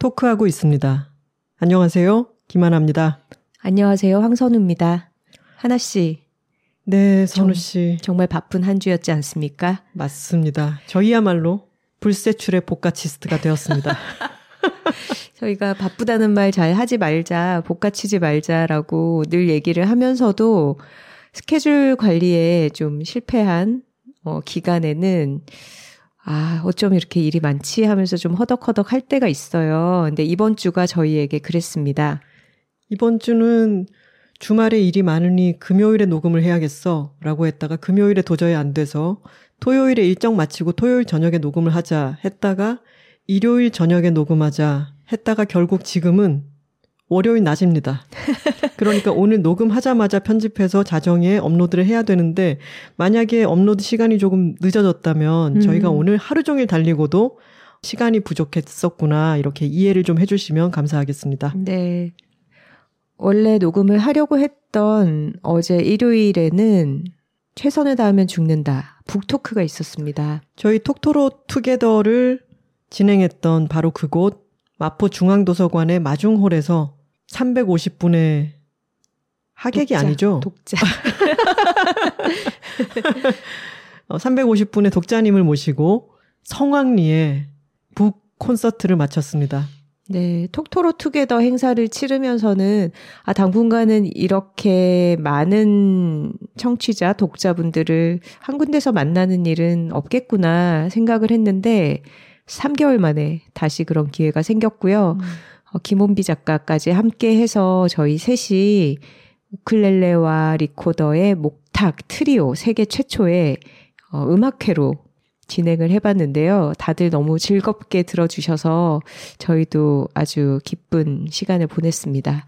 토크하고 있습니다. 안녕하세요. 김하나입니다. 안녕하세요. 황선우입니다. 하나 씨. 네, 선우 씨. 정말 바쁜 한 주였지 않습니까? 맞습니다. 저희야말로 불세출의 복가치스트가 되었습니다. 저희가 바쁘다는 말 잘 하지 말자, 복가치지 말자라고 늘 얘기를 하면서도 스케줄 관리에 좀 실패한 어, 기간에는 아, 어쩜 이렇게 일이 많지 하면서 좀 허덕허덕 할 때가 있어요. 근데 이번 주가 저희에게 그랬습니다. 이번 주는 주말에 일이 많으니 금요일에 녹음을 해야겠어. 라고 했다가 금요일에 도저히 안 돼서 토요일에 일정 마치고 토요일 저녁에 녹음을 하자 했다가 일요일 저녁에 녹음하자 했다가 결국 지금은 월요일 낮입니다. 그러니까 오늘 녹음하자마자 편집해서 자정에 업로드를 해야 되는데 만약에 업로드 시간이 조금 늦어졌다면 음. 저희가 오늘 하루 종일 달리고도 시간이 부족했었구나 이렇게 이해를 좀 해주시면 감사하겠습니다. 네. 원래 녹음을 하려고 했던 어제 일요일에는 최선을 다하면 죽는다. 북토크가 있었습니다. 저희 톡토로 투게더를 진행했던 바로 그곳 마포 중앙도서관의 마중홀에서 350분의 하객이 독자, 아니죠? 독자. 어, 350분의 독자님을 모시고 성황리에 북 콘서트를 마쳤습니다. 네, 톡토로 투게더 행사를 치르면서는 아 당분간은 이렇게 많은 청취자, 독자분들을 한 군데서 만나는 일은 없겠구나 생각을 했는데 3개월 만에 다시 그런 기회가 생겼고요. 음. 어, 김원비 작가까지 함께 해서 저희 셋이 우쿨렐레와 리코더의 목탁 트리오 세계 최초의 어, 음악회로 진행을 해봤는데요. 다들 너무 즐겁게 들어주셔서 저희도 아주 기쁜 시간을 보냈습니다.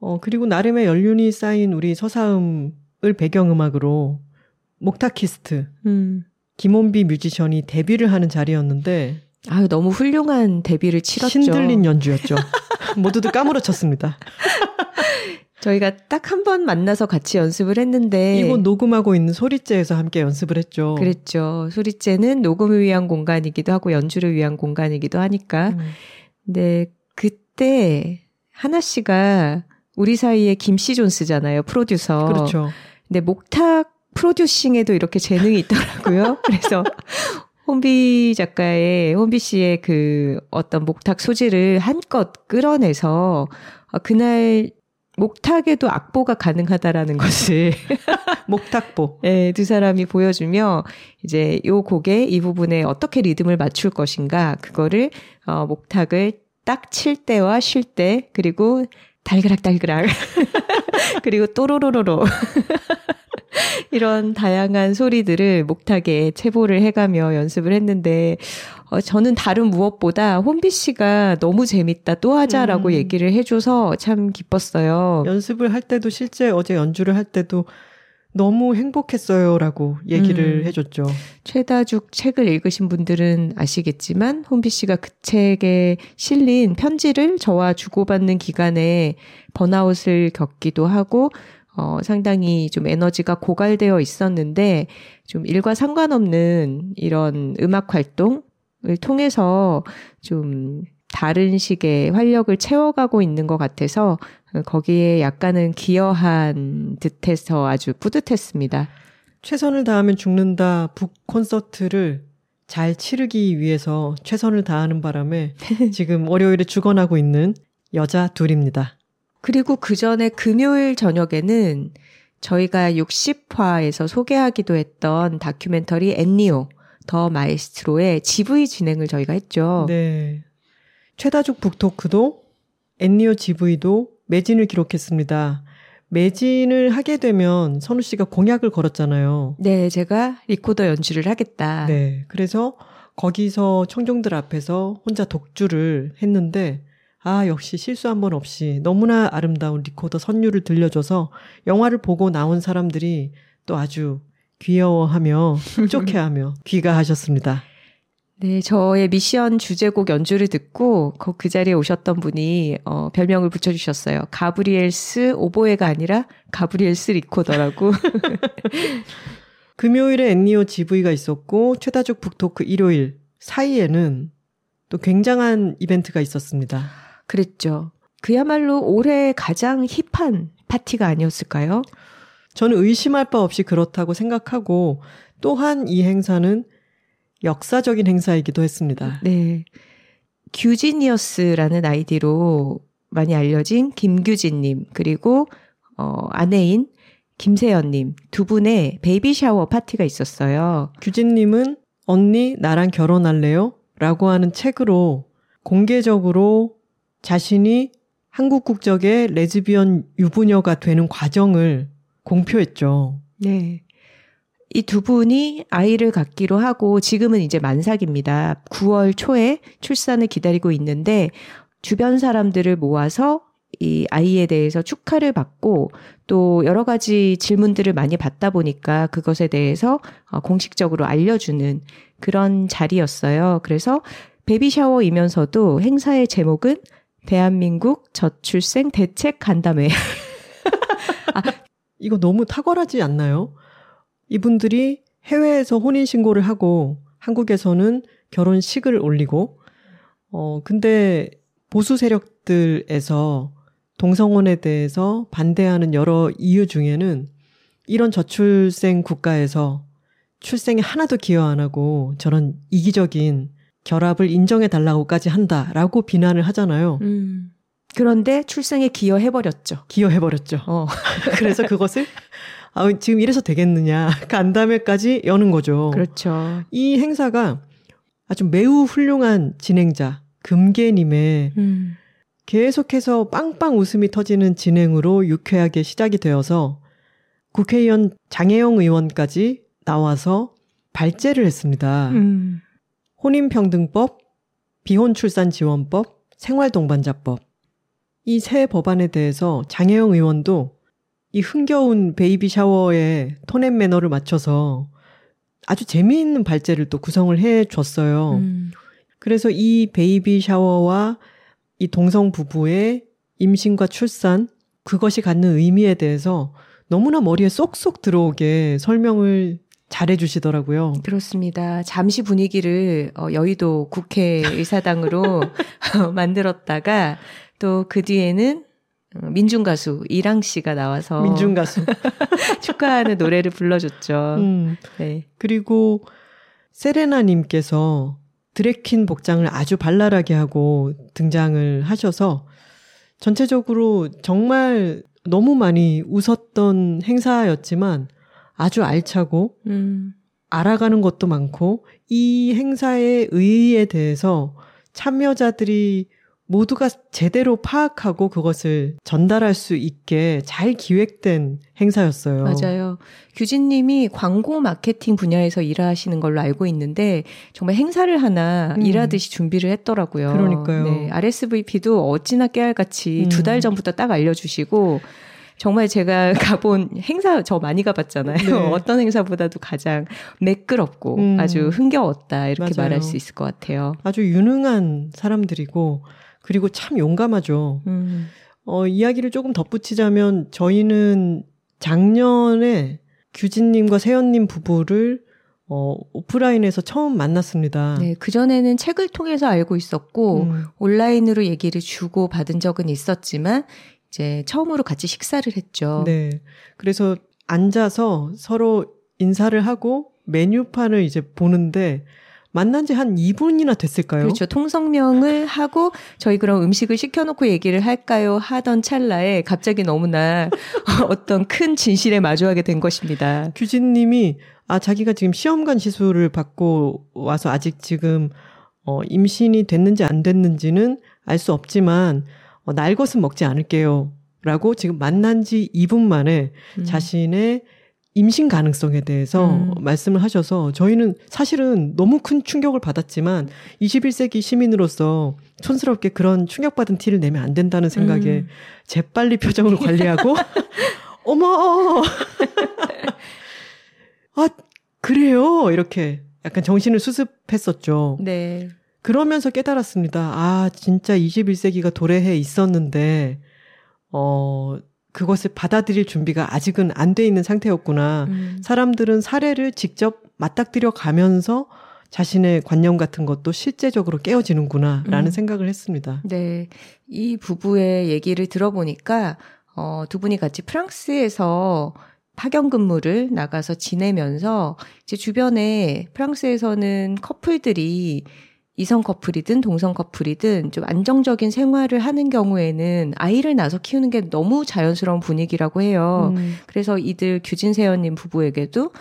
어, 그리고 나름의 연륜이 쌓인 우리 서사음을 배경음악으로 목타키스트, 음. 김원비 뮤지션이 데뷔를 하는 자리였는데 아유, 너무 훌륭한 데뷔를 치렀죠. 신들린 연주였죠. 모두들 까무러쳤습니다. 저희가 딱 한 번 만나서 같이 연습을 했는데 이곳 녹음하고 있는 소리째에서 함께 연습을 했죠. 그랬죠. 소리째는 녹음을 위한 공간이기도 하고 연주를 위한 공간이기도 하니까. 음. 근데 그때 하나 씨가 우리 사이에 김씨 존스잖아요. 프로듀서. 그렇죠. 근데 목탁 프로듀싱에도 이렇게 재능이 있더라고요. 그래서 혼비 작가의 혼비 씨의 그 어떤 목탁 소질을 한껏 끌어내서 어, 그날 목탁에도 악보가 가능하다라는 것을 목탁보. 네, 두 사람이 보여주며 이제 요 곡에 이 부분에 어떻게 리듬을 맞출 것인가 그거를 어 목탁을 딱 칠 때와 쉴 때 그리고 달그락달그락 그리고 또로로로로 이런 다양한 소리들을 목탁에 체보를 해가며 연습을 했는데 어, 저는 다른 무엇보다 혼비 씨가 너무 재밌다 또 하자라고 음. 얘기를 해줘서 참 기뻤어요. 연습을 할 때도 실제 어제 연주를 할 때도 너무 행복했어요라고 얘기를 음. 해줬죠. 최다죽 책을 읽으신 분들은 아시겠지만 혼비 씨가 그 책에 실린 편지를 저와 주고받는 기간에 번아웃을 겪기도 하고 어, 상당히 좀 에너지가 고갈되어 있었는데 좀 일과 상관없는 이런 음악 활동을 통해서 좀 다른 식의 활력을 채워가고 있는 것 같아서 거기에 약간은 기여한 듯해서 아주 뿌듯했습니다. 최선을 다하면 죽는다 북 콘서트를 잘 치르기 위해서 최선을 다하는 바람에 지금 월요일에 죽어나고 있는 여자 둘입니다. 그리고 그 전에 금요일 저녁에는 저희가 60화에서 소개하기도 했던 다큐멘터리 엔니오 더 마에스트로의 GV 진행을 저희가 했죠. 네. 최다죽 book talk도 엔니오 GV도 매진을 기록했습니다. 매진을 하게 되면 선우 씨가 공약을 걸었잖아요. 네, 제가 리코더 연주를 하겠다. 네. 그래서 거기서 청중들 앞에서 혼자 독주를 했는데 아, 역시 실수 한 번 없이 너무나 아름다운 리코더 선율을 들려줘서 영화를 보고 나온 사람들이 또 아주 귀여워하며 흡족해하며 귀가하셨습니다. 네, 저의 미션 주제곡 연주를 듣고 그, 그 자리에 오셨던 분이 어, 별명을 붙여주셨어요. Gabriel's 오보에가 아니라 Gabriel's 리코더라고. 금요일에 엔니오 GV가 있었고 최다죽 북토크 일요일 사이에는 또 굉장한 이벤트가 있었습니다. 그랬죠. 그야말로 올해 가장 hip한 파티가 아니었을까요? 저는 의심할 바 없이 그렇다고 생각하고 또한 이 행사는 역사적인 행사이기도 했습니다. 네. 규지니어스라는 아이디로 많이 알려진 김규진님, 그리고, 어, 아내인 김세연님 두 분의 baby shower 파티가 있었어요. 규진님은 언니, 나랑 결혼할래요? 라고 하는 책으로 공개적으로 자신이 한국 국적의 레즈비언 유부녀가 되는 과정을 공표했죠. 네. 이 두 분이 아이를 갖기로 하고 지금은 이제 만삭입니다. 9월 초에 출산을 기다리고 있는데 주변 사람들을 모아서 이 아이에 대해서 축하를 받고 또 여러 가지 질문들을 많이 받다 보니까 그것에 대해서 어, 공식적으로 알려주는 그런 자리였어요. 그래서 베비 샤워이면서도 행사의 제목은 대한민국 저출생 대책 간담회. 아, 이거 너무 탁월하지 않나요? 이분들이 해외에서 혼인신고를 하고 한국에서는 결혼식을 올리고, 어, 근데 보수 세력들에서 동성혼에 대해서 반대하는 여러 이유 중에는 이런 저출생 국가에서 출생에 하나도 기여 안 하고 저런 이기적인 결합을 인정해 달라고까지 한다라고 비난을 하잖아요. 음. 그런데 출생에 기여해버렸죠. 기여해버렸죠. 어. 그래서 그것을 아, 지금 이래서 되겠느냐 간담회까지 여는 거죠. 그렇죠. 이 행사가 아주 매우 훌륭한 진행자 금계님의 음. 계속해서 빵빵 웃음이 터지는 진행으로 유쾌하게 시작이 되어서 국회의원 장혜영 의원까지 나와서 발제를 했습니다. 음. 혼인평등법, 비혼출산지원법, 생활동반자법. 이 세 법안에 대해서 장혜영 의원도 이 흥겨운 baby shower에 tone and manner를 맞춰서 아주 재미있는 발제를 또 구성을 해 줬어요. 음. 그래서 이 baby shower와 이 동성 부부의 임신과 출산, 그것이 갖는 의미에 대해서 너무나 머리에 쏙쏙 들어오게 설명을 잘해 주시더라고요. 그렇습니다. 잠시 분위기를 어, 여의도 국회의사당으로 만들었다가 또 그 뒤에는 어, 민중 가수 이랑 씨가 나와서 민중 가수 축하하는 노래를 불러줬죠. 음, 네. 그리고 세레나 님께서 드래퀸 복장을 아주 발랄하게 하고 등장을 하셔서 전체적으로 정말 너무 많이 웃었던 행사였지만 아주 알차고 음. 알아가는 것도 많고 이 행사의 의의에 대해서 참여자들이 모두가 제대로 파악하고 그것을 전달할 수 있게 잘 기획된 행사였어요. 맞아요. 규진님이 광고 마케팅 분야에서 일하시는 걸로 알고 있는데 정말 행사를 하나 음. 일하듯이 준비를 했더라고요. 그러니까요. 네, RSVP도 어찌나 깨알같이 음. 두달 전부터 딱 알려주시고 정말 제가 가본 행사 저 많이 가봤잖아요. 네. 어떤 행사보다도 가장 매끄럽고 음. 아주 흥겨웠다 이렇게 맞아요. 말할 수 있을 것 같아요. 아주 유능한 사람들이고 그리고 참 용감하죠. 음. 어, 이야기를 조금 덧붙이자면 저희는 작년에 규진님과 세연님 부부를 어, 오프라인에서 처음 만났습니다. 네, 그전에는 책을 통해서 알고 있었고, 음. 온라인으로 얘기를 주고 받은 적은 있었지만, 이제 처음으로 같이 식사를 했죠. 네. 그래서 앉아서 서로 인사를 하고 메뉴판을 이제 보는데 만난 지 한 2분이나 됐을까요? 그렇죠. 통성명을 하고 저희 그럼 음식을 시켜놓고 얘기를 할까요? 하던 찰나에 갑자기 너무나 어떤 큰 진실에 마주하게 된 것입니다. 규진님이 아 자기가 지금 시험관 시술을 받고 와서 아직 지금 어, 임신이 됐는지 안 됐는지는 알 수 없지만 어, 날 것은 먹지 않을게요. 라고 지금 만난 지 2분 만에 음. 자신의 임신 가능성에 대해서 음. 말씀을 하셔서 저희는 사실은 너무 큰 충격을 받았지만 21세기 시민으로서 촌스럽게 그런 충격받은 티를 내면 안 된다는 생각에 음. 재빨리 표정을 관리하고 어머 아 그래요 이렇게 약간 정신을 수습했었죠. 네. 그러면서 깨달았습니다. 아 진짜 21세기가 도래해 있었는데 어 그것을 받아들일 준비가 아직은 안 돼 있는 상태였구나. 음. 사람들은 사례를 직접 맞닥뜨려 가면서 자신의 관념 같은 것도 실제적으로 깨어지는구나, 라는 음. 생각을 했습니다. 네. 이 부부의 얘기를 들어보니까, 어, 두 분이 같이 프랑스에서 파견 근무를 나가서 지내면서 이제 주변에 프랑스에서는 커플들이 이성 커플이든 동성 커플이든 좀 안정적인 생활을 하는 경우에는 아이를 낳아서 키우는 게 너무 자연스러운 분위기라고 해요. 음. 그래서 이들 규진세연님 부부에게도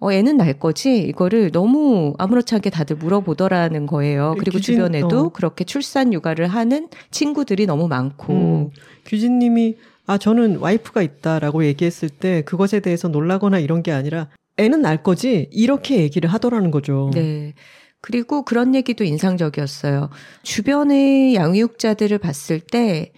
어, 애는 날 거지? 이거를 너무 아무렇지 않게 다들 물어보더라는 거예요. 그리고 규진, 주변에도 어. 그렇게 출산 육아를 하는 친구들이 너무 많고. 음. 규진님이 아, 저는 와이프가 있다라고 얘기했을 때 그것에 대해서 놀라거나 이런 게 아니라 애는 날 거지? 이렇게 얘기를 하더라는 거죠. 네. 그리고 그런 얘기도 인상적이었어요. 주변의 양육자들을 봤을 때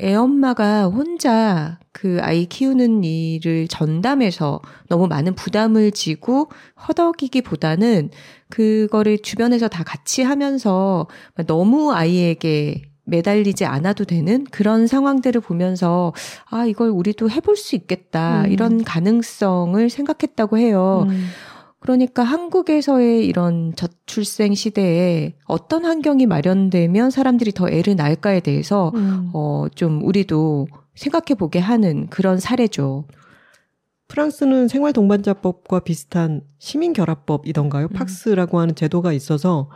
애엄마가 혼자 그 아이 키우는 일을 전담해서 너무 많은 부담을 지고 허덕이기보다는 그거를 주변에서 다 같이 하면서 너무 아이에게 매달리지 않아도 되는 그런 상황들을 보면서 아 이걸 우리도 해볼 수 있겠다 음. 이런 가능성을 생각했다고 해요. 음. 그러니까 한국에서의 이런 저출생 시대에 어떤 환경이 마련되면 사람들이 더 애를 낳을까에 대해서 음. 어 좀 우리도 생각해 보게 하는 그런 사례죠. 프랑스는 생활 동반자법과 비슷한 시민 결합법이던가요? 음. 팍스라고 하는 제도가 있어서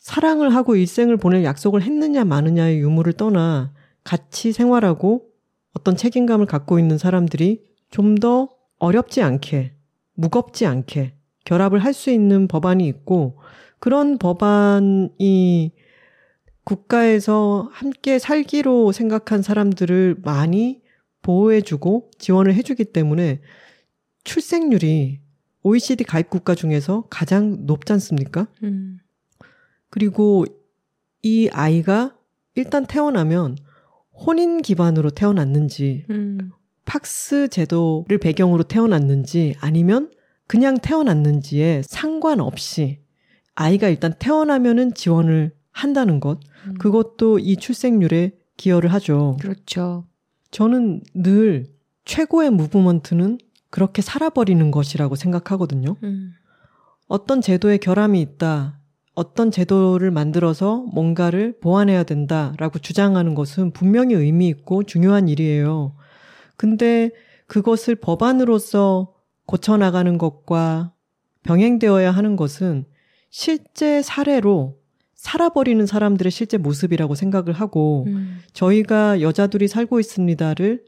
사랑을 하고 일생을 보낼 약속을 했느냐 마느냐의 유무를 떠나 같이 생활하고 어떤 책임감을 갖고 있는 사람들이 좀 더 어렵지 않게, 무겁지 않게 결합을 할 수 있는 법안이 있고 그런 법안이 국가에서 함께 살기로 생각한 사람들을 많이 보호해주고 지원을 해주기 때문에 출생률이 OECD 가입 국가 중에서 가장 높지 않습니까? 음. 그리고 이 아이가 일단 태어나면 혼인 기반으로 태어났는지, 음. 팍스 제도를 배경으로 태어났는지, 아니면 그냥 태어났는지에 상관없이 아이가 일단 태어나면은 지원을 한다는 것, 음. 그것도 이 출생률에 기여를 하죠. 그렇죠. 저는 늘 최고의 무브먼트는 그렇게 살아버리는 것이라고 생각하거든요. 음. 어떤 제도에 결함이 있다, 어떤 제도를 만들어서 뭔가를 보완해야 된다라고 주장하는 것은 분명히 의미 있고 중요한 일이에요. 근데 그것을 법안으로서 고쳐나가는 것과 병행되어야 하는 것은 실제 사례로 살아버리는 사람들의 실제 모습이라고 생각을 하고 음. 저희가 여자들이 살고 있습니다를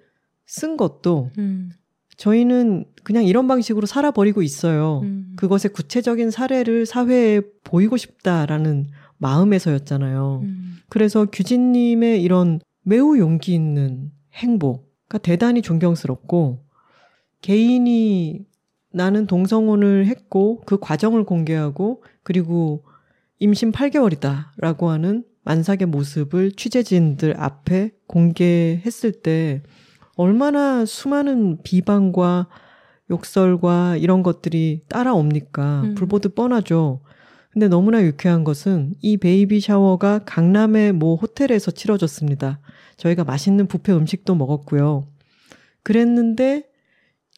쓴 것도 음. 저희는 그냥 이런 방식으로 살아버리고 있어요. 음. 그것의 구체적인 사례를 사회에 보이고 싶다라는 마음에서였잖아요. 음. 그래서 규진님의 이런 매우 용기 있는 행보 가 대단히 존경스럽고 개인이 나는 동성혼을 했고 그 과정을 공개하고 그리고 임신 8개월이다 라고 하는 만삭의 모습을 취재진들 앞에 공개했을 때 얼마나 수많은 비방과 욕설과 이런 것들이 따라옵니까? 음. 불보듯 뻔하죠. 근데 너무나 유쾌한 것은 이 baby shower가 강남의 모 호텔에서 치러졌습니다. 저희가 맛있는 부페 음식도 먹었고요. 그랬는데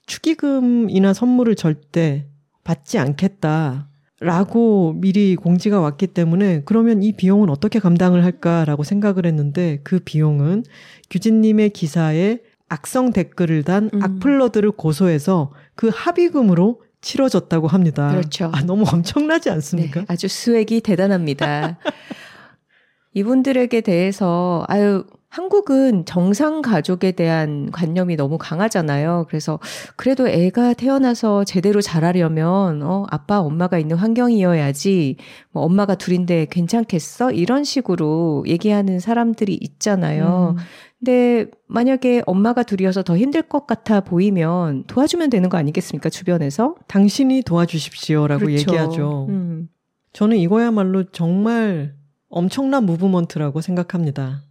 축의금이나 선물을 절대 받지 않겠다. 라고 미리 공지가 왔기 때문에 그러면 이 비용은 어떻게 감당을 할까라고 생각을 했는데 그 비용은 규진님의 기사에 악성 댓글을 단 음. 악플러들을 고소해서 그 합의금으로 치러졌다고 합니다. 그렇죠. 아, 너무 엄청나지 않습니까? 네, 아주 수액이 대단합니다. 이분들에게 대해서 아유 한국은 정상 가족에 대한 관념이 너무 강하잖아요. 그래서 그래도 애가 태어나서 제대로 자라려면 어 아빠 엄마가 있는 환경이어야지 뭐 엄마가 둘인데 괜찮겠어? 이런 식으로 얘기하는 사람들이 있잖아요. 음. 근데 만약에 엄마가 둘이어서 더 힘들 것 같아 보이면 도와주면 되는 거 아니겠습니까? 주변에서 당신이 도와주십시오라고 그렇죠. 얘기하죠. 음. 저는 이거야말로 정말 엄청난 movement라고 생각합니다.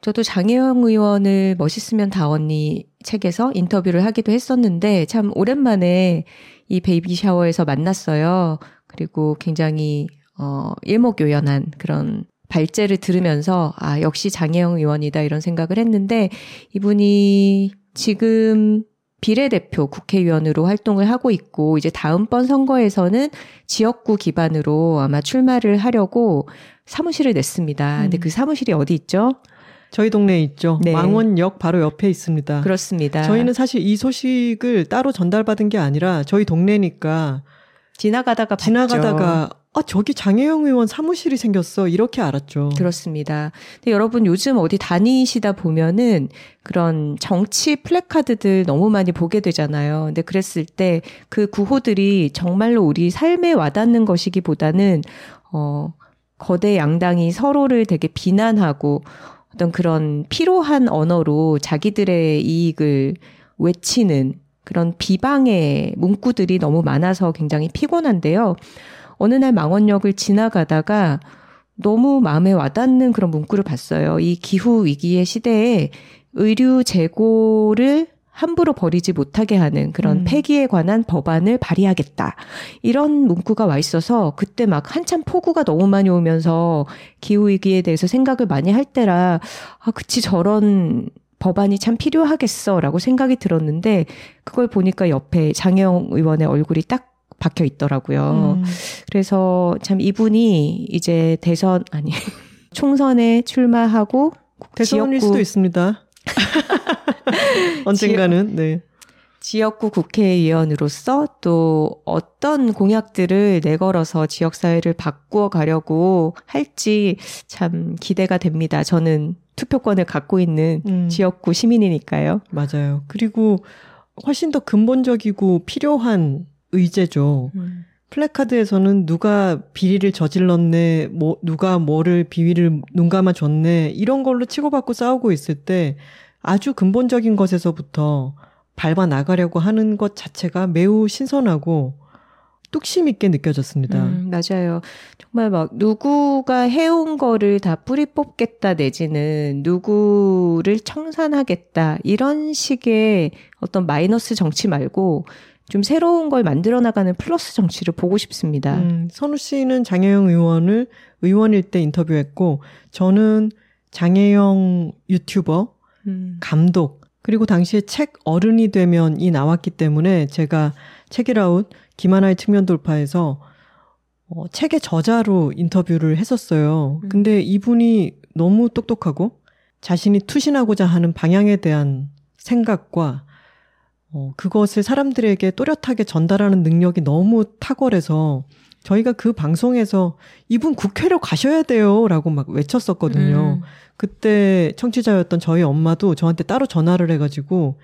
저도 장혜영 의원을 멋있으면 다 언니 책에서 인터뷰를 하기도 했었는데 참 오랜만에 이 베이비 샤워에서 만났어요. 그리고 굉장히 어 일목요연한 그런 발제를 들으면서 아 역시 장혜영 의원이다 이런 생각을 했는데 이분이 지금 비례대표 국회의원으로 활동을 하고 있고 이제 다음번 선거에서는 지역구 기반으로 아마 출마를 하려고 사무실을 냈습니다. 근데 음. 그 사무실이 어디 있죠? 저희 동네에 있죠. 네. 망원역 바로 옆에 있습니다. 그렇습니다. 저희는 사실 이 소식을 따로 전달받은 게 아니라 저희 동네니까 지나가다가 지나가다가 아 저기 장혜영 의원 사무실이 생겼어 이렇게 알았죠. 그렇습니다. 근데 여러분 요즘 어디 다니시다 보면은 그런 정치 플래카드들 너무 많이 보게 되잖아요. 근데 그랬을 때 그 구호들이 정말로 우리 삶에 와닿는 것이기보다는 어 거대 양당이 서로를 되게 비난하고 어떤 그런 피로한 언어로 자기들의 이익을 외치는 그런 비방의 문구들이 너무 많아서 굉장히 피곤한데요. 어느 날 망원역을 지나가다가 너무 마음에 와닿는 그런 문구를 봤어요. 이 기후 위기의 시대에 의류 재고를 함부로 버리지 못하게 하는 그런 음. 폐기에 관한 법안을 발의하겠다. 이런 문구가 와 있어서 그때 막 한참 폭우가 너무 많이 오면서 기후위기에 대해서 생각을 많이 할 때라, 아, 그치, 저런 법안이 참 필요하겠어 라고 생각이 들었는데 그걸 보니까 옆에 장영 의원의 얼굴이 딱 박혀 있더라고요. 음. 그래서 참 이분이 이제 대선, 아니, 총선에 출마하고 대선일 지역구, 수도 있습니다. 언젠가는 네. 지역구 국회의원으로서 또 어떤 공약들을 내걸어서 지역사회를 바꾸어 가려고 할지 참 기대가 됩니다. 저는 투표권을 갖고 있는 음. 지역구 시민이니까요. 맞아요. 그리고 훨씬 더 근본적이고 필요한 의제죠. 음. 플래카드에서는 누가 비리를 저질렀네, 뭐, 누가 뭐를 비위를 눈 감아 줬네, 이런 걸로 치고받고 싸우고 있을 때 아주 근본적인 것에서부터 밟아 나가려고 하는 것 자체가 매우 신선하고 뚝심 있게 느껴졌습니다. 음, 맞아요. 정말 막 누구가 해온 거를 다 뿌리 뽑겠다 내지는 누구를 청산하겠다 이런 식의 어떤 마이너스 정치 말고 좀 새로운 걸 만들어 나가는 플러스 정치를 보고 싶습니다. 음, 선우 씨는 장혜영 의원을 의원일 때 인터뷰했고 저는 장혜영 유튜버 음. 감독 그리고 당시에 책 어른이 되면이 나왔기 때문에 제가 책이라웃 김하나의 측면 돌파에서 어, 책의 저자로 인터뷰를 했었어요. 음. 근데 이분이 너무 똑똑하고 자신이 투신하고자 하는 방향에 대한 생각과 어, 그것을 사람들에게 또렷하게 전달하는 능력이 너무 탁월해서 저희가 그 방송에서 이분 국회로 가셔야 돼요 라고 막 외쳤었거든요. 음. 그때 청취자였던 저희 엄마도 저한테 따로 전화를 해가지고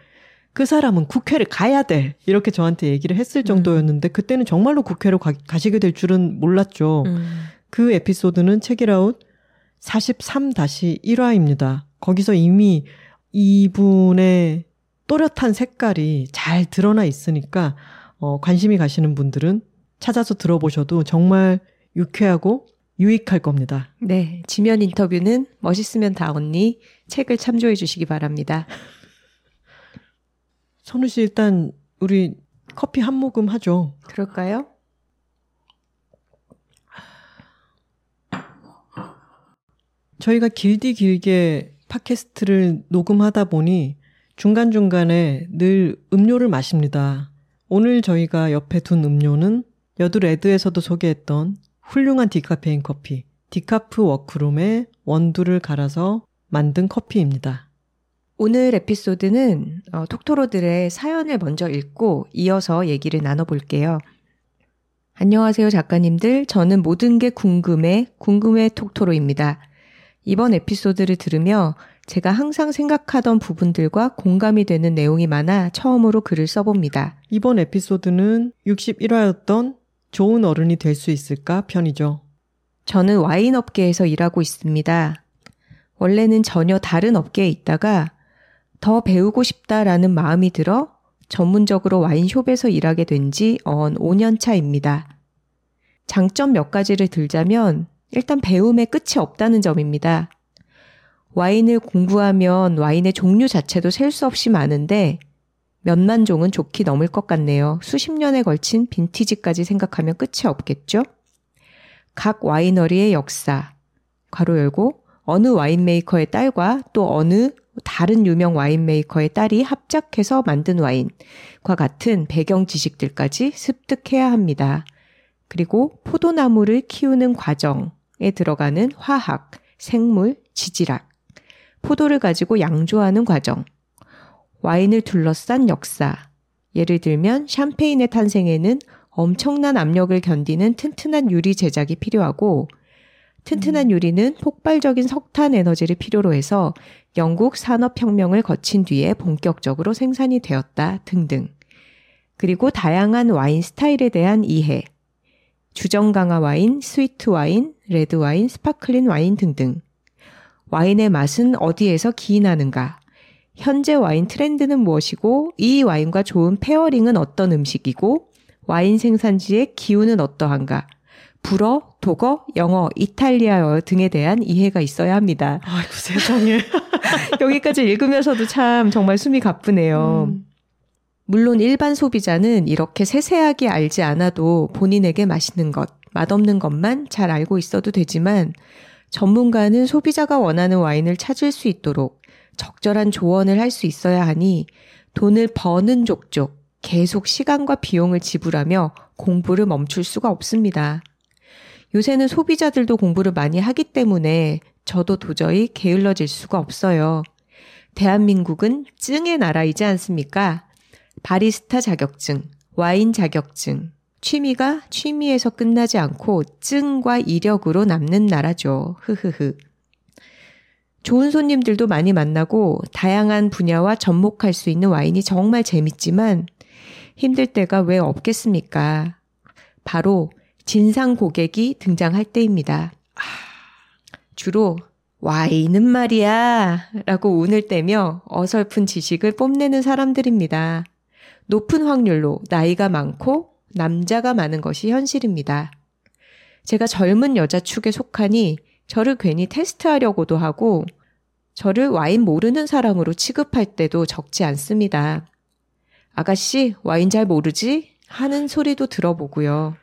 그 사람은 국회를 가야 돼. 이렇게 저한테 얘기를 했을 음. 정도였는데 그때는 정말로 국회로 가, 가시게 될 줄은 몰랐죠. 음. 그 에피소드는 책이라웃 43-1화입니다. 거기서 이미 이분의 또렷한 색깔이 잘 드러나 있으니까 어, 관심이 가시는 분들은 찾아서 들어보셔도 정말 유쾌하고 유익할 겁니다. 네. 지면 인터뷰는 멋있으면 다 언니 책을 참조해 주시기 바랍니다. 선우 씨 일단 우리 커피 한 모금 하죠. 그럴까요? 저희가 길디 길게 팟캐스트를 녹음하다 보니 중간중간에 늘 음료를 마십니다. 오늘 저희가 옆에 둔 음료는 여드레드에서도 소개했던 훌륭한 디카페인 커피, 디카프 워크룸에 원두를 갈아서 만든 커피입니다. 오늘 에피소드는 어, 톡토로들의 사연을 먼저 읽고 이어서 얘기를 나눠볼게요. 안녕하세요, 작가님들. 저는 모든 게 궁금해, 궁금해 톡토로입니다. 이번 에피소드를 들으며 제가 항상 생각하던 부분들과 공감이 되는 내용이 많아 처음으로 글을 써봅니다. 이번 에피소드는 61화였던 좋은 어른이 될 수 있을까 편이죠. 저는 와인 업계에서 일하고 있습니다. 원래는 전혀 다른 업계에 있다가 더 배우고 싶다라는 마음이 들어 전문적으로 와인숍에서 일하게 된 지 언 5년 차입니다. 장점 몇 가지를 들자면 일단 배움의 끝이 없다는 점입니다. 와인을 공부하면 와인의 종류 자체도 셀 수 없이 많은데 몇만 종은 좋게 넘을 것 같네요. 수십 년에 걸친 빈티지까지 생각하면 끝이 없겠죠? 각 와이너리의 역사, 괄호 열고, 어느 와인메이커의 딸과 또 어느 다른 유명 와인메이커의 딸이 합작해서 만든 와인과 같은 배경 지식들까지 습득해야 합니다. 그리고 포도나무를 키우는 과정에 들어가는 화학, 생물, 지질학, 포도를 가지고 양조하는 과정, 와인을 둘러싼 역사. 예를 들면 샴페인의 탄생에는 엄청난 압력을 견디는 튼튼한 유리 제작이 필요하고 튼튼한 음. 유리는 폭발적인 석탄 에너지를 필요로 해서 영국 산업혁명을 거친 뒤에 본격적으로 생산이 되었다 등등. 그리고 다양한 와인 스타일에 대한 이해. 주정 강화 와인, sweet 와인, 레드 와인, sparkling 와인 등등. 와인의 맛은 어디에서 기인하는가? 현재 와인 트렌드는 무엇이고 이 와인과 좋은 페어링은 어떤 음식이고 와인 생산지의 기후는 어떠한가? 불어, 독어, 영어, 이탈리아어 등에 대한 이해가 있어야 합니다. 아이고 세상에. 여기까지 읽으면서도 참 정말 숨이 가쁘네요. 음. 물론 일반 소비자는 이렇게 세세하게 알지 않아도 본인에게 맛있는 것, 맛없는 것만 잘 알고 있어도 되지만 전문가는 소비자가 원하는 와인을 찾을 수 있도록 적절한 조언을 할 수 있어야 하니 돈을 버는 족족 계속 시간과 비용을 지불하며 공부를 멈출 수가 없습니다. 요새는 소비자들도 공부를 많이 하기 때문에 저도 도저히 게을러질 수가 없어요. 대한민국은 증의 나라이지 않습니까? 바리스타 자격증, 와인 자격증, 취미가 취미에서 끝나지 않고 증과 이력으로 남는 나라죠. 흐흐흐. 좋은 손님들도 많이 만나고 다양한 분야와 접목할 수 있는 와인이 정말 재밌지만 힘들 때가 왜 없겠습니까? 바로 진상 고객이 등장할 때입니다. 주로 와인은 말이야 라고 운을 떼며 어설픈 지식을 뽐내는 사람들입니다. 높은 확률로 나이가 많고 남자가 많은 것이 현실입니다. 제가 젊은 여자 축에 속하니 저를 괜히 테스트하려고도 하고 저를 와인 모르는 사람으로 취급할 때도 적지 않습니다. 아가씨, 와인 잘 모르지? 하는 소리도 들어보고요.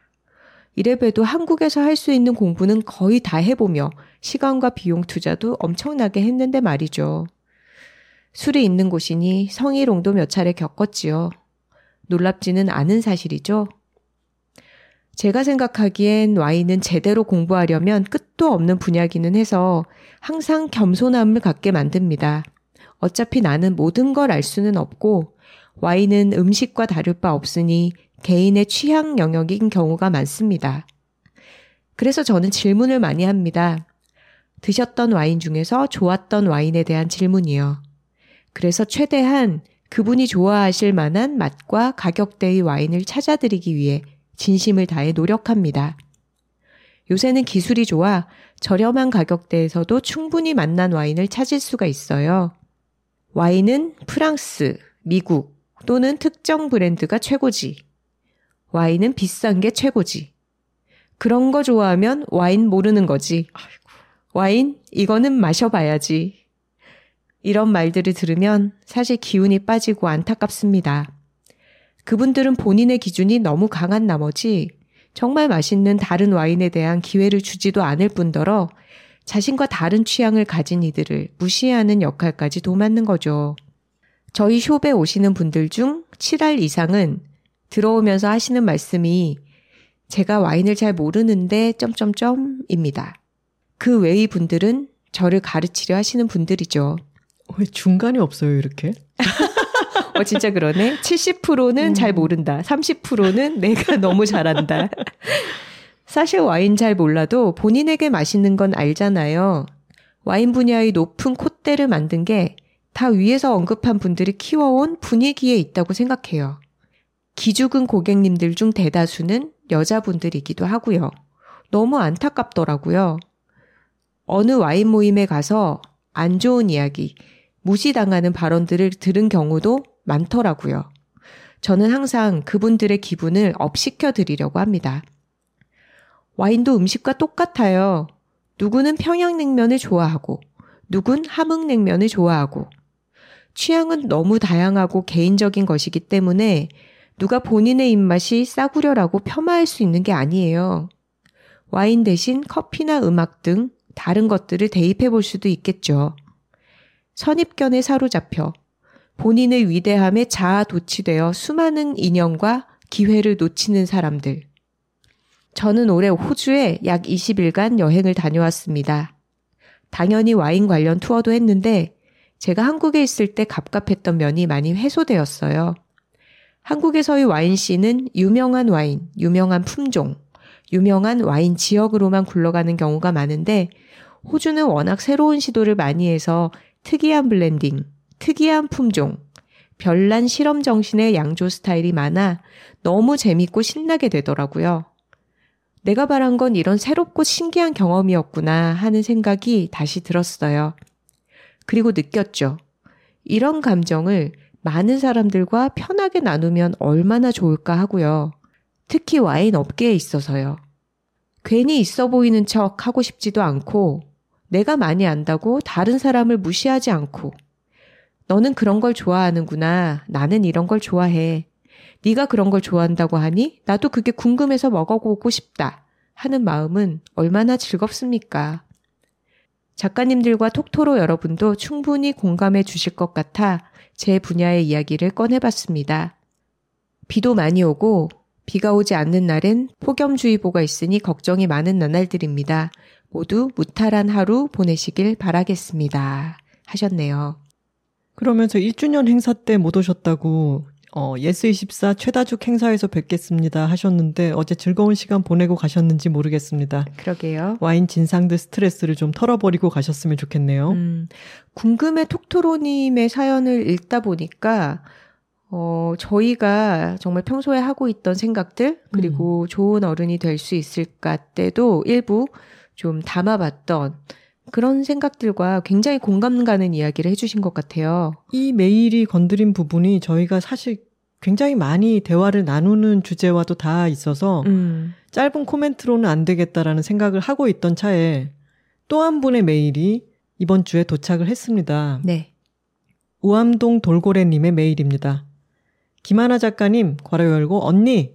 이래봬도 한국에서 할 수 있는 공부는 거의 다 해보며 시간과 비용 투자도 엄청나게 했는데 말이죠. 술이 있는 곳이니 성희롱도 몇 차례 겪었지요. 놀랍지는 않은 사실이죠. 제가 생각하기엔 와인은 제대로 공부하려면 끝도 없는 분야기는 해서 항상 겸손함을 갖게 만듭니다. 어차피 나는 모든 걸 알 수는 없고 와인은 음식과 다를 바 없으니 개인의 취향 영역인 경우가 많습니다. 그래서 저는 질문을 많이 합니다. 드셨던 와인 중에서 좋았던 와인에 대한 질문이요. 그래서 최대한 그분이 좋아하실 만한 맛과 가격대의 와인을 찾아드리기 위해 진심을 다해 노력합니다. 요새는 기술이 좋아 저렴한 가격대에서도 충분히 맛난 와인을 찾을 수가 있어요. 와인은 프랑스, 미국 또는 특정 브랜드가 최고지. 와인은 비싼 게 최고지. 그런 거 좋아하면 와인 모르는 거지. 와인, 이거는 마셔봐야지. 이런 말들을 들으면 사실 기운이 빠지고 안타깝습니다. 그분들은 본인의 기준이 너무 강한 나머지 정말 맛있는 다른 와인에 대한 기회를 주지도 않을 뿐더러 자신과 다른 취향을 가진 이들을 무시하는 역할까지 도맡는 거죠. 저희 숍에 오시는 분들 중 7할 이상은 들어오면서 하시는 말씀이 제가 와인을 잘 모르는데 점점점입니다. 그 외의 분들은 저를 가르치려 하시는 분들이죠. 왜 중간이 없어요, 이렇게? 어, 진짜 그러네. 70%는 음. 잘 모른다. 30%는 내가 너무 잘한다. 사실 와인 잘 몰라도 본인에게 맛있는 건 알잖아요. 와인 분야의 높은 콧대를 만든 게 다 위에서 언급한 분들이 키워온 분위기에 있다고 생각해요. 기죽은 고객님들 중 대다수는 여자분들이기도 하고요. 너무 안타깝더라고요. 어느 와인 모임에 가서 안 좋은 이야기, 무시당하는 발언들을 들은 경우도 많더라고요. 저는 항상 그분들의 기분을 업시켜 드리려고 합니다. 와인도 음식과 똑같아요. 누구는 평양냉면을 좋아하고, 누군 함흥냉면을 좋아하고, 취향은 너무 다양하고 개인적인 것이기 때문에 누가 본인의 입맛이 싸구려라고 폄하할 수 있는 게 아니에요. 와인 대신 커피나 음악 등 다른 것들을 대입해 볼 수도 있겠죠. 선입견에 사로잡혀 본인의 위대함에 자아 도취되어 수많은 인연과 기회를 놓치는 사람들. 저는 올해 호주에 약 20일간 여행을 다녀왔습니다. 당연히 와인 관련 투어도 했는데 제가 한국에 있을 때 갑갑했던 면이 많이 해소되었어요. 한국에서의 와인 scene은 유명한 와인, 유명한 품종, 유명한 와인 지역으로만 굴러가는 경우가 많은데 호주는 워낙 새로운 시도를 많이 해서 특이한 블렌딩, 특이한 품종, 별난 실험 정신의 양조 스타일이 많아 너무 재밌고 신나게 되더라고요. 내가 바란 건 이런 새롭고 신기한 경험이었구나 하는 생각이 다시 들었어요. 그리고 느꼈죠. 이런 감정을 많은 사람들과 편하게 나누면 얼마나 좋을까 하고요. 특히 와인 업계에 있어서요. 괜히 있어 보이는 척 하고 싶지도 않고, 내가 많이 안다고 다른 사람을 무시하지 않고, 너는 그런 걸 좋아하는구나. 나는 이런 걸 좋아해. 네가 그런 걸 좋아한다고 하니 나도 그게 궁금해서 먹어보고 싶다. 하는 마음은 얼마나 즐겁습니까? 작가님들과 톡토로 여러분도 충분히 공감해 주실 것 같아 제 분야의 이야기를 꺼내봤습니다. 비도 많이 오고 비가 오지 않는 날엔 폭염주의보가 있으니 걱정이 많은 나날들입니다. 모두 무탈한 하루 보내시길 바라겠습니다. 하셨네요. 그러면서 1주년 행사 때 못 오셨다고 어, 예스24 최다죽 행사에서 뵙겠습니다 하셨는데 어제 즐거운 시간 보내고 가셨는지 모르겠습니다. 그러게요. 와인 진상들 스트레스를 좀 털어버리고 가셨으면 좋겠네요. 음, 궁금해 톡토로님의 사연을 읽다 보니까 어, 저희가 정말 평소에 하고 있던 생각들, 그리고 음. 좋은 어른이 될 수 있을까 때도 일부 좀 담아봤던 그런 생각들과 굉장히 공감 가는 이야기를 해주신 것 같아요. 이 메일이 건드린 부분이 저희가 사실 굉장히 많이 대화를 나누는 주제와도 다 있어서 음. 짧은 코멘트로는 안 되겠다라는 생각을 하고 있던 차에 또 한 분의 메일이 이번 주에 도착을 했습니다. 네. 우암동 돌고래님의 메일입니다. 김하나 작가님, 괄호 열고, 언니,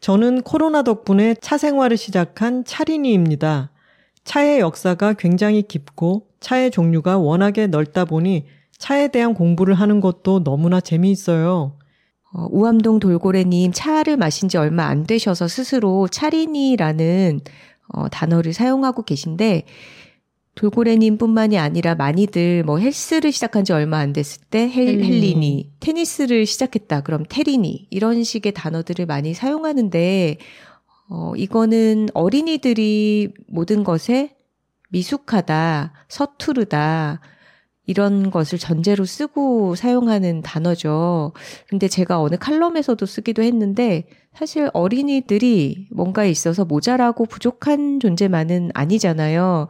저는 코로나 덕분에 차 생활을 시작한 차린이입니다. 차의 역사가 굉장히 깊고 차의 종류가 워낙에 넓다 보니 차에 대한 공부를 하는 것도 너무나 재미있어요. 어, 우암동 돌고래님 차를 마신 지 얼마 안 되셔서 스스로 차리니라는 어, 단어를 사용하고 계신데 돌고래님뿐만이 아니라 많이들 뭐 헬스를 시작한 지 얼마 안 됐을 때 헬, 헬리니, 테니스를 시작했다 그럼 테리니 이런 식의 단어들을 많이 사용하는데 어, 이거는 어린이들이 모든 것에 미숙하다, 서투르다, 이런 것을 전제로 쓰고 사용하는 단어죠. 근데 제가 어느 칼럼에서도 쓰기도 했는데 사실 어린이들이 뭔가에 있어서 모자라고 부족한 존재만은 아니잖아요.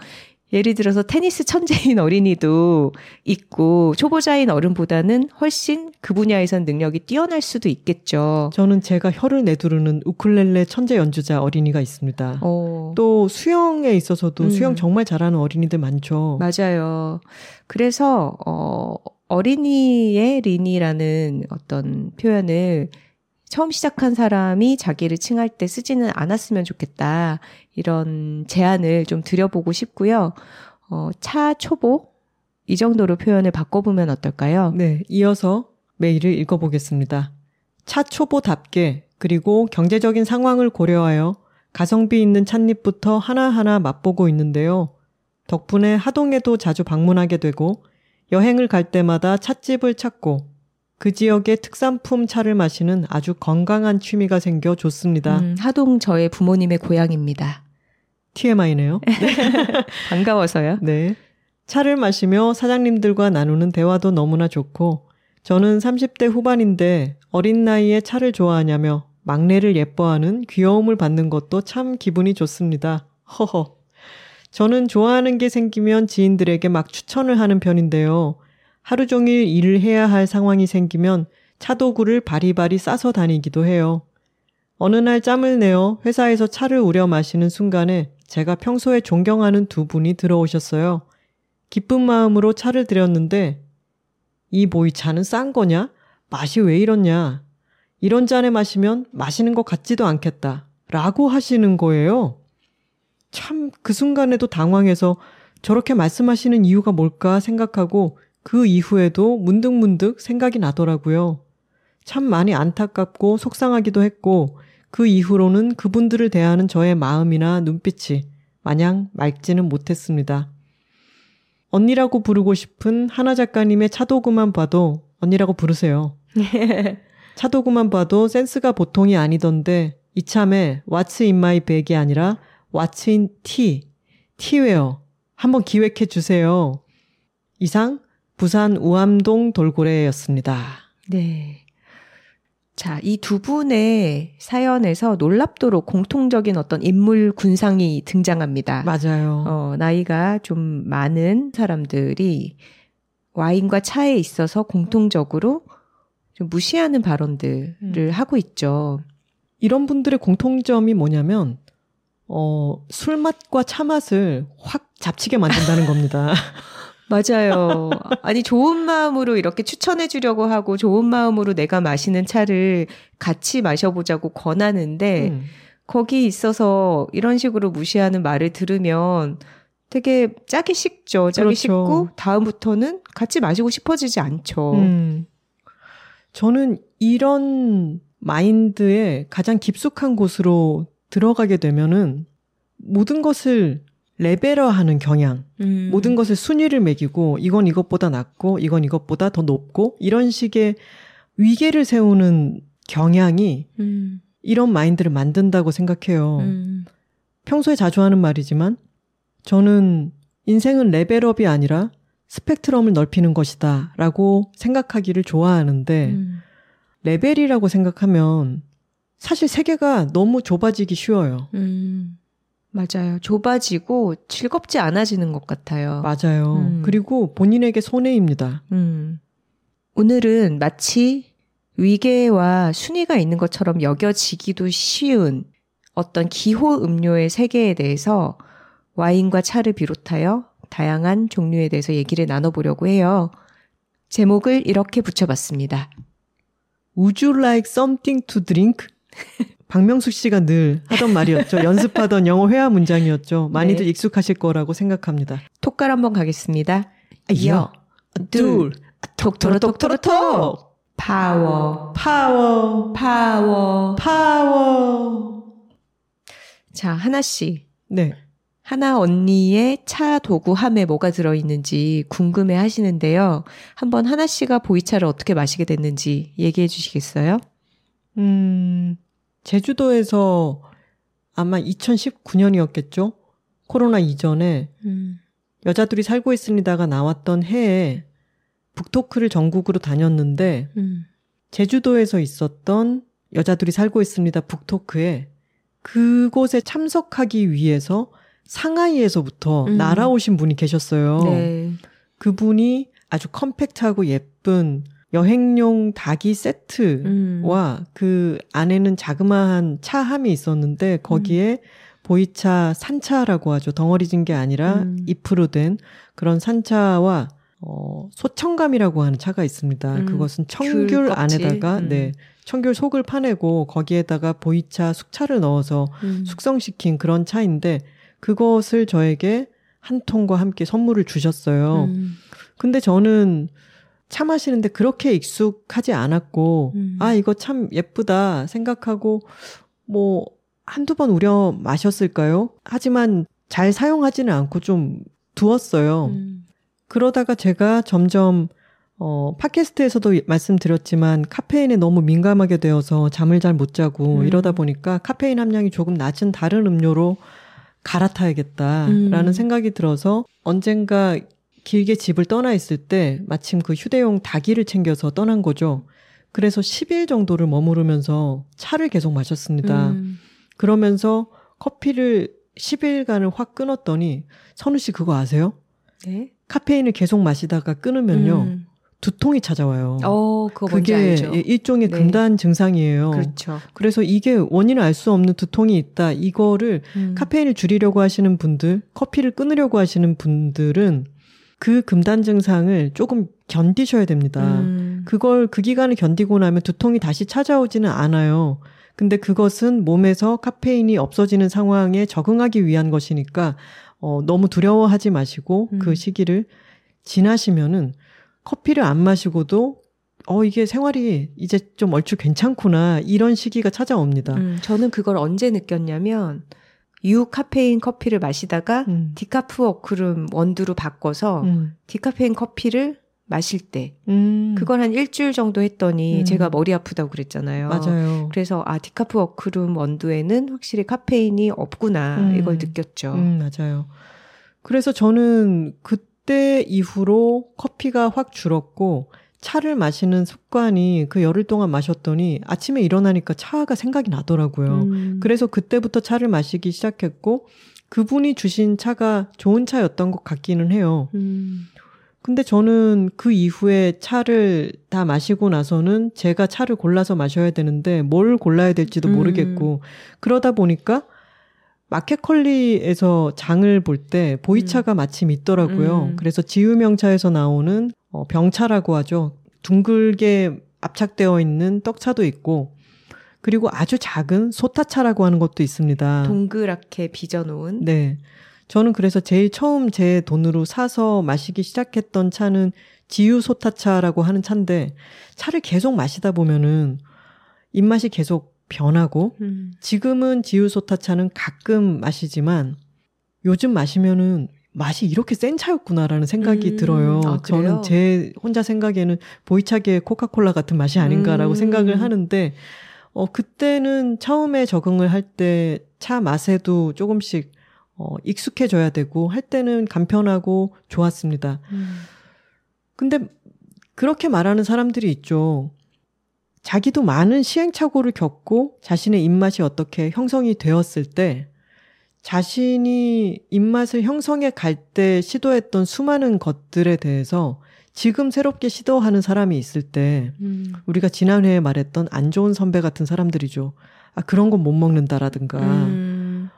예를 들어서 테니스 천재인 어린이도 있고 초보자인 어른보다는 훨씬 그 분야에선 능력이 뛰어날 수도 있겠죠. 저는 제가 혀를 내두르는 우쿨렐레 천재 연주자 어린이가 있습니다. 어. 또 수영에 있어서도 음. 수영 정말 잘하는 어린이들 많죠. 맞아요. 그래서 어 어린이의 린이라는 어떤 표현을 처음 시작한 사람이 자기를 칭할 때 쓰지는 않았으면 좋겠다. 이런 제안을 좀 드려보고 싶고요. 어, 차 초보? 이 정도로 표현을 바꿔보면 어떨까요? 네, 이어서 메일을 읽어보겠습니다. 차 초보답게 그리고 경제적인 상황을 고려하여 가성비 있는 찻잎부터 하나하나 맛보고 있는데요. 덕분에 하동에도 자주 방문하게 되고 여행을 갈 때마다 찻집을 찾고 그 지역의 특산품 차를 마시는 아주 건강한 취미가 생겨 좋습니다. 음, 하동 저의 부모님의 고향입니다. TMI네요. 반가워서요. 네. 차를 마시며 사장님들과 나누는 대화도 너무나 좋고 저는 30대 후반인데 어린 나이에 차를 좋아하냐며 막내를 예뻐하는 귀여움을 받는 것도 참 기분이 좋습니다. 허허. 저는 좋아하는 게 생기면 지인들에게 막 추천을 하는 편인데요. 하루 종일 일을 해야 할 상황이 생기면 차도구를 바리바리 싸서 다니기도 해요. 어느 날 짬을 내어 회사에서 차를 우려 마시는 순간에 제가 평소에 존경하는 두 분이 들어오셨어요. 기쁜 마음으로 차를 드렸는데 이 모이 차는 싼 거냐? 맛이 왜 이렇냐? 이런 잔에 마시면 마시는 것 같지도 않겠다. 라고 하시는 거예요. 참 그 순간에도 당황해서 저렇게 말씀하시는 이유가 뭘까 생각하고 그 이후에도 문득문득 생각이 나더라고요. 참 많이 안타깝고 속상하기도 했고 그 이후로는 그분들을 대하는 저의 마음이나 눈빛이 마냥 맑지는 못했습니다. 언니라고 부르고 싶은 하나 작가님의 차도구만 봐도 언니라고 부르세요. 차도구만 봐도 센스가 보통이 아니던데 이참에 What's in my bag이 아니라 What's in tea, 티웨어 한번 기획해 주세요. 이상 부산 우암동 돌고래였습니다. 네. 자, 이 두 분의 사연에서 놀랍도록 공통적인 어떤 인물 군상이 등장합니다. 맞아요. 어, 나이가 좀 많은 사람들이 와인과 차에 있어서 공통적으로 좀 무시하는 발언들을 음. 하고 있죠. 이런 분들의 공통점이 뭐냐면, 어, 술 맛과 차 맛을 확 잡치게 만든다는 겁니다. 맞아요. 아니, 좋은 마음으로 이렇게 추천해 주려고 하고 좋은 마음으로 내가 마시는 차를 같이 마셔보자고 권하는데, 음. 거기 있어서 이런 식으로 무시하는 말을 들으면 되게 짜기 식죠. 짜기 그렇죠. 식고, 다음부터는 같이 마시고 싶어지지 않죠. 음. 저는 이런 마인드에 가장 깊숙한 곳으로 들어가게 되면은 모든 것을 레벨화하는 경향, 음. 모든 것을 순위를 매기고 이건 이것보다 낫고 이건 이것보다 더 높고 이런 식의 위계를 세우는 경향이 음. 이런 마인드를 만든다고 생각해요. 음. 평소에 자주 하는 말이지만 저는 인생은 레벨업이 아니라 스펙트럼을 넓히는 것이다 라고 생각하기를 좋아하는데 음. 레벨이라고 생각하면 사실 세계가 너무 좁아지기 쉬워요. 음. 맞아요. 좁아지고 즐겁지 않아지는 것 같아요. 맞아요. 음. 그리고 본인에게 손해입니다. 음. 오늘은 마치 위계와 순위가 있는 것처럼 여겨지기도 쉬운 어떤 기호 음료의 세계에 대해서 와인과 차를 비롯하여 다양한 종류에 대해서 얘기를 나눠보려고 해요. 제목을 이렇게 붙여봤습니다. Would you like something to drink? 박명숙 씨가 늘 하던 말이었죠. 연습하던 영어 회화 문장이었죠. 많이들 네. 익숙하실 거라고 생각합니다. 톡갈 한번 가겠습니다. 여, 둘, 톡토로 톡토로 톡! 파워, 파워, 파워, 파워. 자, 하나씩. 네. 하나 언니의 차 도구함에 뭐가 들어있는지 궁금해 하시는데요. 한번 하나 씨가 보이차를 어떻게 마시게 됐는지 얘기해 주시겠어요? 음, 제주도에서 아마 2019년이었겠죠? 코로나 이전에 음. 여자들이 살고 있습니다가 나왔던 해에 북토크를 전국으로 다녔는데 음. 제주도에서 있었던 여자들이 살고 있습니다 북토크에 그곳에 참석하기 위해서 상하이에서부터 음. 날아오신 분이 계셨어요. 네. 그분이 아주 컴팩트하고 예쁜 여행용 닭이 세트와 음. 그 안에는 자그마한 차함이 있었는데 거기에 음. 보이차 산차라고 하죠. 덩어리 진 게 아니라 음. 잎으로 된 그런 산차와 어, 소청감이라고 하는 차가 있습니다. 음. 그것은 청귤 안에다가 음. 네 청귤 속을 파내고 거기에다가 보이차 숙차를 넣어서 음. 숙성시킨 그런 차인데 그것을 저에게 한 통과 함께 선물을 주셨어요. 근데 저는 차 마시는데 그렇게 익숙하지 않았고, 음. 아, 이거 참 예쁘다 생각하고, 뭐, 한두 번 우려 마셨을까요? 하지만 잘 사용하지는 않고 좀 두었어요. 음. 그러다가 제가 점점 어, 팟캐스트에서도 말씀드렸지만 카페인에 너무 민감하게 되어서 잠을 잘 못 자고 음. 이러다 보니까 카페인 함량이 조금 낮은 다른 음료로 갈아타야겠다라는 음. 생각이 들어서 언젠가 길게 집을 떠나 있을 때 마침 그 휴대용 다기를 챙겨서 떠난 거죠. 그래서 10일 정도를 머무르면서 차를 계속 마셨습니다. 음. 그러면서 커피를 10일간을 확 끊었더니 선우 씨 그거 아세요? 네. 카페인을 계속 마시다가 끊으면요. 음. 두통이 찾아와요. 어, 그거 그게 알죠. 일종의 네. 금단 증상이에요. 그렇죠. 그래서 이게 원인을 알 수 없는 두통이 있다. 이거를 음. 카페인을 줄이려고 하시는 분들, 커피를 끊으려고 하시는 분들은 그 금단 증상을 조금 견디셔야 됩니다. 음. 그걸 그 기간을 견디고 나면 두통이 다시 찾아오지는 않아요. 근데 그것은 몸에서 카페인이 없어지는 상황에 적응하기 위한 것이니까 어, 너무 두려워하지 마시고 음. 그 시기를 지나시면은 커피를 안 마시고도 어 이게 생활이 이제 좀 얼추 괜찮구나 이런 시기가 찾아옵니다. 음, 저는 그걸 언제 느꼈냐면 유카페인 커피를 마시다가 음. 디카프 어크룸 원두로 바꿔서 음. 디카페인 커피를 마실 때 음. 그걸 한 일주일 정도 했더니 음. 제가 머리 아프다고 그랬잖아요. 맞아요. 그래서 아 디카프 어크룸 원두에는 확실히 카페인이 없구나 음. 이걸 느꼈죠. 음, 맞아요. 그래서 저는 그때 이후로 커피가 확 줄었고 차를 마시는 습관이 그 열흘 동안 마셨더니 아침에 일어나니까 차가 생각이 나더라고요. 음. 그래서 그때부터 차를 마시기 시작했고 그분이 주신 차가 좋은 차였던 것 같기는 해요. 음. 근데 저는 그 이후에 차를 다 마시고 나서는 제가 차를 골라서 마셔야 되는데 뭘 골라야 될지도 음. 모르겠고 그러다 보니까 마켓컬리에서 장을 볼 때 보이차가 마침 있더라고요. 음. 그래서 지유명차에서 나오는 어, 병차라고 하죠. 둥글게 압착되어 있는 떡차도 있고 그리고 아주 작은 소타차라고 하는 것도 있습니다. 동그랗게 빚어놓은 네. 저는 그래서 제일 처음 제 돈으로 사서 마시기 시작했던 차는 지유 소타차라고 하는 차인데 차를 계속 마시다 보면은 입맛이 계속 변하고 음. 지금은 지유 소타차는 가끔 마시지만 요즘 마시면은 맛이 이렇게 센 차였구나라는 생각이 음, 들어요. 아? 저는 제 혼자 생각에는 보이차계의 코카콜라 같은 맛이 아닌가라고 음. 생각을 하는데 어 그때는 처음에 적응을 할 때 차 맛에도 조금씩 어 익숙해져야 되고 할 때는 간편하고 좋았습니다. 음. 근데 그렇게 말하는 사람들이 있죠. 자기도 많은 시행착오를 겪고 자신의 입맛이 어떻게 형성이 되었을 때 자신이 입맛을 형성해 갈 때 시도했던 수많은 것들에 대해서 지금 새롭게 시도하는 사람이 있을 때 음. 우리가 지난해에 말했던 안 좋은 선배 같은 사람들이죠. 아, 그런 건 못 먹는다라든가 음.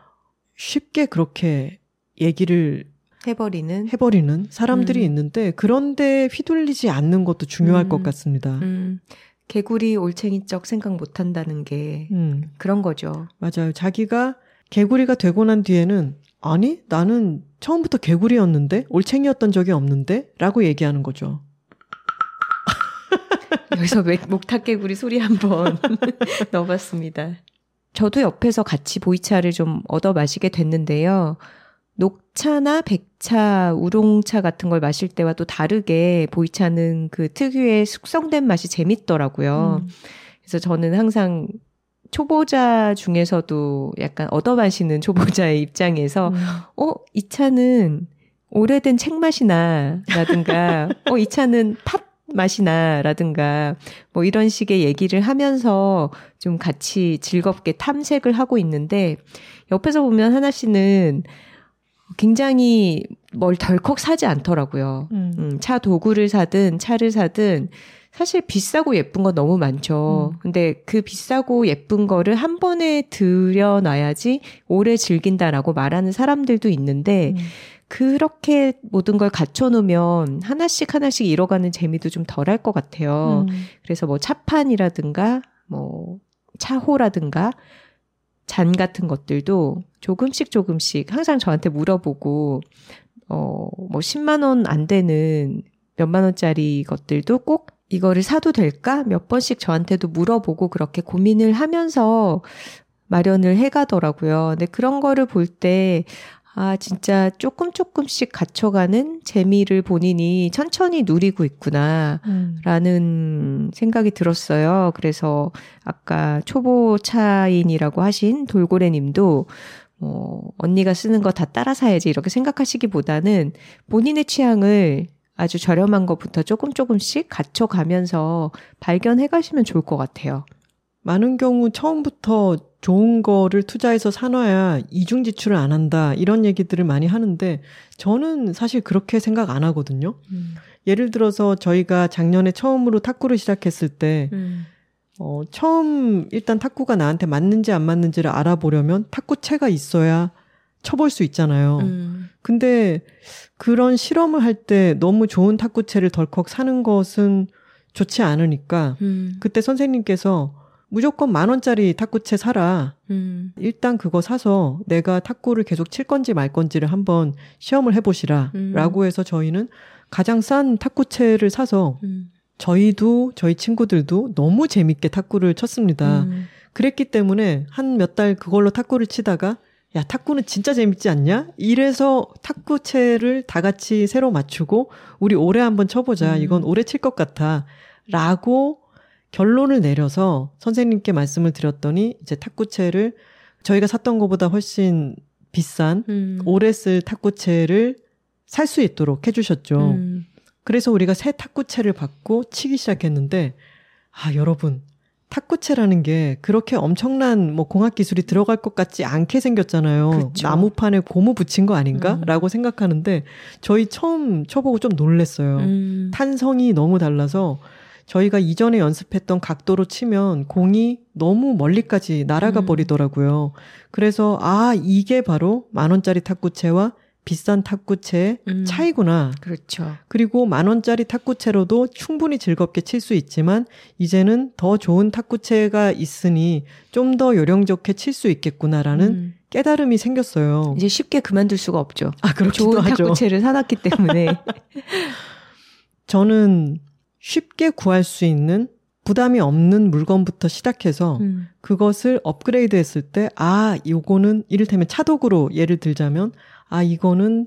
쉽게 그렇게 얘기를 해버리는 해버리는 사람들이 음. 있는데 그런데 휘둘리지 않는 것도 중요할 음. 것 같습니다. 음. 개구리 올챙이적 생각 못 한다는 게 음, 그런 거죠. 맞아요. 자기가 개구리가 되고 난 뒤에는 아니 나는 처음부터 개구리였는데 올챙이였던 적이 없는데 라고 얘기하는 거죠. 여기서 맥- 목탁개구리 소리 한번 넣어봤습니다. 저도 옆에서 같이 보이차를 좀 얻어 마시게 됐는데요. 녹차나 백차, 우롱차 같은 걸 마실 때와 또 다르게 보이차는 그 특유의 숙성된 맛이 재밌더라고요. 음. 그래서 저는 항상 초보자 중에서도 약간 얻어 마시는 초보자의 입장에서 음. 어, 이 차는 오래된 책 맛이나, 라든가, 어, 이 차는 팝 맛이나, 라든가, 뭐 이런 식의 얘기를 하면서 좀 같이 즐겁게 탐색을 하고 있는데, 옆에서 보면 하나 씨는 굉장히 뭘 덜컥 사지 않더라고요. 음. 음, 차 도구를 사든 차를 사든 사실 비싸고 예쁜 건 너무 많죠. 음. 근데 그 비싸고 예쁜 거를 한 번에 들여놔야지 오래 즐긴다라고 말하는 사람들도 있는데 음. 그렇게 모든 걸 갖춰놓으면 하나씩 하나씩 잃어가는 재미도 좀 덜할 것 같아요. 음. 그래서 뭐 차판이라든가 뭐 차호라든가 잔 같은 것들도 조금씩 조금씩 항상 저한테 물어보고 어 뭐 10만 원 안 되는 몇만 원짜리 것들도 꼭 이거를 사도 될까? 몇 번씩 저한테도 물어보고 그렇게 고민을 하면서 마련을 해 가더라고요. 근데 그런 거를 볼 때, 아, 진짜 조금 조금씩 갖춰가는 재미를 본인이 천천히 누리고 있구나. 음. 라는 생각이 들었어요. 그래서 아까 초보 차인이라고 하신 돌고래 님도 어, 언니가 쓰는 거 다 따라 사야지 이렇게 생각하시기보다는 본인의 취향을 아주 저렴한 것부터 조금 조금씩 갖춰가면서 발견해 가시면 좋을 것 같아요. 많은 경우 처음부터 좋은 거를 투자해서 사놔야 이중 지출을 안 한다 이런 얘기들을 많이 하는데 저는 사실 그렇게 생각 안 하거든요. 음. 예를 들어서 저희가 작년에 처음으로 탁구를 시작했을 때 음. 어, 처음 일단 탁구가 나한테 맞는지 안 맞는지를 알아보려면 탁구채가 있어야 쳐볼 수 있잖아요. 음. 근데 그런 실험을 할 때 너무 좋은 탁구채를 덜컥 사는 것은 좋지 않으니까 음. 그때 선생님께서 무조건 만 원짜리 탁구채 사라. 음. 일단 그거 사서 내가 탁구를 계속 칠 건지 말 건지를 한번 시험을 해보시라. 음. 라고 해서 저희는 가장 싼 탁구채를 사서 음. 저희도 저희 친구들도 너무 재밌게 탁구를 쳤습니다. 음. 그랬기 때문에 한 몇 달 그걸로 탁구를 치다가 야 탁구는 진짜 재밌지 않냐? 이래서 탁구채를 다 같이 새로 맞추고 우리 올해 한번 쳐보자. 음. 이건 올해 칠 것 같아. 라고 결론을 내려서 선생님께 말씀을 드렸더니 이제 탁구채를 저희가 샀던 것보다 훨씬 비싼 음. 오래 쓸 탁구채를 살 수 있도록 해주셨죠. 음. 그래서 우리가 새 탁구채를 받고 치기 시작했는데, 아, 여러분. 탁구채라는 게 그렇게 엄청난 뭐 공학 기술이 들어갈 것 같지 않게 생겼잖아요. 그쵸. 나무판에 고무 붙인 거 아닌가? 음. 라고 생각하는데 저희 처음 쳐보고 좀 놀랬어요. 음. 탄성이 너무 달라서 저희가 이전에 연습했던 각도로 치면 공이 너무 멀리까지 날아가 음. 버리더라고요. 그래서 아, 이게 바로 만 원짜리 탁구채와 비싼 탁구채의 음. 차이구나. 그렇죠. 그리고 만 원짜리 탁구채로도 충분히 즐겁게 칠 수 있지만 이제는 더 좋은 탁구채가 있으니 좀 더 요령 좋게 칠 수 있겠구나라는 음. 깨달음이 생겼어요. 이제 쉽게 그만둘 수가 없죠. 아, 그렇기도 좋은 하죠. 탁구채를 사놨기 때문에. 저는 쉽게 구할 수 있는 부담이 없는 물건부터 시작해서 음. 그것을 업그레이드 했을 때, 아, 요거는 이를테면 차독으로 예를 들자면, 아, 이거는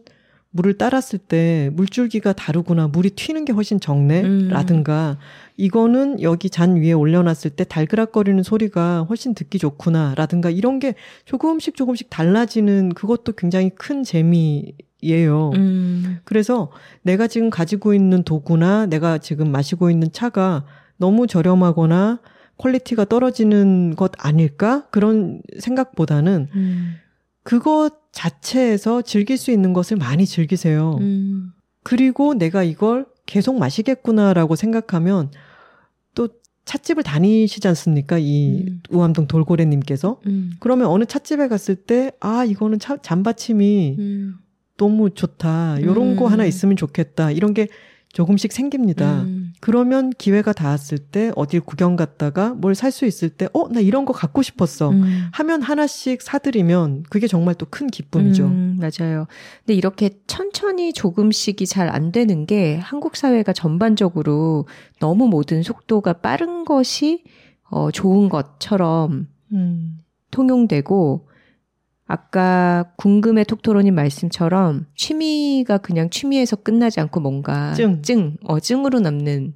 물을 따랐을 때 물줄기가 다르구나. 물이 튀는 게 훨씬 적네. 음. 라든가, 이거는 여기 잔 위에 올려놨을 때 달그락거리는 소리가 훨씬 듣기 좋구나. 라든가, 이런 게 조금씩 조금씩 달라지는 그것도 굉장히 큰 재미 예요. 음. 그래서 내가 지금 가지고 있는 도구나 내가 지금 마시고 있는 차가 너무 저렴하거나 quality가 떨어지는 것 아닐까? 그런 생각보다는 음. 그것 자체에서 즐길 수 있는 것을 많이 즐기세요. 음. 그리고 내가 이걸 계속 마시겠구나라고 생각하면 또 찻집을 다니시지 않습니까? 이 음. 우암동 돌고래님께서. 음. 그러면 어느 찻집에 갔을 때, 아, 이거는 차, 잔받침이 음. 너무 좋다. 요런 음. 거 하나 있으면 좋겠다. 이런 게 조금씩 생깁니다. 음. 그러면 기회가 닿았을 때 어딜 구경 갔다가 뭘 살 수 있을 때, 어, 나 이런 거 갖고 싶었어. 음. 하면 하나씩 사드리면 그게 정말 또 큰 기쁨이죠. 음, 맞아요. 근데 이렇게 천천히 조금씩이 잘 안 되는 게 한국 사회가 전반적으로 너무 모든 속도가 빠른 것이 어, 좋은 것처럼 음. 통용되고 아까 궁금해 톡토로님 말씀처럼 취미가 그냥 취미에서 끝나지 않고 뭔가 증. 증, 어, 증으로 남는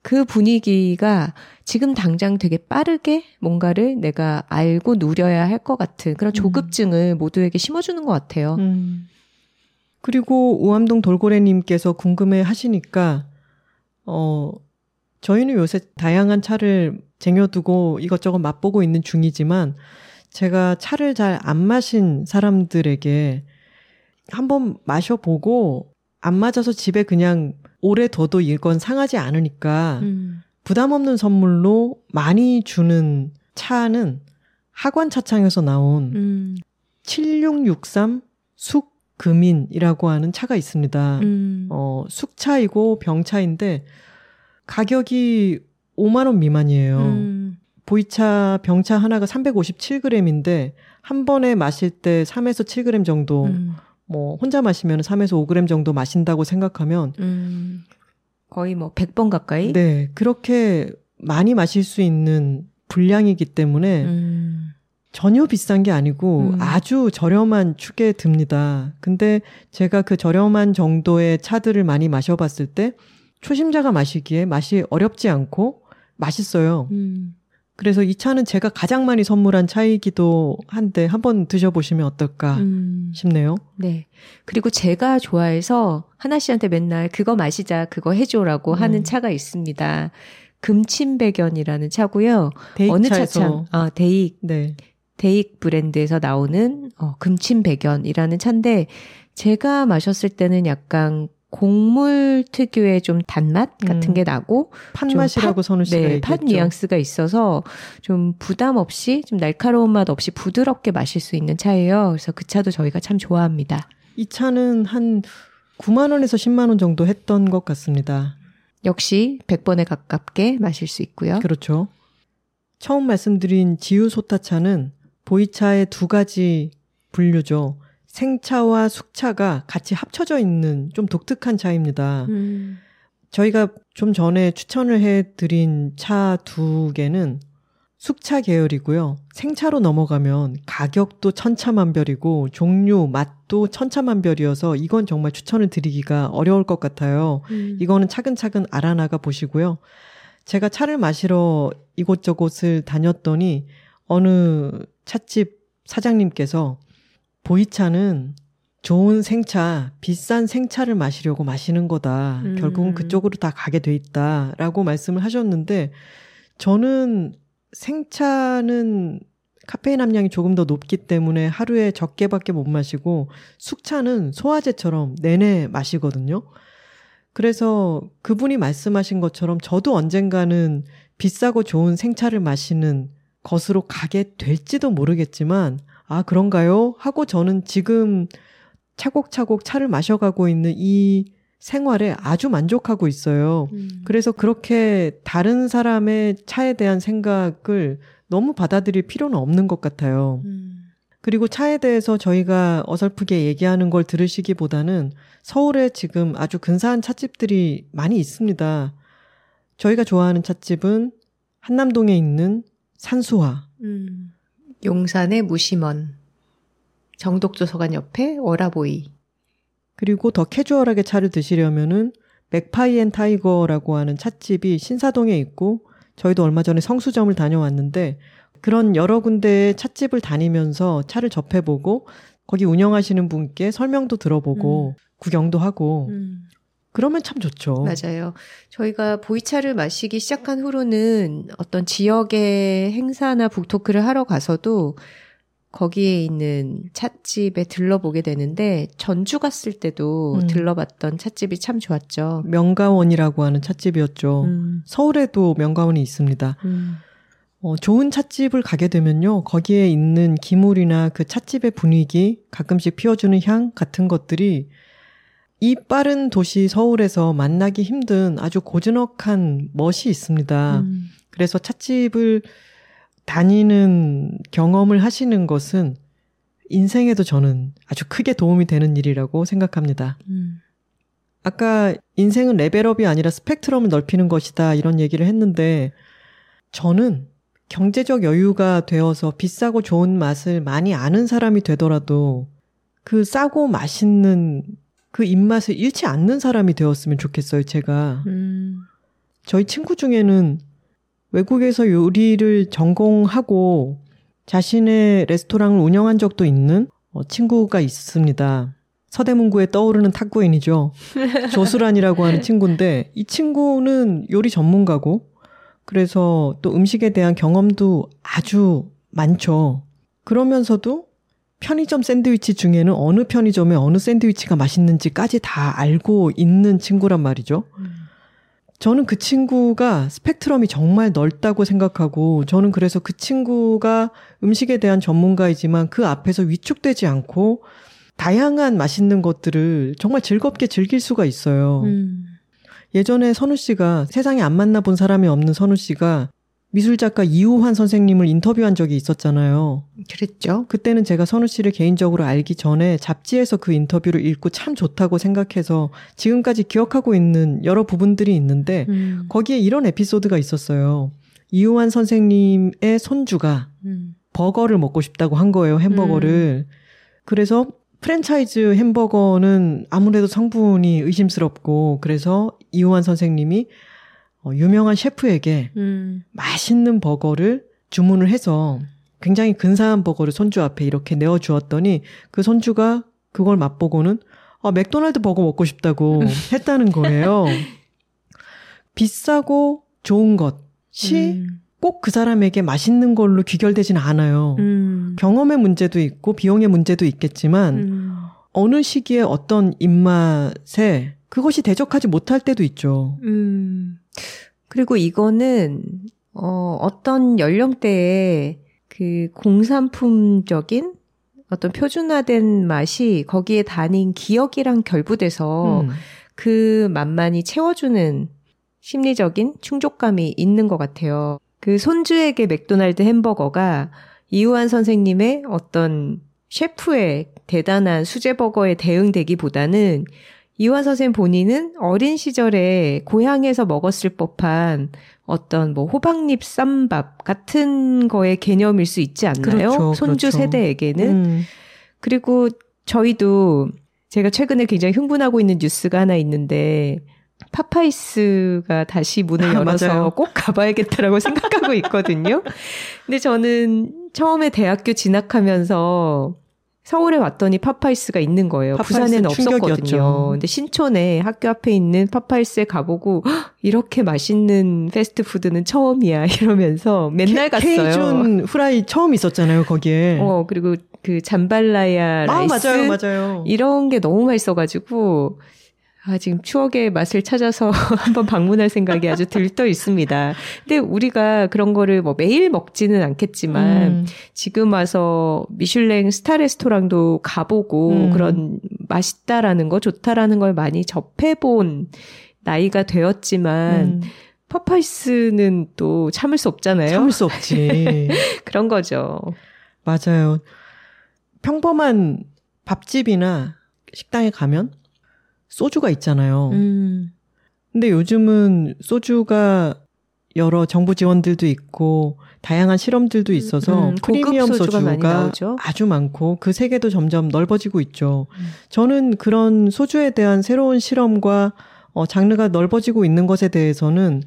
그 분위기가 지금 당장 되게 빠르게 뭔가를 내가 알고 누려야 할 것 같은 그런 조급증을 모두에게 심어주는 것 같아요. 음. 그리고 우암동 돌고래님께서 궁금해 하시니까, 어, 저희는 요새 다양한 차를 쟁여두고 이것저것 맛보고 있는 중이지만, 제가 차를 잘 안 마신 사람들에게 한번 마셔보고, 안 맞아서 집에 그냥 오래 둬도 이건 상하지 않으니까, 음. 부담 없는 선물로 많이 주는 차는 학원 차창에서 나온 음. 7663 숙금인이라고 하는 차가 있습니다. 음. 어, 숙차이고 병차인데 가격이 5만 원 미만이에요. 음. 보이차 병차 하나가 357g인데 한 번에 마실 때 3에서 7g 정도 음. 뭐 혼자 마시면 3에서 5g 정도 마신다고 생각하면 음. 거의 뭐 100번 가까이? 네, 그렇게 많이 마실 수 있는 분량이기 때문에 음. 전혀 비싼 게 아니고 음. 아주 저렴한 축에 듭니다. 근데 제가 그 저렴한 정도의 차들을 많이 마셔 봤을 때 초심자가 마시기에 맛이 어렵지 않고 맛있어요. 음. 그래서 이 차는 제가 가장 많이 선물한 차이기도 한데 한번 드셔보시면 어떨까 음. 싶네요. 네. 그리고 제가 좋아해서 하나 씨한테 맨날 그거 마시자, 그거 해줘라고 음. 하는 차가 있습니다. 금침백연이라는 차고요. 어느 차참? 아, 데익, 네. 데익 브랜드에서 나오는 어, 금침백연이라는 차인데 제가 마셨을 때는 약간 곡물 특유의 좀 단맛 같은 음. 게 나고 판맛이라고 선우 씨가 네. 팥 뉘앙스가 있어서 좀 부담 없이 좀 날카로운 맛 없이 부드럽게 마실 수 있는 차예요. 그래서 그 차도 저희가 참 좋아합니다. 이 차는 한 9만 원에서 10만 원 정도 했던 것 같습니다. 역시 100번에 가깝게 마실 수 있고요. 그렇죠. 처음 말씀드린 지우 소타차는 보이차의 두 가지 분류죠. 생차와 숙차가 같이 합쳐져 있는 좀 독특한 차입니다. 음. 저희가 좀 전에 추천을 해드린 차 두 개는 숙차 계열이고요. 생차로 넘어가면 가격도 천차만별이고 종류, 맛도 천차만별이어서 이건 정말 추천을 드리기가 어려울 것 같아요. 음. 이거는 차근차근 알아나가 보시고요. 제가 차를 마시러 이곳저곳을 다녔더니 어느 찻집 사장님께서 보이차는 좋은 생차, 비싼 생차를 마시려고 마시는 거다. 음. 결국은 그쪽으로 다 가게 돼 있다. 라고 말씀을 하셨는데, 저는 생차는 카페인 함량이 조금 더 높기 때문에 하루에 적게밖에 못 마시고, 숙차는 소화제처럼 내내 마시거든요. 그래서 그분이 말씀하신 것처럼 저도 언젠가는 비싸고 좋은 생차를 마시는 것으로 가게 될지도 모르겠지만, 아, 그런가요? 하고 저는 지금 차곡차곡 차를 마셔가고 있는 이 생활에 아주 만족하고 있어요. 음. 그래서 그렇게 다른 사람의 차에 대한 생각을 너무 받아들일 필요는 없는 것 같아요. 음. 그리고 차에 대해서 저희가 어설프게 얘기하는 걸 들으시기보다는 서울에 지금 아주 근사한 찻집들이 많이 있습니다. 저희가 좋아하는 찻집은 한남동에 있는 산수화. 음. 용산의 무심원, 정독도서관 옆에 월하보이. 그리고 더 캐주얼하게 차를 드시려면은 맥파이 앤 타이거라고 하는 찻집이 신사동에 있고 저희도 얼마 전에 성수점을 다녀왔는데 그런 여러 군데의 찻집을 다니면서 차를 접해보고 거기 운영하시는 분께 설명도 들어보고 구경도 하고 음. 그러면 참 좋죠. 맞아요. 저희가 보이차를 마시기 시작한 후로는 어떤 지역의 행사나 북토크를 하러 가서도 거기에 있는 찻집에 들러보게 되는데 전주 갔을 때도 음. 들러봤던 찻집이 참 좋았죠. 명가원이라고 하는 찻집이었죠. 음. 서울에도 명가원이 있습니다. 음. 어, 좋은 찻집을 가게 되면요. 거기에 있는 기물이나 그 찻집의 분위기, 가끔씩 피워주는 향 같은 것들이 이 빠른 도시 서울에서 만나기 힘든 아주 고즈넉한 멋이 있습니다. 음. 그래서 찻집을 다니는 경험을 하시는 것은 인생에도 저는 아주 크게 도움이 되는 일이라고 생각합니다. 음. 아까 인생은 레벨업이 아니라 스펙트럼을 넓히는 것이다 이런 얘기를 했는데 저는 경제적 여유가 되어서 비싸고 좋은 맛을 많이 아는 사람이 되더라도 그 싸고 맛있는 그 입맛을 잃지 않는 사람이 되었으면 좋겠어요, 제가. 음. 저희 친구 중에는 외국에서 요리를 전공하고 자신의 레스토랑을 운영한 적도 있는 어, 친구가 있습니다. 서대문구에 떠오르는 탁구인이죠. 조수란이라고 하는 친구인데 이 친구는 요리 전문가고 그래서 또 음식에 대한 경험도 아주 많죠. 그러면서도 편의점 샌드위치 중에는 어느 편의점에 어느 샌드위치가 맛있는지까지 다 알고 있는 친구란 말이죠. 음. 저는 그 친구가 스펙트럼이 정말 넓다고 생각하고 저는 그래서 그 친구가 음식에 대한 전문가이지만 그 앞에서 위축되지 않고 다양한 맛있는 것들을 정말 즐겁게 즐길 수가 있어요. 음. 예전에 선우 씨가 세상에 안 만나본 사람이 없는 선우 씨가 미술작가 이우환 선생님을 인터뷰한 적이 있었잖아요. 그랬죠. 그때는 제가 선우 씨를 개인적으로 알기 전에 잡지에서 그 인터뷰를 읽고 참 좋다고 생각해서 지금까지 기억하고 있는 여러 부분들이 있는데 음. 거기에 이런 에피소드가 있었어요. 이우환 선생님의 손주가 음. 버거를 먹고 싶다고 한 거예요, 햄버거를. 음. 그래서 프랜차이즈 햄버거는 아무래도 성분이 의심스럽고 그래서 이호환 선생님이 어, 유명한 셰프에게 음. 맛있는 버거를 주문을 해서 굉장히 근사한 버거를 손주 앞에 이렇게 내어 주었더니 그 손주가 그걸 맛보고는 아, 맥도날드 버거 먹고 싶다고 했다는 거예요. 비싸고 좋은 것이 음. 꼭그 사람에게 맛있는 걸로 귀결되지는 않아요. 음. 경험의 문제도 있고 비용의 문제도 있겠지만 음. 어느 시기에 어떤 입맛에 그것이 대적하지 못할 때도 있죠. 음. 그리고 이거는 어, 어떤 연령대에 그 공산품적인 어떤 표준화된 맛이 거기에 단인 기억이랑 결부돼서 음. 그 맛만이 채워주는 심리적인 충족감이 있는 것 같아요. 그 손주에게 맥도날드 햄버거가 이우한 선생님의 어떤 셰프의 대단한 수제버거에 대응되기보다는 이우한 선생님 본인은 어린 시절에 고향에서 먹었을 법한 어떤 뭐 호박잎 쌈밥 같은 거의 개념일 수 있지 않나요? 그렇죠, 손주 그렇죠. 세대에게는. 음. 그리고 저희도 제가 최근에 굉장히 흥분하고 있는 뉴스가 하나 있는데 파파이스가 다시 문을 아, 열어서 맞아요. 꼭 가봐야겠다라고 생각하고 있거든요. 근데 저는 처음에 대학교 진학하면서 서울에 왔더니 파파이스가 있는 거예요. 파파이스 부산에는 없었거든요. 충격이었죠. 근데 신촌에 학교 앞에 있는 파파이스에 가보고 "헉, 이렇게 맛있는 패스트푸드는 처음이야 이러면서 맨날 케- 갔어요. 케이준 후라이 처음 있었잖아요, 거기에. 어 그리고 그 잠발라야 아, 라이스 맞아요, 맞아요. 이런 게 너무 맛있어가지고 아 지금 추억의 맛을 찾아서 한번 방문할 생각이 아주 들떠 있습니다. 근데 우리가 그런 거를 뭐 매일 먹지는 않겠지만 음. 지금 와서 미슐랭 스타 레스토랑도 가보고 음. 그런 맛있다라는 거 좋다라는 걸 많이 접해본 나이가 되었지만 음. 파파이스는 또 참을 수 없잖아요. 참을 수 없지. 그런 거죠. 맞아요. 평범한 밥집이나 식당에 가면 소주가 있잖아요. 음. 근데 요즘은 소주가 여러 정부 지원들도 있고 다양한 실험들도 있어서 음, 프리미엄 소주가 소주가. 아주 많고 그 세계도 점점 넓어지고 있죠. 음. 저는 그런 소주에 대한 새로운 실험과 어, 장르가 넓어지고 있는 것에 대해서는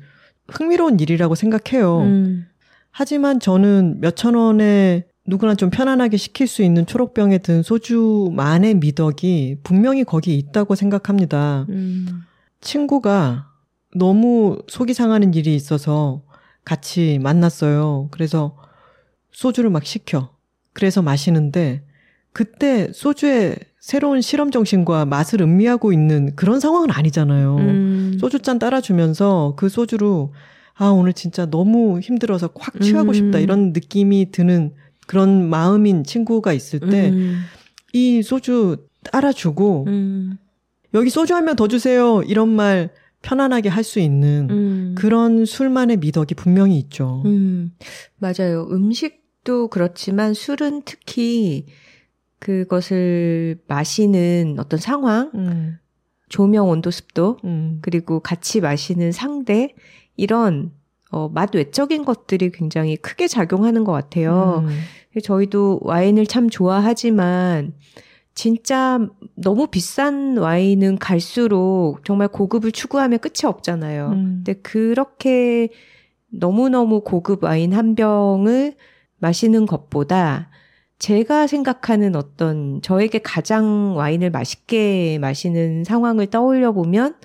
흥미로운 일이라고 생각해요. 음. 하지만 저는 몇천 원에 누구나 좀 편안하게 시킬 수 있는 초록병에 든 소주만의 미덕이 분명히 거기 있다고 생각합니다. 음. 친구가 너무 속이 상하는 일이 있어서 같이 만났어요. 그래서 소주를 막 시켜. 그래서 마시는데 그때 소주의 새로운 실험 정신과 맛을 음미하고 있는 그런 상황은 아니잖아요. 음. 소주잔 따라주면서 그 소주로 아 오늘 진짜 너무 힘들어서 콱 취하고 음. 싶다 이런 느낌이 드는 그런 마음인 친구가 있을 때이 음. 소주 따라주고 음. 여기 소주 한 명 더 주세요 이런 말 편안하게 할 수 있는 음. 그런 술만의 미덕이 분명히 있죠. 음. 맞아요. 음식도 그렇지만 술은 특히 그것을 마시는 어떤 상황, 음, 조명 온도 습도, 음, 그리고 같이 마시는 상대, 이런 어, 맛 외적인 것들이 굉장히 크게 작용하는 것 같아요. 음, 저희도 와인을 참 좋아하지만 진짜 너무 비싼 와인은 갈수록 정말 고급을 추구하면 끝이 없잖아요. 음. 근데 그렇게 너무너무 고급 와인 한 병을 마시는 것보다 제가 생각하는 어떤 저에게 가장 와인을 맛있게 마시는 상황을 떠올려 보면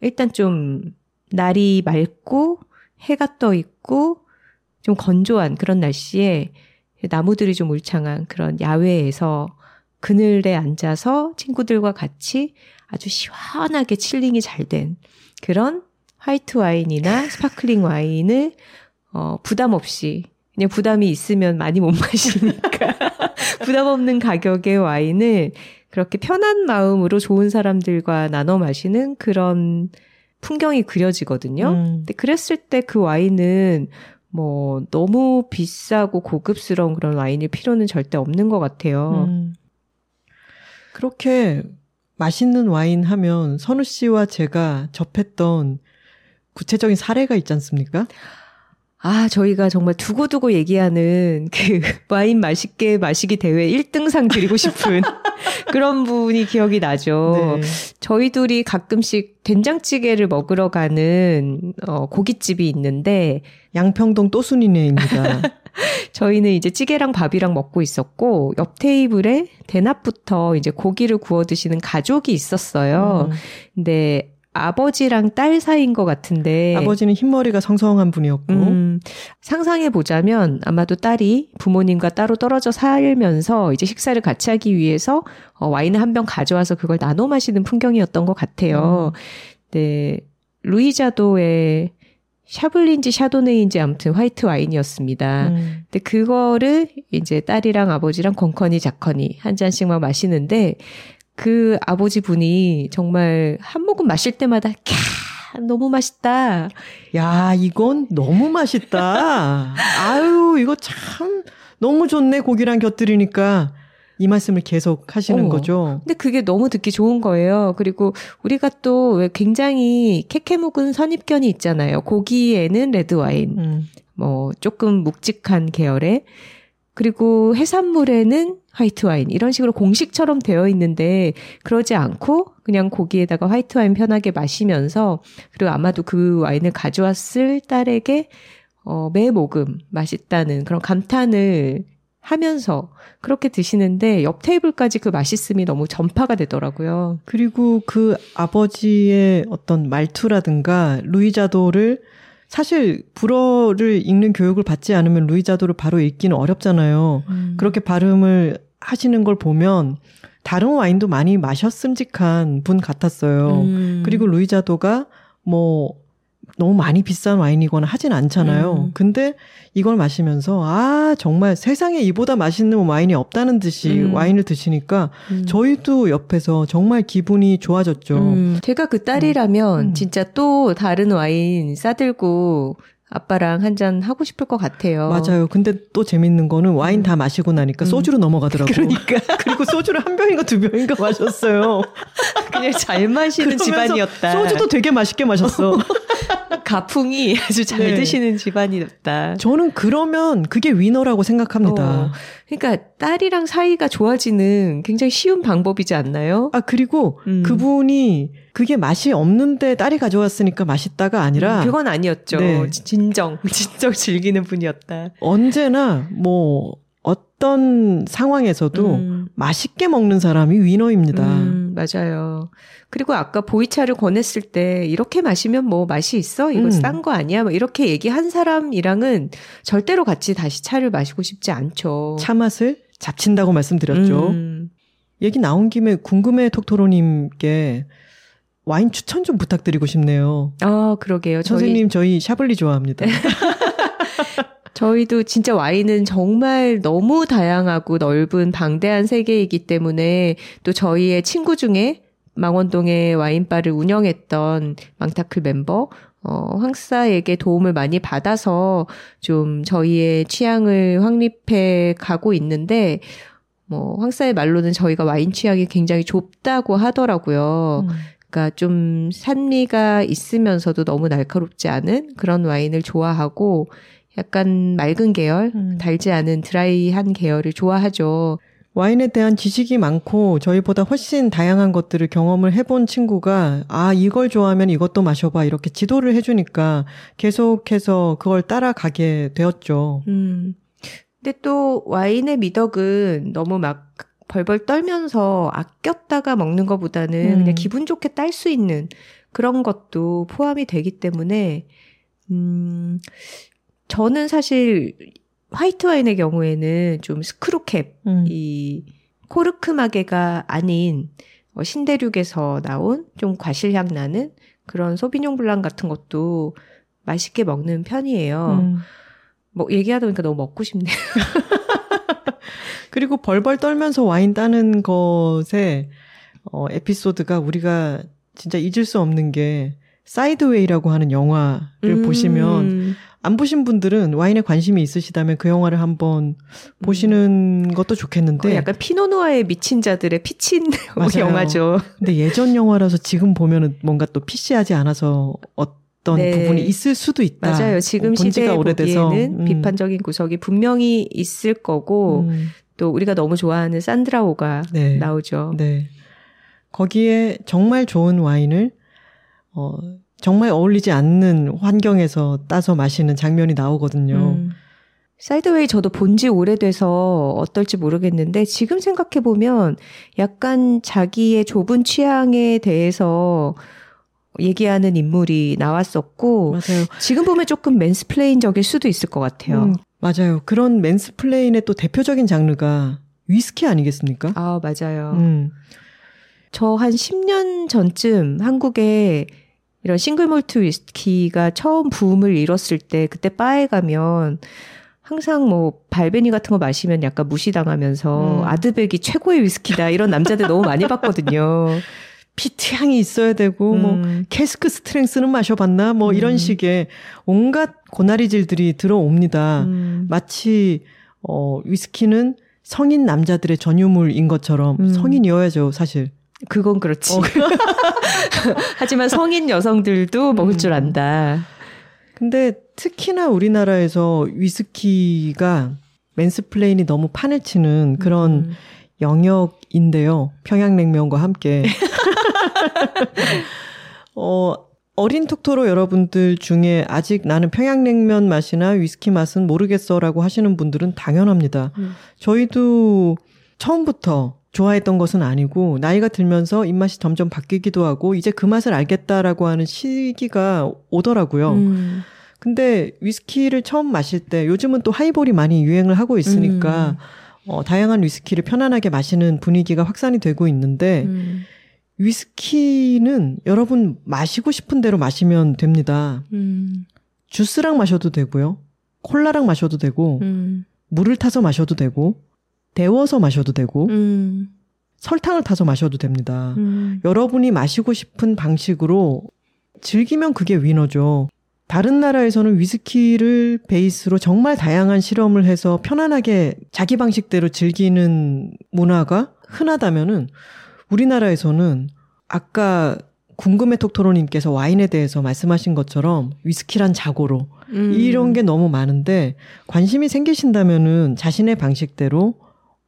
일단 좀 날이 맑고 해가 떠 있고 좀 건조한 그런 날씨에 나무들이 좀 울창한 그런 야외에서 그늘에 앉아서 친구들과 같이 아주 시원하게 chilling이 잘 된 그런 화이트 와인이나 sparkling 와인을 어, 부담 없이 그냥 부담이 있으면 많이 못 마시니까 부담 없는 가격의 와인을 그렇게 편한 마음으로 좋은 사람들과 나눠 마시는 그런 풍경이 그려지거든요. 음. 근데 그랬을 때 그 와인은 뭐 너무 비싸고 고급스러운 그런 와인일 필요는 절대 없는 것 같아요. 음. 그렇게 맛있는 와인 하면 선우 씨와 제가 접했던 구체적인 사례가 있지 않습니까? 아, 저희가 정말 두고두고 얘기하는 그 와인 맛있게 마시기 대회 1등상 드리고 싶은 그런 분이 기억이 나죠. 네. 저희 둘이 가끔씩 된장찌개를 먹으러 가는 어, 고깃집이 있는데 양평동 또순이네입니다. 저희는 이제 찌개랑 밥이랑 먹고 있었고 옆 테이블에 대낮부터 이제 고기를 구워 드시는 가족이 있었어요. 음. 근데 아버지랑 딸 사이인 것 같은데 아버지는 흰머리가 성성한 분이었고 음, 상상해 보자면 아마도 딸이 부모님과 따로 떨어져 살면서 이제 식사를 같이 하기 위해서 어, 와인을 한 병 가져와서 그걸 나눠 마시는 풍경이었던 것 같아요. 음. 네, 루이자도의 샤블린지 샤도네인지 아무튼 화이트 와인이었습니다. 음. 근데 그거를 이제 딸이랑 아버지랑 건커니 자커니 한 잔씩만 마시는데 그 아버지 분이 정말 한 모금 마실 때마다 캬 너무 맛있다. 야 이건 너무 맛있다. 아유 이거 참 너무 좋네 고기랑 곁들이니까 이 말씀을 계속 하시는 어. 거죠. 근데 그게 너무 듣기 좋은 거예요. 그리고 우리가 또 왜 굉장히 케케묵은 선입견이 있잖아요. 고기에는 레드 와인, 음. 뭐 조금 묵직한 계열의 그리고 해산물에는 화이트 와인 이런 식으로 공식처럼 되어 있는데 그러지 않고 그냥 고기에다가 화이트 와인 편하게 마시면서 그리고 아마도 그 와인을 가져왔을 딸에게 어, 매 모금 맛있다는 그런 감탄을 하면서 그렇게 드시는데 옆 테이블까지 그 맛있음이 너무 전파가 되더라고요. 그리고 그 아버지의 어떤 말투라든가 루이자도를 사실 불어를 읽는 교육을 받지 않으면 루이자도를 바로 읽기는 어렵잖아요. 음. 그렇게 발음을 하시는 걸 보면 다른 와인도 많이 마셨음직한 분 같았어요. 음. 그리고 루이자도가 뭐 너무 많이 비싼 와인이거나 하진 않잖아요. 음. 근데 이걸 마시면서 아 정말 세상에 이보다 맛있는 와인이 없다는 듯이 음. 와인을 드시니까 음. 저희도 옆에서 정말 기분이 좋아졌죠. 음. 제가 그 딸이라면 음. 진짜 또 다른 와인 싸들고 아빠랑 한 잔 하고 싶을 것 같아요. 맞아요. 근데 또 재밌는 거는 와인 음. 다 마시고 나니까 음. 소주로 넘어가더라고요. 그러니까. 그리고 소주를 한 병인가 두 병인가 마셨어요. 그냥 잘 마시는 집안이었다. 소주도 되게 맛있게 마셨어. 가풍이 아주 잘 네. 드시는 집안이었다. 저는 그러면 그게 위너라고 생각합니다. 어, 그러니까 딸이랑 사이가 좋아지는 굉장히 쉬운 방법이지 않나요? 아, 그리고 음. 그분이 그게 맛이 없는데 딸이 가져왔으니까 맛있다가 아니라 음, 그건 아니었죠. 네. 진정 진정 즐기는 분이었다. 언제나 뭐 어떤 상황에서도 음. 맛있게 먹는 사람이 위너입니다. 음, 맞아요. 그리고 아까 보이차를 권했을 때 이렇게 마시면 뭐 맛이 있어? 이거 음. 싼거 아니야? 뭐 이렇게 얘기한 사람이랑은 절대로 같이 다시 차를 마시고 싶지 않죠. 차 맛을 잡친다고 말씀드렸죠. 음. 얘기 나온 김에 궁금해 톡토로님께 와인 추천 좀 부탁드리고 싶네요. 아, 그러게요. 선생님, 저희, 저희 샤블리 좋아합니다. 저희도 진짜 와인은 정말 너무 다양하고 넓은 방대한 세계이기 때문에 또 저희의 친구 중에 망원동에 와인바를 운영했던 망타클 멤버 어, 황사에게 도움을 많이 받아서 좀 저희의 취향을 확립해 가고 있는데 뭐 황사의 말로는 저희가 와인 취향이 굉장히 좁다고 하더라고요. 음. 그러니까 좀 산미가 있으면서도 너무 날카롭지 않은 그런 와인을 좋아하고 약간 맑은 계열, 음. 달지 않은 드라이한 계열을 좋아하죠. 와인에 대한 지식이 많고 저희보다 훨씬 다양한 것들을 경험을 해본 친구가 아 이걸 좋아하면 이것도 마셔봐 이렇게 지도를 해주니까 계속해서 그걸 따라가게 되었죠. 음. 근데 또 와인의 미덕은 너무 막 벌벌 떨면서 아꼈다가 먹는 것보다는 음. 그냥 기분 좋게 딸 수 있는 그런 것도 포함이 되기 때문에 음 저는 사실 화이트 와인의 경우에는 좀 스크루캡 음. 이 코르크 마개가 아닌 어, 신대륙에서 나온 좀 과실향 나는 그런 소비뇽 블랑 같은 것도 맛있게 먹는 편이에요. 음. 뭐 얘기하다 보니까 너무 먹고 싶네요. 그리고 벌벌 떨면서 와인 따는 것에 어, 에피소드가 우리가 진짜 잊을 수 없는 게 사이드웨이라고 하는 영화를 음. 보시면 안 보신 분들은 와인에 관심이 있으시다면 그 영화를 한번 보시는 음. 것도 좋겠는데 약간 피노누아에 미친 자들의 피친 영화죠. 근데 예전 영화라서 지금 보면은 뭔가 또 피시하지 않아서 어, 네. 부분이 있을 수도 있다. 맞아요. 지금 시대에 보기에는 음. 비판적인 구석이 분명히 있을 거고 음. 또 우리가 너무 좋아하는 산드라오가 네. 나오죠. 네. 거기에 정말 좋은 와인을 어 정말 어울리지 않는 환경에서 따서 마시는 장면이 나오거든요. 음. 사이드웨이 저도 본 지 오래돼서 어떨지 모르겠는데 지금 생각해 보면 약간 자기의 좁은 취향에 대해서 얘기하는 인물이 나왔었고 맞아요. 지금 보면 조금 mansplain적일 수도 있을 것 같아요. 음, 맞아요. 그런 mansplain의 또 대표적인 장르가 위스키 아니겠습니까? 아, 맞아요. 음. 저 한 10년 전쯤 한국에 이런 single malt 위스키가 처음 붐을 이뤘을 때 그때 바에 가면 항상 뭐 발베니 같은 거 마시면 약간 무시당하면서 음. 아드백이 최고의 위스키다 이런 남자들 너무 많이 봤거든요. 피트 향이 있어야 되고 뭐 음. 뭐 캐스크 스트렝스는 마셔봤나 뭐 음. 이런 식의 온갖 고나리질들이 들어옵니다. 음. 마치 어 위스키는 성인 남자들의 전유물인 것처럼 음. 성인이어야죠 사실. 그건 그렇지. 어. 하지만 성인 여성들도 먹을 줄 음. 안다. 근데 특히나 우리나라에서 위스키가 mansplain이 너무 판을 치는 그런 음. 영역인데요. 평양냉면과 함께. 어, 어린 톡토로 여러분들 중에 아직 나는 평양냉면 맛이나 위스키 맛은 모르겠어라고 하시는 분들은 당연합니다. 음. 저희도 처음부터 좋아했던 것은 아니고 나이가 들면서 입맛이 점점 바뀌기도 하고 이제 그 맛을 알겠다라고 하는 시기가 오더라고요. 음. 근데 위스키를 처음 마실 때 요즘은 또 하이볼이 많이 유행을 하고 있으니까 음. 어, 다양한 위스키를 편안하게 마시는 분위기가 확산이 되고 있는데 음. 위스키는 여러분 마시고 싶은 대로 마시면 됩니다. 음. 주스랑 마셔도 되고요. 콜라랑 마셔도 되고 음. 물을 타서 마셔도 되고 데워서 마셔도 되고 음. 설탕을 타서 마셔도 됩니다. 음. 여러분이 마시고 싶은 방식으로 즐기면 그게 위너죠. 다른 나라에서는 위스키를 베이스로 정말 다양한 실험을 해서 편안하게 자기 방식대로 즐기는 문화가 흔하다면은 우리나라에서는 아까 궁금해 톡토로님께서 와인에 대해서 말씀하신 것처럼 위스키란 자고로 음. 이런 게 너무 많은데 관심이 생기신다면은 자신의 방식대로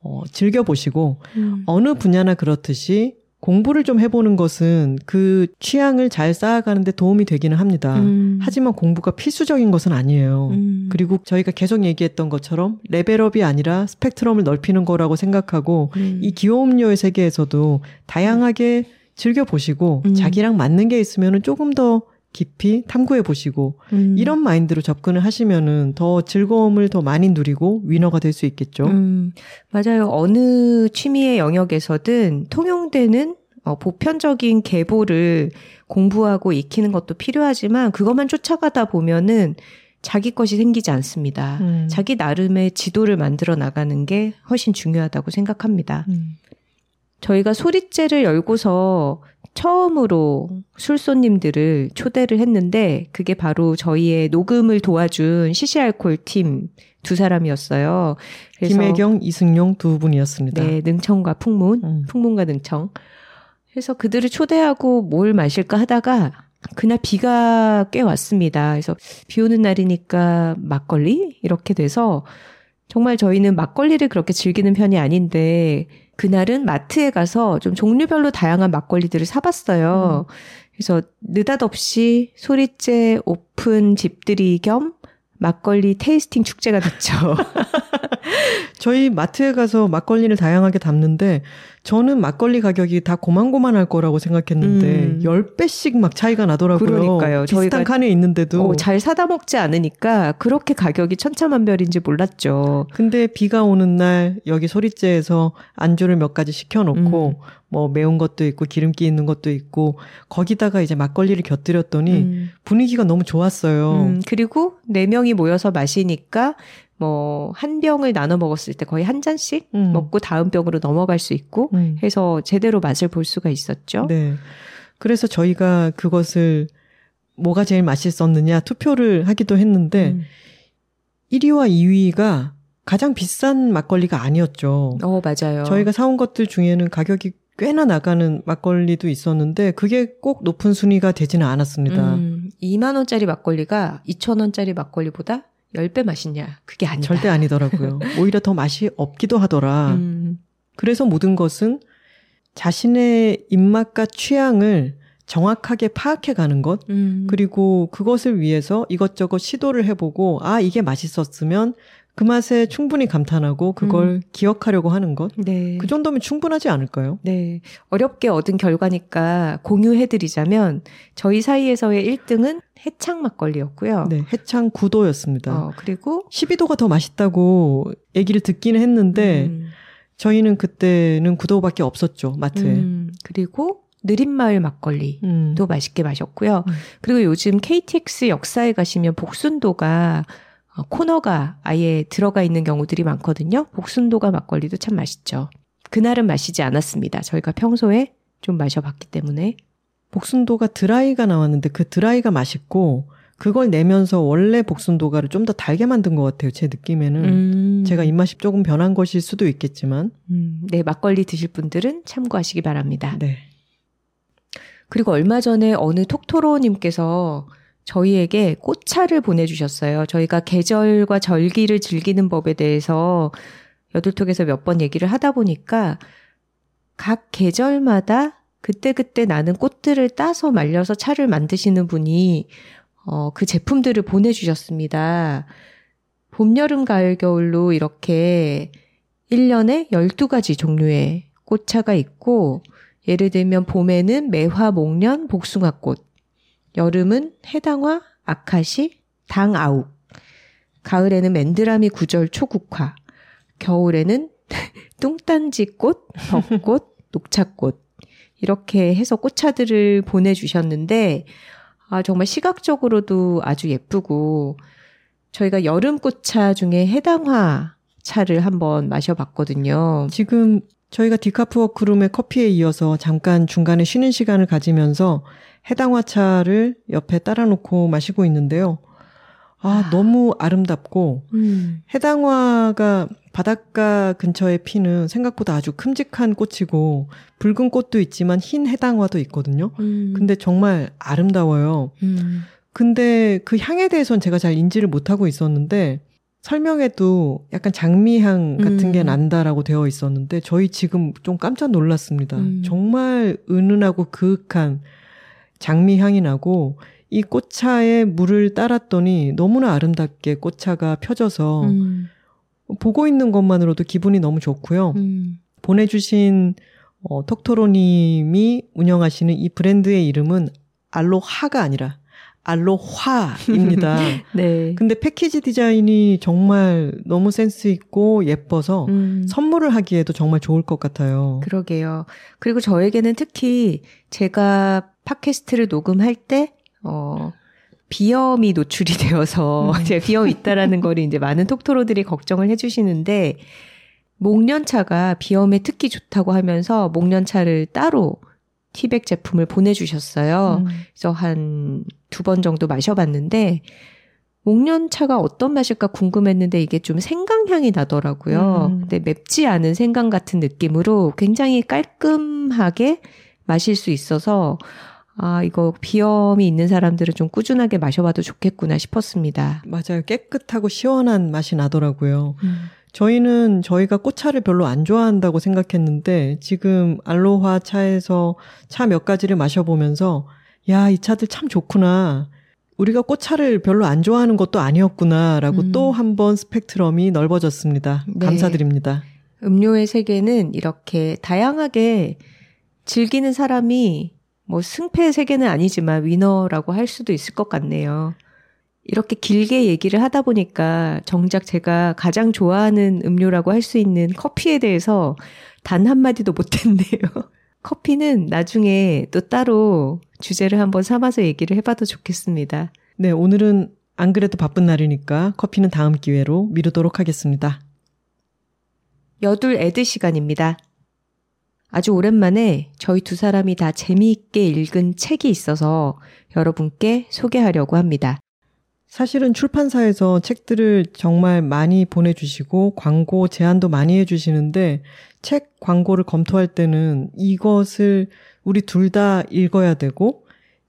어, 즐겨보시고 음. 어느 분야나 그렇듯이 공부를 좀 해보는 것은 그 취향을 잘 쌓아가는데 도움이 되기는 합니다. 음. 하지만 공부가 필수적인 것은 아니에요. 음. 그리고 저희가 계속 얘기했던 것처럼 레벨업이 아니라 스펙트럼을 넓히는 거라고 생각하고 음. 이 기호음료의 세계에서도 다양하게 즐겨보시고 음. 자기랑 맞는 게 있으면 조금 더 깊이 탐구해 보시고 음. 이런 마인드로 접근을 하시면은 더 즐거움을 더 많이 누리고 위너가 될 수 있겠죠. 음, 맞아요. 어느 취미의 영역에서든 통용되는 어, 보편적인 계보를 공부하고 익히는 것도 필요하지만 그것만 쫓아가다 보면은 자기 것이 생기지 않습니다. 음. 자기 나름의 지도를 만들어 나가는 게 훨씬 중요하다고 생각합니다. 음. 저희가 소리째를 열고서 처음으로 술손님들을 초대를 했는데 그게 바로 저희의 녹음을 도와준 시시알콜 팀 두 사람이었어요. 김혜경, 이승용 두 분이었습니다. 네, 능청과 풍문, 음. 풍문과 능청. 그래서 그들을 초대하고 뭘 마실까 하다가 그날 비가 꽤 왔습니다. 그래서 비 오는 날이니까 막걸리 이렇게 돼서 정말 저희는 막걸리를 그렇게 즐기는 편이 아닌데 그날은 마트에 가서 좀 종류별로 다양한 막걸리들을 사봤어요. 음. 그래서 느닷없이 소리째 오픈 집들이 겸 막걸리 tasting 축제가 됐죠. 저희 마트에 가서 막걸리를 다양하게 담는데 저는 막걸리 가격이 다 고만고만할 거라고 생각했는데 음. 10배씩 막 차이가 나더라고요. 그러니까요. 비슷한 칸에 있는데도 어, 잘 사다 먹지 않으니까 그렇게 가격이 천차만별인지 몰랐죠. 근데 비가 오는 날 여기 소리째에서 안주를 몇 가지 시켜 놓고 음. 뭐 매운 것도 있고 기름기 있는 것도 있고 거기다가 이제 막걸리를 곁들였더니 음. 분위기가 너무 좋았어요. 음, 그리고 네 명이 모여서 마시니까 뭐 한 병을 나눠 먹었을 때 거의 한 잔씩 음. 먹고 다음 병으로 넘어갈 수 있고 음. 해서 제대로 맛을 볼 수가 있었죠. 네. 그래서 저희가 그것을 뭐가 제일 맛있었느냐 투표를 하기도 했는데 음. 1위와 2위가 가장 비싼 막걸리가 아니었죠. 어, 맞아요. 저희가 사온 것들 중에는 가격이 꽤나 나가는 막걸리도 있었는데 그게 꼭 높은 순위가 되지는 않았습니다. 음, 2만 원짜리 막걸리가 2천 원짜리 막걸리보다 10배 맛있냐? 그게 아니다. 절대 아니더라고요. 오히려 더 맛이 없기도 하더라. 음, 그래서 모든 것은 자신의 입맛과 취향을 정확하게 파악해 가는 것, 음, 그리고 그것을 위해서 이것저것 시도를 해보고, 아, 이게 맛있었으면 그 맛에 충분히 감탄하고 그걸 기억하려고 하는 것. 네. 그 정도면 충분하지 않을까요? 네. 어렵게 얻은 결과니까 공유해드리자면 저희 사이에서의 1등은 해창 막걸리였고요. 네, 해창 9도였습니다. 어, 그리고 12도가 더 맛있다고 얘기를 듣기는 했는데, 음, 저희는 그때는 9도밖에 없었죠, 마트에. 음, 그리고 느린마을 막걸리. 음. 도 맛있게 마셨고요. 음. 그리고 요즘 KTX 역사에 가시면 복순도가 어, 코너가 아예 들어가 있는 경우들이 많거든요. 복순도가 막걸리도 참 맛있죠. 그날은 마시지 않았습니다. 저희가 평소에 좀 마셔봤기 때문에. 복순도가 드라이가 나왔는데 그 드라이가 맛있고 그걸 내면서 원래 복순도가를 좀 더 달게 만든 것 같아요. 제 느낌에는 음, 제가 입맛이 조금 변한 것일 수도 있겠지만 음, 네, 막걸리 드실 분들은 참고하시기 바랍니다. 네. 그리고 얼마 전에 어느 톡토로님께서 저희에게 꽃차를 보내주셨어요. 저희가 계절과 절기를 즐기는 법에 대해서 여둘톡에서 몇 번 얘기를 하다 보니까 각 계절마다 그때그때 나는 꽃들을 따서 말려서 차를 만드시는 분이 어, 그 제품들을 보내주셨습니다. 봄, 여름, 가을, 겨울로 이렇게 1년에 12가지 종류의 꽃차가 있고 예를 들면 봄에는 매화, 목련, 복숭아꽃, 여름은 해당화, 아카시, 당아욱, 가을에는 맨드라미 구절 초국화, 겨울에는 뚱딴지 꽃, 벚꽃, 녹차꽃. 이렇게 해서 꽃차들을 보내주셨는데 아 정말 시각적으로도 아주 예쁘고 저희가 여름 꽃차 중에 해당화 차를 한번 마셔봤거든요. 지금 저희가 디카프 워크룸의 커피에 이어서 잠깐 중간에 쉬는 시간을 가지면서 해당 화차를 옆에 따라놓고 마시고 있는데요. 아, 아. 너무 아름답고 음, 해당화가 바닷가 근처에 피는 생각보다 아주 큼직한 꽃이고 붉은 꽃도 있지만 흰 해당화도 있거든요. 음, 근데 정말 아름다워요. 음, 근데 그 향에 대해서는 제가 잘 인지를 못하고 있었는데 설명에도 약간 장미향 같은 게 음. 난다라고 되어 있었는데 저희 지금 좀 깜짝 놀랐습니다. 음. 정말 은은하고 그윽한 장미 향이 나고 이 꽃차에 물을 따랐더니 너무나 아름답게 꽃차가 펴져서 음, 보고 있는 것만으로도 기분이 너무 좋고요. 음. 보내주신 어, 톡토로님이 운영하시는 이 브랜드의 이름은 알로하가 아니라 알로화입니다. 네. 근데 패키지 디자인이 정말 너무 센스 있고 예뻐서 음, 선물을 하기에도 정말 좋을 것 같아요. 그러게요. 그리고 저에게는 특히 제가 팟캐스트를 녹음할 때, 어, 비염이 노출이 되어서 음. 제가 비염이 있다라는 거를 이제 많은 톡토로들이 걱정을 해주시는데, 목련차가 비염에 특히 좋다고 하면서 목련차를 따로 티백 제품을 보내주셨어요. 음. 그래서 한 두 번 정도 마셔봤는데, 목련차가 어떤 맛일까 궁금했는데 이게 좀 생강향이 나더라고요. 음. 근데 맵지 않은 생강 같은 느낌으로 굉장히 깔끔하게 마실 수 있어서 아, 이거 비염이 있는 사람들은 좀 꾸준하게 마셔봐도 좋겠구나 싶었습니다. 맞아요. 깨끗하고 시원한 맛이 나더라고요. 저희는 저희가 꽃차를 별로 안 좋아한다고 생각했는데 지금 알로하 차에서 차 몇 가지를 마셔보면서 야, 이 차들 참 좋구나. 우리가 꽃차를 별로 안 좋아하는 것도 아니었구나라고 음. 또 한 번 스펙트럼이 넓어졌습니다. 네. 감사드립니다. 음료의 세계는 이렇게 다양하게 즐기는 사람이 뭐 승패의 세계는 아니지만 위너라고 할 수도 있을 것 같네요. 이렇게 길게 얘기를 하다 보니까 정작 제가 가장 좋아하는 음료라고 할 수 있는 커피에 대해서 단 한마디도 못했네요. 커피는 나중에 또 따로 주제를 한번 삼아서 얘기를 해봐도 좋겠습니다. 네, 오늘은 안 그래도 바쁜 날이니까 커피는 다음 기회로 미루도록 하겠습니다. 여둘 애드 시간입니다. 아주 오랜만에 저희 두 사람이 다 재미있게 읽은 책이 있어서 여러분께 소개하려고 합니다. 사실은 출판사에서 책들을 정말 많이 보내주시고 광고 제안도 많이 해주시는데 책 광고를 검토할 때는 이것을 우리 둘 다 읽어야 되고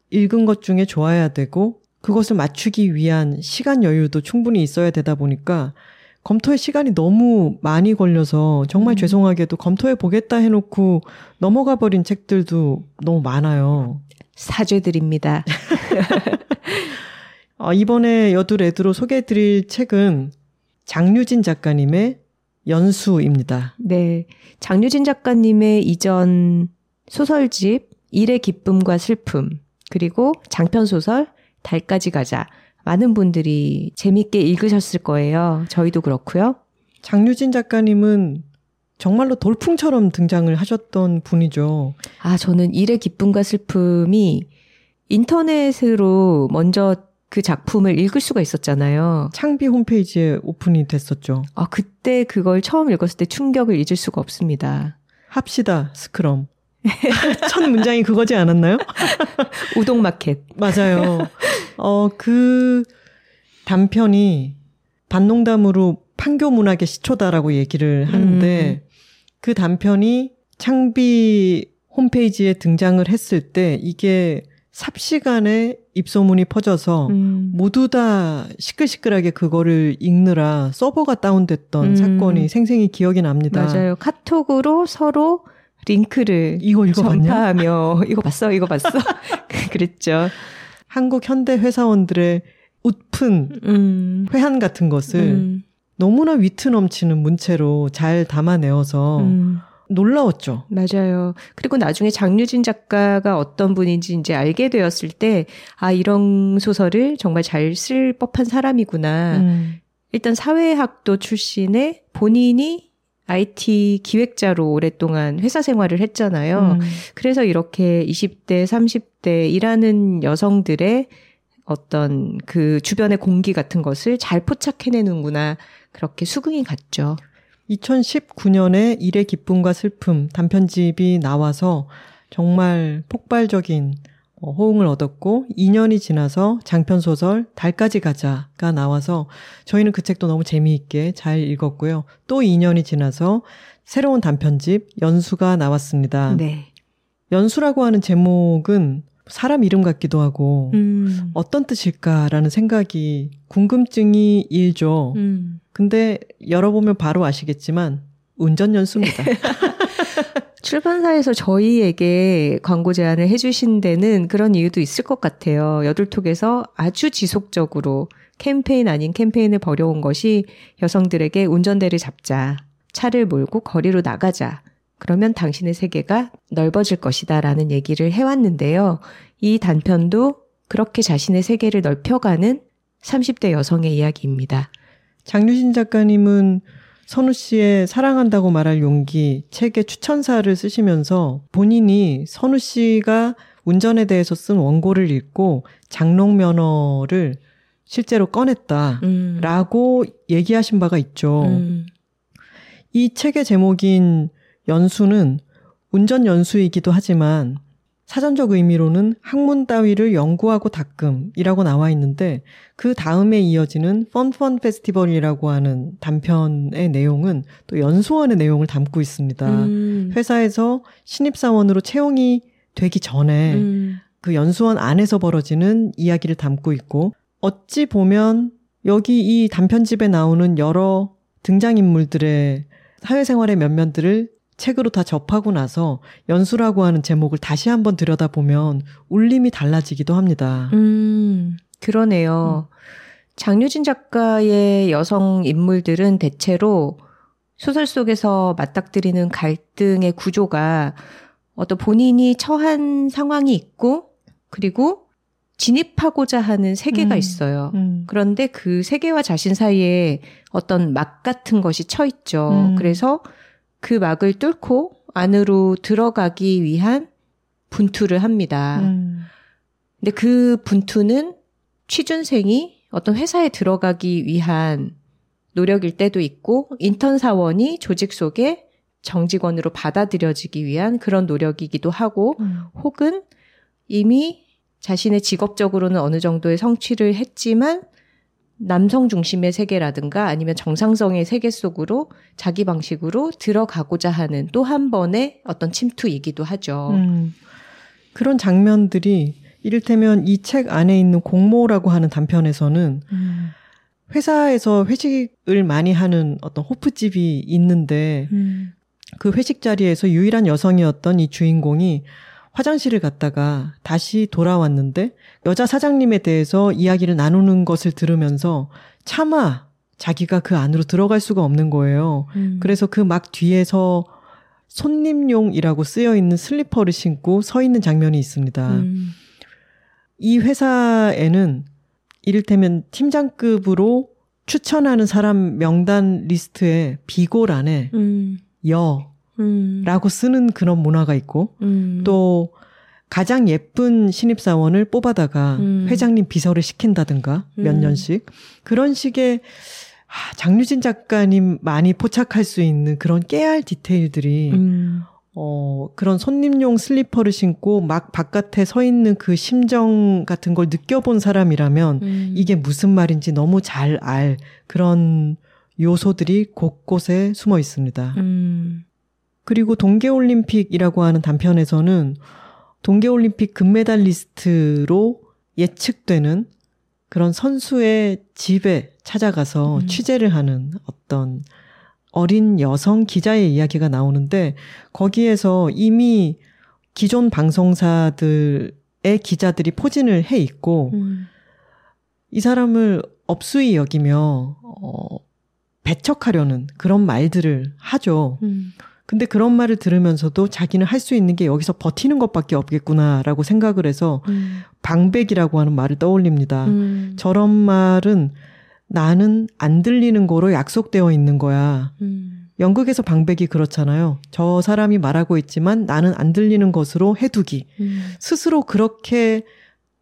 읽은 것 중에 좋아야 되고 그것을 맞추기 위한 시간 여유도 충분히 있어야 되다 보니까 검토에 시간이 너무 많이 걸려서 정말 음. 죄송하게도 검토해 보겠다 해놓고 넘어가 버린 책들도 너무 많아요. 사죄드립니다. 어, 이번에 여두레드로 소개해드릴 책은 장유진 작가님의 연수입니다. 네. 장유진 작가님의 이전 소설집 일의 기쁨과 슬픔 그리고 장편 소설 달까지 가자 많은 분들이 재밌게 읽으셨을 거예요. 저희도 그렇고요. 장유진 작가님은 정말로 돌풍처럼 등장을 하셨던 분이죠. 아, 저는 일의 기쁨과 슬픔이 인터넷으로 먼저 그 작품을 읽을 수가 있었잖아요. 창비 홈페이지에 오픈이 됐었죠. 아, 그때 그걸 처음 읽었을 때 충격을 잊을 수가 없습니다. 합시다, 스크럼. 첫 문장이 그거지 않았나요? 우동 마켓. 맞아요. 어, 그 단편이 반농담으로 판교 문학의 시초다라고 얘기를 하는데 음. 그 단편이 창비 홈페이지에 등장을 했을 때 이게 삽시간에 입소문이 퍼져서 음. 모두 다 시끌시끌하게 그거를 읽느라 서버가 다운됐던 음. 사건이 생생히 기억이 납니다. 맞아요. 카톡으로 서로 링크를 이거 읽어봤냐? 전파하며 이거 봤어, 이거 봤어. 그랬죠. 한국 현대 회사원들의 웃픈 음. 회한 같은 것을 음. 너무나 위트 넘치는 문체로 잘 담아내어서 음. 놀라웠죠. 맞아요. 그리고 나중에 장유진 작가가 어떤 분인지 이제 알게 되었을 때, 아, 이런 소설을 정말 잘 쓸 법한 사람이구나. 음. 일단 사회학도 출신의 본인이 IT 기획자로 오랫동안 회사 생활을 했잖아요. 음. 그래서 이렇게 20대, 30대 일하는 여성들의 어떤 그 주변의 공기 같은 것을 잘 포착해내는구나. 그렇게 수긍이 갔죠. 2019년에 일의 기쁨과 슬픔 단편집이 나와서 정말 폭발적인 어, 호응을 얻었고 2년이 지나서 장편 소설 달까지 가자가 나와서 저희는 그 책도 너무 재미있게 잘 읽었고요. 또 2년이 지나서 새로운 단편집 연수가 나왔습니다. 네. 연수라고 하는 제목은 사람 이름 같기도 하고 음. 어떤 뜻일까라는 생각이 궁금증이 일죠. 음. 근데 열어보면 바로 아시겠지만 운전 연수입니다. 출판사에서 저희에게 광고 제안을 해주신 데는 그런 이유도 있을 것 같아요. 여둘톡에서 아주 지속적으로 캠페인 아닌 캠페인을 벌여온 것이 여성들에게 운전대를 잡자. 차를 몰고 거리로 나가자. 그러면 당신의 세계가 넓어질 것이다. 라는 얘기를 해왔는데요. 이 단편도 그렇게 자신의 세계를 넓혀가는 30대 여성의 이야기입니다. 장유신 작가님은 선우 씨의 사랑한다고 말할 용기 책의 추천사를 쓰시면서 본인이 선우 씨가 운전에 대해서 쓴 원고를 읽고 장롱 면허를 실제로 꺼냈다라고 음. 얘기하신 바가 있죠. 음. 이 책의 제목인 연수는 운전 연수이기도 하지만 사전적 의미로는 학문 따위를 연구하고 닦음이라고 나와 있는데 그 다음에 이어지는 펀펀 페스티벌이라고 하는 단편의 내용은 또 연수원의 내용을 담고 있습니다. 음. 회사에서 신입사원으로 채용이 되기 전에 음. 그 연수원 안에서 벌어지는 이야기를 담고 있고 어찌 보면 여기 이 단편집에 나오는 여러 등장인물들의 사회생활의 면면들을 책으로 다 접하고 나서 연수라고 하는 제목을 다시 한번 들여다보면 울림이 달라지기도 합니다. 음, 그러네요. 장유진 작가의 여성 인물들은 대체로 소설 속에서 맞닥뜨리는 갈등의 구조가 어떤 본인이 처한 상황이 있고, 그리고 진입하고자 하는 세계가 음. 있어요. 음. 그런데 그 세계와 자신 사이에 어떤 막 같은 것이 쳐 있죠. 음. 그래서 그 막을 뚫고 안으로 들어가기 위한 분투를 합니다. 음. 근데 그 분투는 취준생이 어떤 회사에 들어가기 위한 노력일 때도 있고 인턴 사원이 조직 속에 정직원으로 받아들여지기 위한 그런 노력이기도 하고 음. 혹은 이미 자신의 직업적으로는 어느 정도의 성취를 했지만 남성 중심의 세계라든가 아니면 정상성의 세계 속으로 자기 방식으로 들어가고자 하는 또 한 번의 어떤 침투이기도 하죠. 음, 그런 장면들이 이를테면 이 책 안에 있는 공모라고 하는 단편에서는 음. 회사에서 회식을 많이 하는 어떤 호프집이 있는데 음. 그 회식 자리에서 유일한 여성이었던 이 주인공이 화장실을 갔다가 다시 돌아왔는데 여자 사장님에 대해서 이야기를 나누는 것을 들으면서 차마 자기가 그 안으로 들어갈 수가 없는 거예요. 음. 그래서 그 막 뒤에서 손님용이라고 쓰여 있는 슬리퍼를 신고 서 있는 장면이 있습니다. 음. 이 회사에는 이를테면 팀장급으로 추천하는 사람 명단 리스트에 비고란에 음. 여, 음. 라고 쓰는 그런 문화가 있고, 음. 또 가장 예쁜 신입사원을 뽑아다가 음. 회장님 비서를 시킨다든가 몇 음. 년씩. 그런 식의 아, 장유진 작가님 많이 포착할 수 있는 그런 깨알 디테일들이 음. 어, 그런 손님용 슬리퍼를 신고 막 바깥에 서 있는 그 심정 같은 걸 느껴본 사람이라면 음. 이게 무슨 말인지 너무 잘 알 그런 요소들이 곳곳에 숨어 있습니다. 음. 그리고 동계올림픽이라고 하는 단편에서는 동계올림픽 금메달리스트로 예측되는 그런 선수의 집에 찾아가서 음. 취재를 하는 어떤 어린 여성 기자의 이야기가 나오는데 거기에서 이미 기존 방송사들의 기자들이 포진을 해 있고 음. 이 사람을 업수이 여기며 어, 배척하려는 그런 말들을 하죠. 음. 근데 그런 말을 들으면서도 자기는 할 수 있는 게 여기서 버티는 것밖에 없겠구나라고 생각을 해서 음. 방백이라고 하는 말을 떠올립니다. 음. 저런 말은 나는 안 들리는 거로 약속되어 있는 거야. 음. 연극에서 방백이 그렇잖아요. 저 사람이 말하고 있지만 나는 안 들리는 것으로 해두기. 음. 스스로 그렇게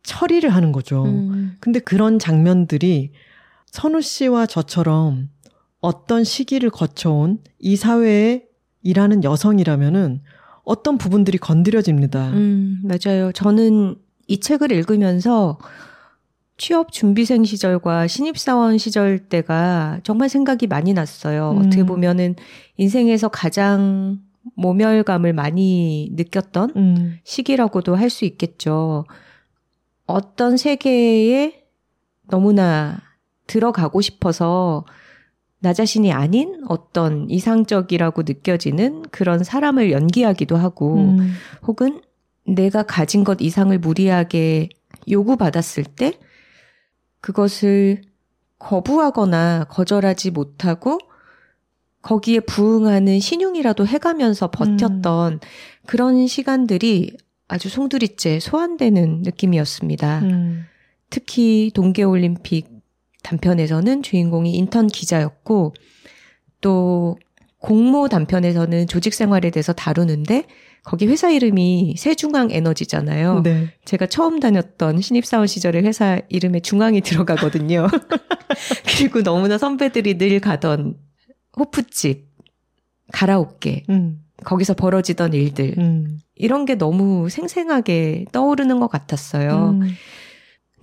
처리를 하는 거죠. 음. 근데 그런 장면들이 선우 씨와 저처럼 어떤 시기를 거쳐온 이 사회에 일하는 여성이라면은 어떤 부분들이 건드려집니다. 음, 맞아요. 저는 이 책을 읽으면서 취업 준비생 시절과 신입사원 시절 때가 정말 생각이 많이 났어요. 음. 어떻게 보면은 인생에서 가장 모멸감을 많이 느꼈던 음. 시기라고도 할 수 있겠죠. 어떤 세계에 너무나 들어가고 싶어서 나 자신이 아닌 어떤 이상적이라고 느껴지는 그런 사람을 연기하기도 하고, 음. 혹은 내가 가진 것 이상을 무리하게 요구받았을 때, 그것을 거부하거나 거절하지 못하고, 거기에 부응하는 신용이라도 해가면서 버텼던 음. 그런 시간들이 아주 송두리째 소환되는 느낌이었습니다. 음. 특히 동계올림픽 단편에서는 주인공이 인턴 기자였고 또 공모 단편에서는 조직 생활에 대해서 다루는데 거기 회사 이름이 세중앙 에너지잖아요. 네. 제가 처음 다녔던 신입사원 시절에 회사 이름에 중앙이 들어가거든요. 그리고 너무나 선배들이 늘 가던 호프집, 가라오케, 음. 거기서 벌어지던 일들, 음. 이런 게 너무 생생하게 떠오르는 것 같았어요. 음.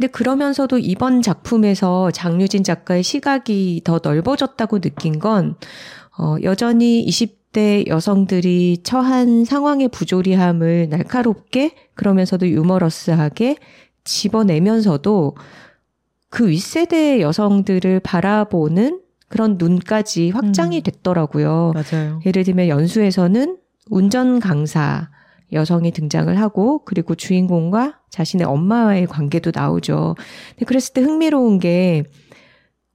근데 그러면서도 이번 작품에서 장유진 작가의 시각이 더 넓어졌다고 느낀 건, 어, 여전히 20대 여성들이 처한 상황의 부조리함을 날카롭게 그러면서도 유머러스하게 집어내면서도 그 윗세대 여성들을 바라보는 그런 눈까지 확장이 음. 됐더라고요. 맞아요. 예를 들면 연수에서는 운전 강사, 여성이 등장을 하고 그리고 주인공과 자신의 엄마와의 관계도 나오죠. 근데 그랬을 때 흥미로운 게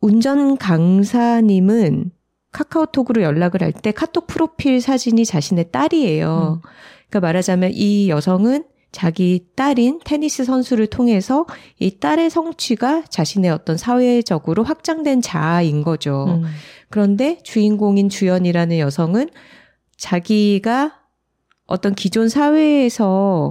운전 강사님은 카카오톡으로 연락을 할 때 카톡 프로필 사진이 자신의 딸이에요. 음. 그러니까 말하자면 이 여성은 자기 딸인 테니스 선수를 통해서 이 딸의 성취가 자신의 어떤 사회적으로 확장된 자아인 거죠. 음. 그런데 주인공인 주연이라는 여성은 자기가 어떤 기존 사회에서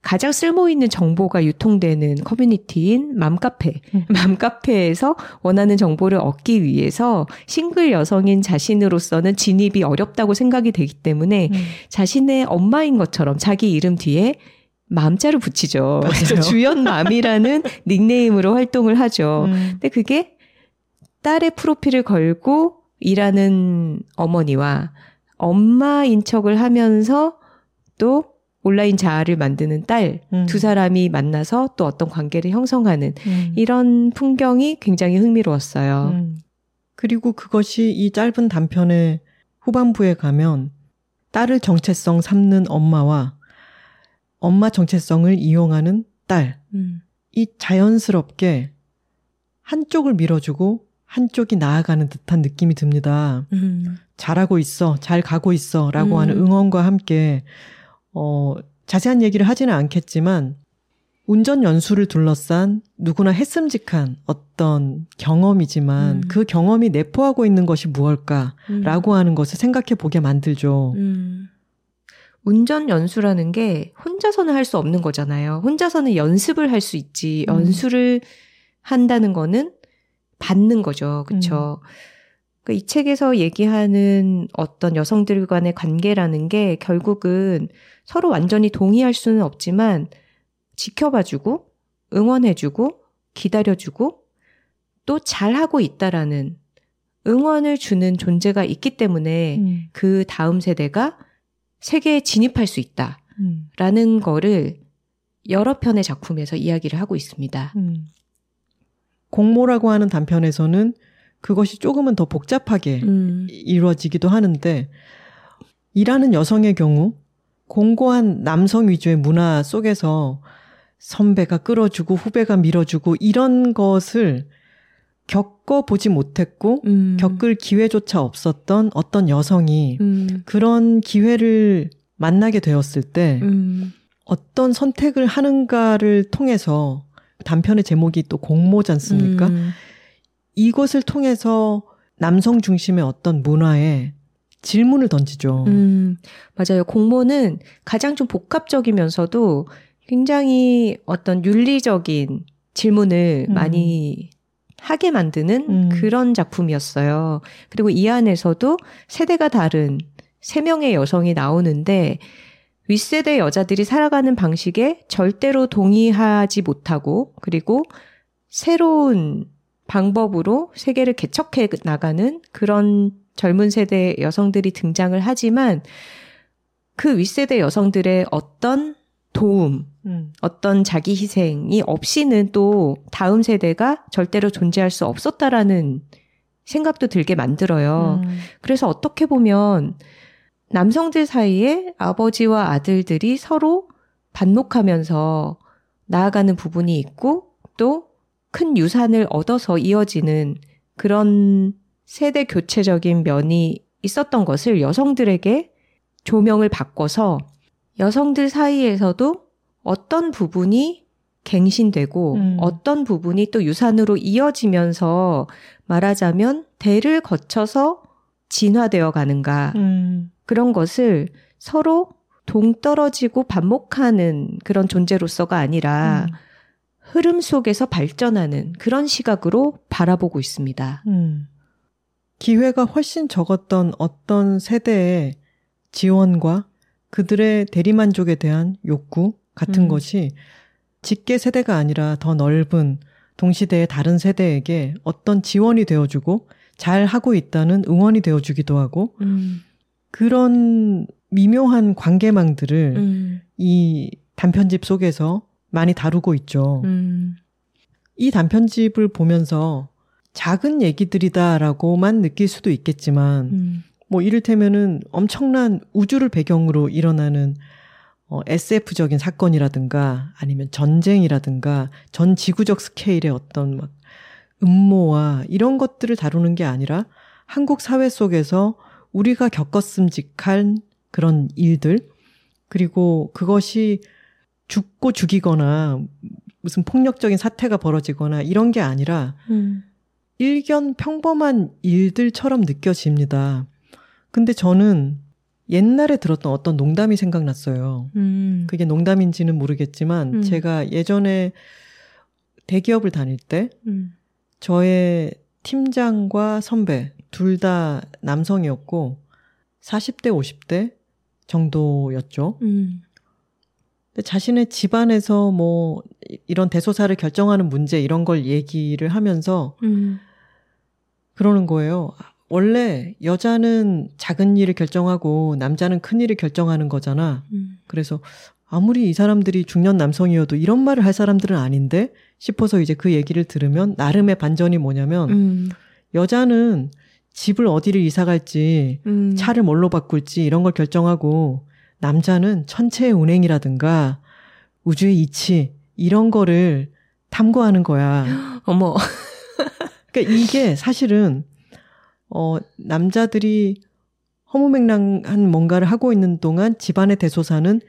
가장 쓸모 있는 정보가 유통되는 커뮤니티인 맘카페. 음. 맘카페에서 원하는 정보를 얻기 위해서 싱글 여성인 자신으로서는 진입이 어렵다고 생각이 되기 때문에 음. 자신의 엄마인 것처럼 자기 이름 뒤에 맘자를 붙이죠. 그래서 주연맘이라는 닉네임으로 활동을 하죠. 음. 근데 그게 딸의 프로필을 걸고 일하는 어머니와 엄마인 척을 하면서 또 온라인 자아를 만드는 딸두 음. 사람이 만나서 또 어떤 관계를 형성하는 음. 이런 풍경이 굉장히 흥미로웠어요. 음. 그리고 그것이 이 짧은 단편의 후반부에 가면 딸을 정체성 삼는 엄마와 엄마 정체성을 이용하는 딸. 음. 이 자연스럽게 한쪽을 밀어주고 한쪽이 나아가는 듯한 느낌이 듭니다. 음. 잘하고 있어, 잘 가고 있어 라고 음. 하는 응원과 함께, 어, 자세한 얘기를 하지는 않겠지만, 운전 연수를 둘러싼 누구나 했음직한 어떤 경험이지만 음. 그 경험이 내포하고 있는 것이 무엇일까라고 음. 하는 것을 생각해 보게 만들죠. 음. 운전 연수라는 게 혼자서는 할 수 없는 거잖아요. 혼자서는 연습을 할 수 있지. 음. 연수를 한다는 거는 받는 거죠. 그 렇죠. 이 책에서 얘기하는 어떤 여성들 간의 관계라는 게 결국은 서로 완전히 동의할 수는 없지만 지켜봐주고 응원해주고 기다려주고 또 잘하고 있다라는 응원을 주는 존재가 있기 때문에 음. 그 다음 세대가 세계에 진입할 수 있다라는 음. 거를 여러 편의 작품에서 이야기를 하고 있습니다. 음. 공모라고 하는 단편에서는 그것이 조금은 더 복잡하게 음, 이루어지기도 하는데 일하는 여성의 경우 공고한 남성 위주의 문화 속에서 선배가 끌어주고 후배가 밀어주고 이런 것을 겪어보지 못했고 음, 겪을 기회조차 없었던 어떤 여성이 음, 그런 기회를 만나게 되었을 때 음, 어떤 선택을 하는가를 통해서 단편의 제목이 또 공모지 않습니까? 음, 이것을 통해서 남성 중심의 어떤 문화에 질문을 던지죠. 음, 맞아요. 공모는 가장 좀 복합적이면서도 굉장히 어떤 윤리적인 질문을 음. 많이 하게 만드는 음. 그런 작품이었어요. 그리고 이 안에서도 세대가 다른 세 명의 여성이 나오는데 윗세대 여자들이 살아가는 방식에 절대로 동의하지 못하고 그리고 새로운 방법으로 세계를 개척해 나가는 그런 젊은 세대 여성들이 등장을 하지만 그 윗세대 여성들의 어떤 도움, 음. 어떤 자기 희생이 없이는 또 다음 세대가 절대로 존재할 수 없었다라는 생각도 들게 만들어요. 음. 그래서 어떻게 보면 남성들 사이에 아버지와 아들들이 서로 반목하면서 나아가는 부분이 있고 또 큰 유산을 얻어서 이어지는 그런 세대 교체적인 면이 있었던 것을 여성들에게 조명을 바꿔서 여성들 사이에서도 어떤 부분이 갱신되고 음. 어떤 부분이 또 유산으로 이어지면서 말하자면 대를 거쳐서 진화되어 가는가 음. 그런 것을 서로 동떨어지고 반목하는 그런 존재로서가 아니라 음. 흐름 속에서 발전하는 그런 시각으로 바라보고 있습니다. 음. 기회가 훨씬 적었던 어떤 세대의 지원과 그들의 대리만족에 대한 욕구 같은 음. 것이 직계 세대가 아니라 더 넓은 동시대의 다른 세대에게 어떤 지원이 되어주고 잘 하고 있다는 응원이 되어주기도 하고 음, 그런 미묘한 관계망들을 음, 이 단편집 속에서 많이 다루고 있죠. 음, 이 단편집을 보면서 작은 얘기들이다라고만 느낄 수도 있겠지만, 음, 뭐 이를테면은 엄청난 우주를 배경으로 일어나는 어, SF적인 사건이라든가 아니면 전쟁이라든가 전 지구적 스케일의 어떤 막 음모와 이런 것들을 다루는 게 아니라 한국 사회 속에서 우리가 겪었음직한 그런 일들 그리고 그것이 죽고 죽이거나 무슨 폭력적인 사태가 벌어지거나 이런 게 아니라 음, 일견 평범한 일들처럼 느껴집니다. 근데 저는 옛날에 들었던 어떤 농담이 생각났어요. 음, 그게 농담인지는 모르겠지만 음. 제가 예전에 대기업을 다닐 때 음, 저의 팀장과 선배 둘 다 남성이었고 40대 50대 정도였죠. 음, 자신의 집안에서 뭐 이런 대소사를 결정하는 문제 이런 걸 얘기를 하면서 음, 그러는 거예요. 원래 여자는 작은 일을 결정하고 남자는 큰 일을 결정하는 거잖아. 음. 그래서 아무리 이 사람들이 중년 남성이어도 이런 말을 할 사람들은 아닌데 싶어서 이제 그 얘기를 들으면 나름의 반전이 뭐냐면 음. 여자는 집을 어디를 이사 갈지 음. 차를 뭘로 바꿀지 이런 걸 결정하고 남자는 천체의 운행이라든가 우주의 이치 이런 거를 탐구하는 거야. 어머. 그러니까 이게 사실은 어 남자들이 허무맹랑한 뭔가를 하고 있는 동안 집안의 대소사는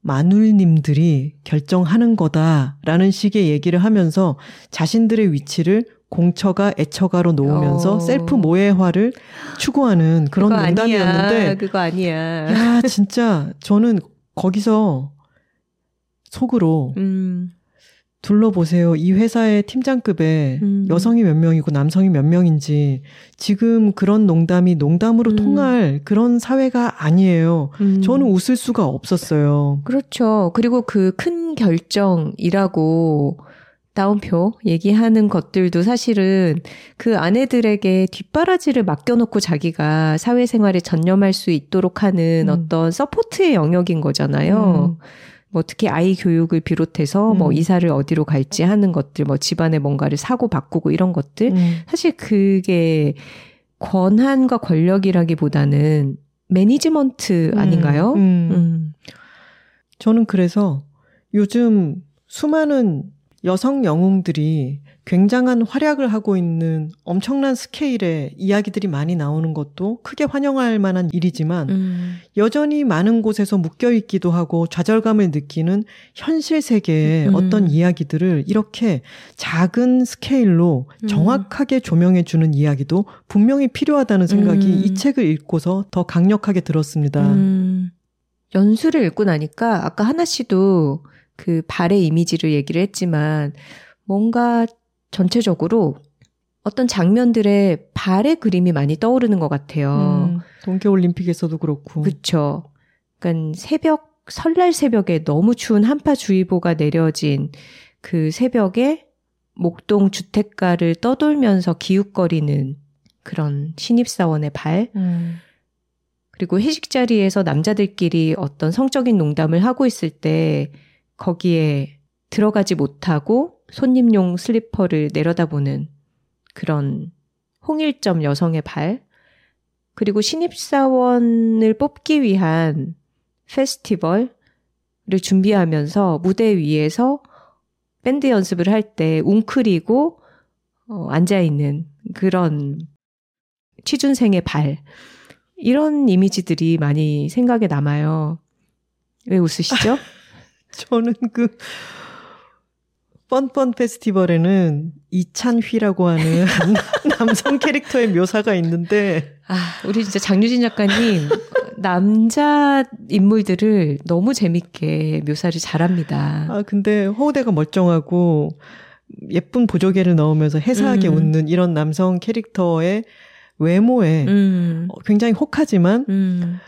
마눌님들이 결정하는 거다라는 식의 얘기를 하면서 자신들의 위치를 공처가 애처가로 놓으면서 어. 셀프 모해화를 추구하는 그런 그거 농담이었는데 아니야. 그거 아니야. 야 진짜 저는 거기서 속으로 음. 둘러보세요. 이 회사의 팀장급에 음. 여성이 몇 명이고 남성이 몇 명인지 지금 그런 농담이 농담으로 음. 통할 그런 사회가 아니에요. 음. 저는 웃을 수가 없었어요. 그렇죠. 그리고 그 큰 결정이라고 따옴표 얘기하는 것들도 사실은 그 아내들에게 뒷바라지를 맡겨놓고 자기가 사회생활에 전념할 수 있도록 하는 음. 어떤 support의 영역인 거잖아요. 뭐 특히 아이 교육을 비롯해서 뭐 음. 이사를 어디로 갈지 하는 것들, 뭐 집안에 뭔가를 사고 바꾸고 이런 것들. 음. 사실 그게 권한과 권력이라기보다는 매니지먼트 아닌가요? 음, 음. 음. 저는 그래서 요즘 수많은 여성 영웅들이 굉장한 활약을 하고 있는 엄청난 스케일의 이야기들이 많이 나오는 것도 크게 환영할 만한 일이지만 음. 여전히 많은 곳에서 묶여 있기도 하고 좌절감을 느끼는 현실 세계의 음. 어떤 이야기들을 이렇게 작은 스케일로 음. 정확하게 조명해 주는 이야기도 분명히 필요하다는 생각이 음. 이 책을 읽고서 더 강력하게 들었습니다. 음, 연수를 읽고 나니까 아까 하나 씨도 그 발의 이미지를 얘기를 했지만 뭔가 전체적으로 어떤 장면들의 발의 그림이 많이 떠오르는 것 같아요. 음, 동계올림픽에서도 그렇고. 그렇죠. 그러니까 새벽 설날 새벽에 너무 추운 한파주의보가 내려진 그 새벽에 목동 주택가를 떠돌면서 기웃거리는 그런 신입사원의 발, 음, 그리고 회식 자리에서 남자들끼리 어떤 성적인 농담을 하고 있을 때 거기에 들어가지 못하고 손님용 슬리퍼를 내려다보는 그런 홍일점 여성의 발, 그리고 신입사원을 뽑기 위한 페스티벌을 준비하면서 무대 위에서 밴드 연습을 할 때 웅크리고 어, 앉아있는 그런 취준생의 발. 이런 이미지들이 많이 생각에 남아요. 왜 웃으시죠? 저는 그 뻔뻔 페스티벌에는 이찬휘라고 하는 남성 캐릭터의 묘사가 있는데 아, 우리 진짜 장유진 작가님 남자 인물들을 너무 재밌게 묘사를 잘합니다. 아 근데 허우대가 멀쩡하고 예쁜 보조개를 넣으면서 해사하게 음. 웃는 이런 남성 캐릭터의 외모에 음, 어, 굉장히 혹하지만 음,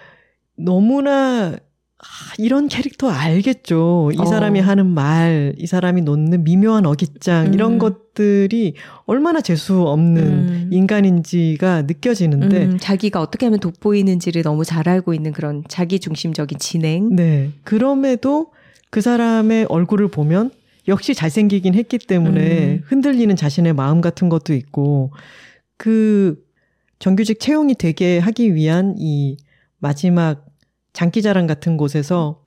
너무나 아, 이런 캐릭터 알겠죠. 이 어. 사람이 하는 말, 이 사람이 놓는 미묘한 어깃장 이런 음. 것들이 얼마나 재수 없는 음. 인간인지가 느껴지는데 음, 자기가 어떻게 하면 돋보이는지를 너무 잘 알고 있는 그런 자기 중심적인 진행. 네. 그럼에도 그 사람의 얼굴을 보면 역시 잘생기긴 했기 때문에 음. 흔들리는 자신의 마음 같은 것도 있고 그 정규직 채용이 되게 하기 위한 이 마지막 장기자랑 같은 곳에서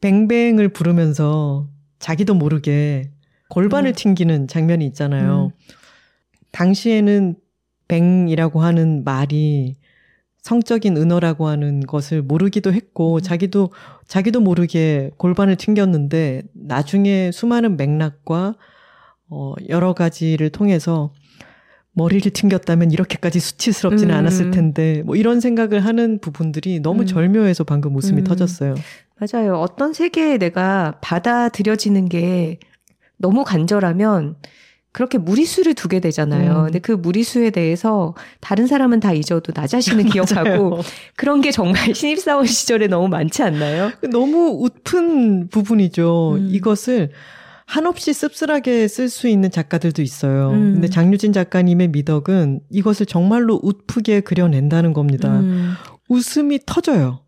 뱅뱅을 부르면서 자기도 모르게 골반을 음. 튕기는 장면이 있잖아요. 당시에는 뱅이라고 하는 말이 성적인 은어라고 하는 것을 모르기도 했고 음. 자기도 자기도 모르게 골반을 튕겼는데 나중에 수많은 맥락과 어 여러 가지를 통해서 머리를 튕겼다면 이렇게까지 수치스럽지는 음. 않았을 텐데 뭐 이런 생각을 하는 부분들이 너무 음. 절묘해서 방금 웃음이 음. 터졌어요. 맞아요. 어떤 세계에 내가 받아들여지는 게 너무 간절하면 그렇게 무리수를 두게 되잖아요. 음. 근데 그 무리수에 대해서 다른 사람은 다 잊어도 나 자신은 기억하고. 그런 게 정말 신입사원 시절에 너무 많지 않나요? 너무 웃픈 부분이죠. 음. 이것을 한없이 씁쓸하게 쓸 수 있는 작가들도 있어요. 음. 근데 장유진 작가님의 미덕은 이것을 정말로 웃프게 그려낸다는 겁니다. 음, 웃음이 터져요.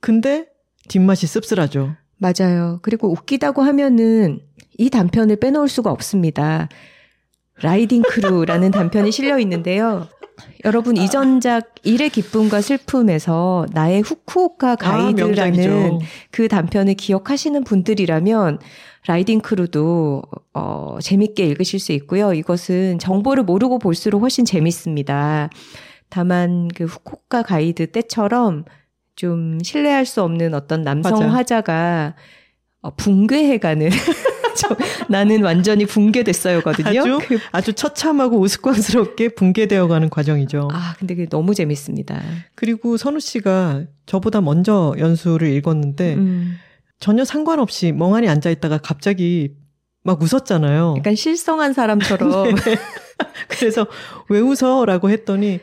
근데 뒷맛이 씁쓸하죠. 맞아요. 그리고 웃기다고 하면은 이 단편을 빼놓을 수가 없습니다. 라이딩 크루라는 단편이 실려 있는데요. 여러분 이전작 일의 기쁨과 슬픔에서 나의 후쿠오카 가이드라는 명작이죠. 그 단편을 기억하시는 분들이라면 라이딩 크루도 어, 재밌게 읽으실 수 있고요. 이것은 정보를 모르고 볼수록 훨씬 재밌습니다. 다만 그 후쿠오카 가이드 때처럼 좀 신뢰할 수 없는 어떤 남성 맞아. 화자가 어, 붕괴해가는 저- 나는 완전히 붕괴됐어요거든요. 아주 그- 아주 처참하고 우스꽝스럽게 붕괴되어가는 과정이죠. 아 근데 그게 너무 재밌습니다. 그리고 선우 씨가 저보다 먼저 연수를 읽었는데 음, 전혀 상관없이 멍하니 앉아 있다가 갑자기 막 웃었잖아요. 약간 실성한 사람처럼 그래서 왜 웃어?라고 했더니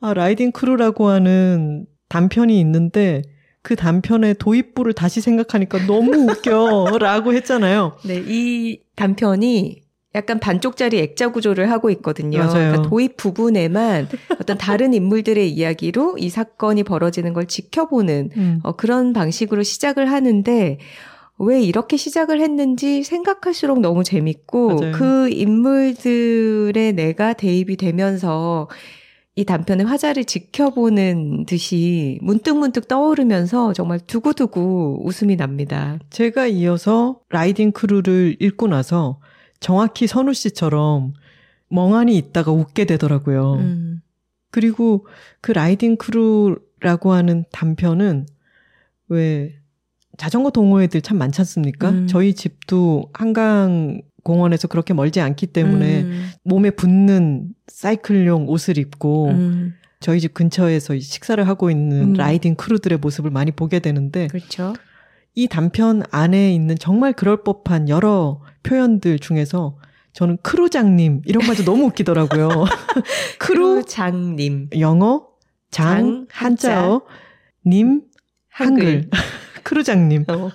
아 라이딩 크루라고 하는 단편이 있는데 그 단편의 도입부를 다시 생각하니까 너무 웃겨라고 했잖아요. 네, 이 단편이 약간 반쪽짜리 액자 구조를 하고 있거든요. 맞아요. 그러니까 도입 부분에만 어떤 다른 인물들의 이야기로 이 사건이 벌어지는 걸 지켜보는 음. 어, 그런 방식으로 시작을 하는데 왜 이렇게 시작을 했는지 생각할수록 너무 재밌고 맞아요. 그 인물들의 내가 대입이 되면서 이 단편의 화자를 지켜보는 듯이 문득문득 떠오르면서 정말 두고두고 웃음이 납니다. 제가 이어서 라이딩 크루를 읽고 나서 정확히 선우 씨처럼 멍하니 있다가 웃게 되더라고요. 음, 그리고 그 라이딩 크루라고 하는 단편은 왜 자전거 동호회들 참 많지 않습니까? 음. 저희 집도 한강 공원에서 그렇게 멀지 않기 때문에 음, 몸에 붙는 사이클용 옷을 입고 음, 저희 집 근처에서 이 식사를 하고 있는 음. riding crew들의 모습을 많이 보게 되는데 그렇죠. 이 단편 안에 있는 정말 그럴 법한 여러 표현들 중에서 저는 crew장님 이런 말도 너무 웃기더라고요. crew장님 영어 장 장, 한자어 님 한글, crew장님 어.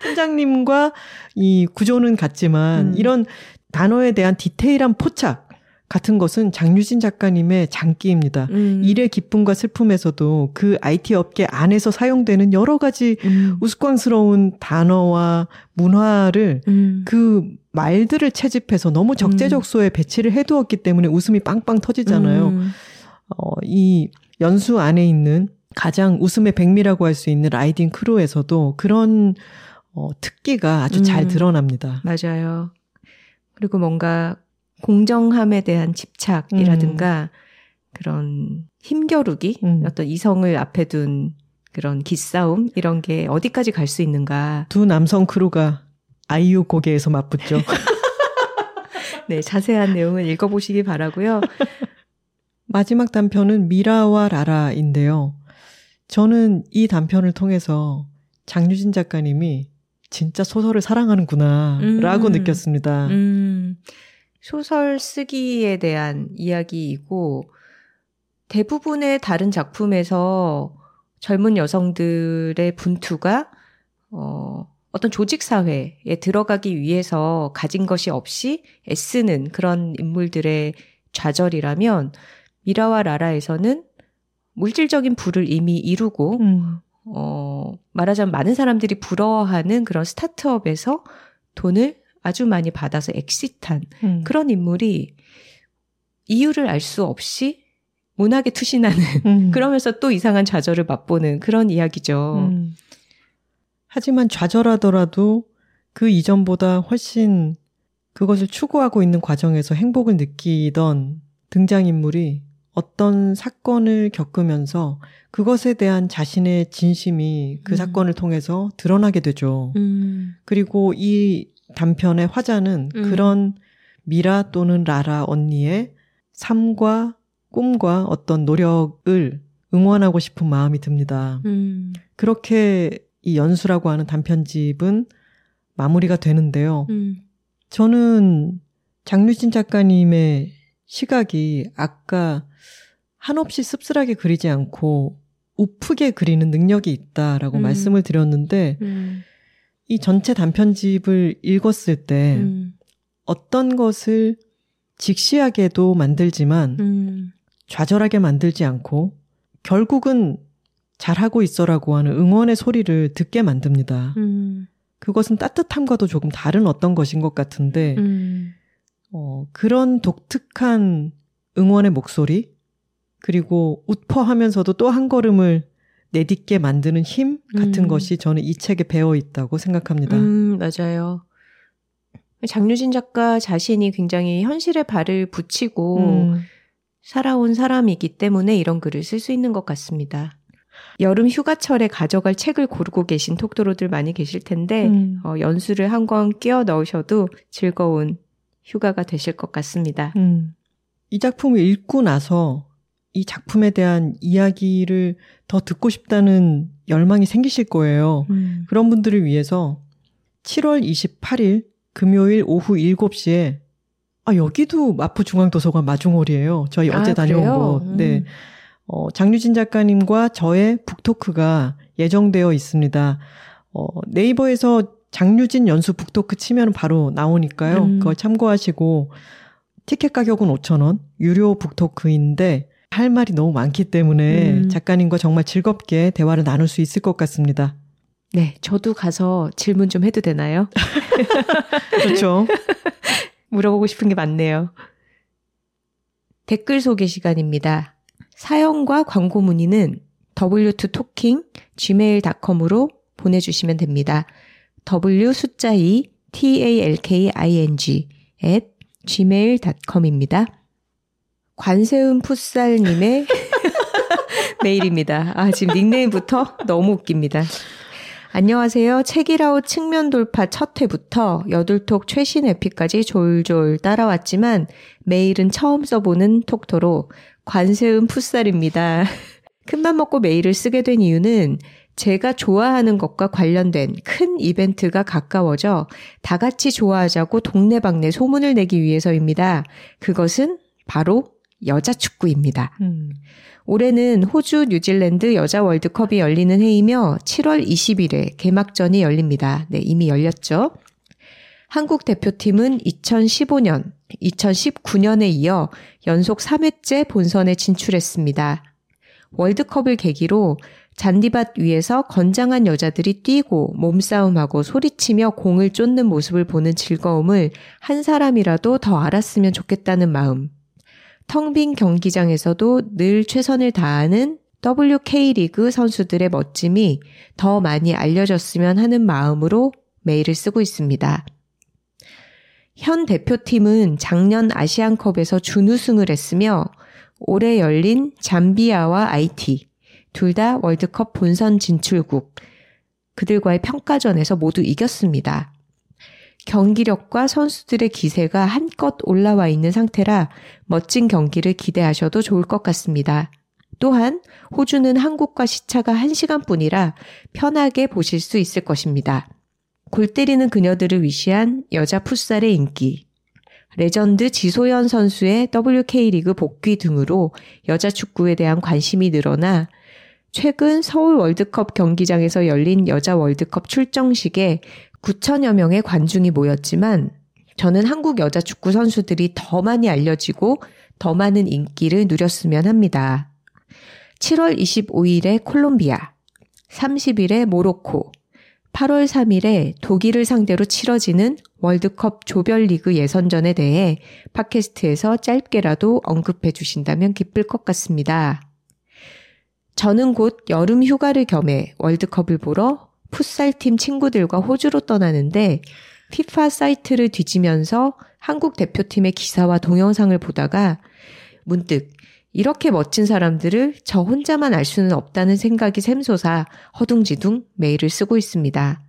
팀장님과 이 구조는 같지만 음. 이런 단어에 대한 디테일한 포착 같은 것은 장류진 작가님의 장기입니다. 음. 일의 기쁨과 슬픔에서도 그 IT 업계 안에서 사용되는 여러 가지 음. 우스꽝스러운 단어와 문화를 음. 그 말들을 채집해서 너무 적재적소에 배치를 해두었기 때문에 웃음이 빵빵 터지잖아요. 음. 어, 이 연수 안에 있는 가장 웃음의 백미라고 할 수 있는 라이딩 크루에서도 그런 어, 특기가 아주 잘 음. 드러납니다. 맞아요. 그리고 뭔가 공정함에 대한 집착이라든가 그런 힘겨루기, 음. 어떤 이성을 앞에 둔 그런 기싸움 이런 게 어디까지 갈 수 있는가. 두 남성 크루가 아이유 고개에서 맞붙죠. 네, 자세한 내용을 읽어보시기 바라고요. 마지막 단편은 미라와 라라인데요. 저는 이 단편을 통해서 장유진 작가님이 진짜 소설을 사랑하는구나, 음. 라고 느꼈습니다. 음, 소설 쓰기에 대한 이야기이고 대부분의 다른 작품에서 젊은 여성들의 분투가 어, 어떤 조직 사회에 들어가기 위해서 가진 것이 없이 애쓰는 그런 인물들의 좌절이라면 미라와 라라에서는 물질적인 부를 이미 이루고 음, 어, 말하자면 많은 사람들이 부러워하는 그런 스타트업에서 돈을 아주 많이 받아서 exit한 음. 그런 인물이 이유를 알 수 없이 문학에 투신하는 음. 그러면서 또 이상한 좌절을 맛보는 그런 이야기죠. 음. 하지만 좌절하더라도 그 이전보다 훨씬 그것을 추구하고 있는 과정에서 행복을 느끼던 등장인물이 어떤 사건을 겪으면서 그것에 대한 자신의 진심이 그 음. 사건을 통해서 드러나게 되죠. 음, 그리고 이 단편의 화자는 음. 그런 미라 또는 라라 언니의 삶과 꿈과 어떤 노력을 응원하고 싶은 마음이 듭니다. 음, 그렇게 이 연수라고 하는 단편집은 마무리가 되는데요. 음, 저는 장유진 작가님의 시각이 아까 한없이 씁쓸하게 그리지 않고 우프게 그리는 능력이 있다라고 음. 말씀을 드렸는데 음, 이 전체 단편집을 읽었을 때 음, 어떤 것을 직시하게도 만들지만 음, 좌절하게 만들지 않고 결국은 잘하고 있어라고 하는 응원의 소리를 듣게 만듭니다. 음, 그것은 따뜻함과도 조금 다른 어떤 것인 것 같은데 음, 어, 그런 독특한 응원의 목소리 그리고 웃퍼하면서도 또 한 걸음을 내딛게 만드는 힘 같은 음. 것이 저는 이 책에 배어 있다고 생각합니다. 음, 맞아요. 장유진 작가 자신이 굉장히 현실에 발을 붙이고 음, 살아온 사람이기 때문에 이런 글을 쓸 수 있는 것 같습니다. 여름 휴가철에 가져갈 책을 고르고 계신 톡토로들 많이 계실 텐데 음. 어, 연수를 한 권 끼워 넣으셔도 즐거운 휴가가 되실 것 같습니다. 음. 이 작품을 읽고 나서 이 작품에 대한 이야기를 더 듣고 싶다는 열망이 생기실 거예요. 음. 그런 분들을 위해서 7월 28일 금요일 오후 7시에 아 여기도 마포 중앙도서관 마중홀이에요. 저희 어제 아, 다녀온? 곳. 음. 네. 어, 장유진 작가님과 저의 북토크가 예정되어 있습니다. 어, 네이버에서 장유진 연수 북토크 치면 바로 나오니까요. 음. 그걸 참고하시고 티켓 가격은 5,000원, 유료 북토크인데 할 말이 너무 많기 때문에 음. 작가님과 정말 즐겁게 대화를 나눌 수 있을 것 같습니다. 네, 저도 가서 질문 좀 해도 되나요? 그렇죠. 물어보고 싶은 게 많네요. 댓글 소개 시간입니다. 사연과 광고 문의는 w2talking gmail.com으로 보내주시면 됩니다. w 숫자 2 talking at gmail.com입니다. 관세음 풋살님의 메일입니다. 아, 지금 닉네임부터 너무 웃깁니다. 안녕하세요. 책이라웃 측면 돌파 첫 회부터 여둘톡 최신 에피까지 졸졸 따라왔지만 메일은 처음 써보는 톡토로 관세음 풋살입니다. 큰맘 먹고 메일을 쓰게 된 이유는 제가 좋아하는 것과 관련된 큰 이벤트가 가까워져 다 같이 좋아하자고 동네방네 소문을 내기 위해서입니다. 그것은 바로 여자 축구입니다. 음. 올해는 호주, 뉴질랜드 여자 월드컵이 열리는 해이며 7월 20일에 개막전이 열립니다. 네, 이미 열렸죠. 한국 대표팀은 2015년, 2019년에 이어 연속 3회째 본선에 진출했습니다. 월드컵을 계기로 잔디밭 위에서 건장한 여자들이 뛰고 몸싸움하고 소리치며 공을 쫓는 모습을 보는 즐거움을 한 사람이라도 더 알았으면 좋겠다는 마음. 텅 빈 경기장에서도 늘 최선을 다하는 WK 리그 선수들의 멋짐이 더 많이 알려졌으면 하는 마음으로 메일을 쓰고 있습니다. 현 대표팀은 작년 아시안컵에서 준우승을 했으며 올해 열린 잠비아와 IT 둘 다 월드컵 본선 진출국 그들과의 평가전에서 모두 이겼습니다. 경기력과 선수들의 기세가 한껏 올라와 있는 상태라 멋진 경기를 기대하셔도 좋을 것 같습니다. 또한 호주는 한국과 시차가 1시간 뿐이라 편하게 보실 수 있을 것입니다. 골 때리는 그녀들을 위시한 여자 풋살의 인기, 레전드 지소연 선수의 WK 리그 복귀 등으로 여자 축구에 대한 관심이 늘어나 최근 서울 월드컵 경기장에서 열린 여자 월드컵 출정식에 9천여 명의 관중이 모였지만 저는 한국 여자 축구 선수들이 더 많이 알려지고 더 많은 인기를 누렸으면 합니다. 7월 25일에 콜롬비아, 30일에 모로코, 8월 3일에 독일을 상대로 치러지는 월드컵 조별리그 예선전에 대해 팟캐스트에서 짧게라도 언급해 주신다면 기쁠 것 같습니다. 저는 곧 여름 휴가를 겸해 월드컵을 보러 풋살팀 친구들과 호주로 떠나는데 피파 사이트를 뒤지면서 한국 대표팀의 기사와 동영상을 보다가 문득 이렇게 멋진 사람들을 저 혼자만 알 수는 없다는 생각이 샘솟아 허둥지둥 메일을 쓰고 있습니다.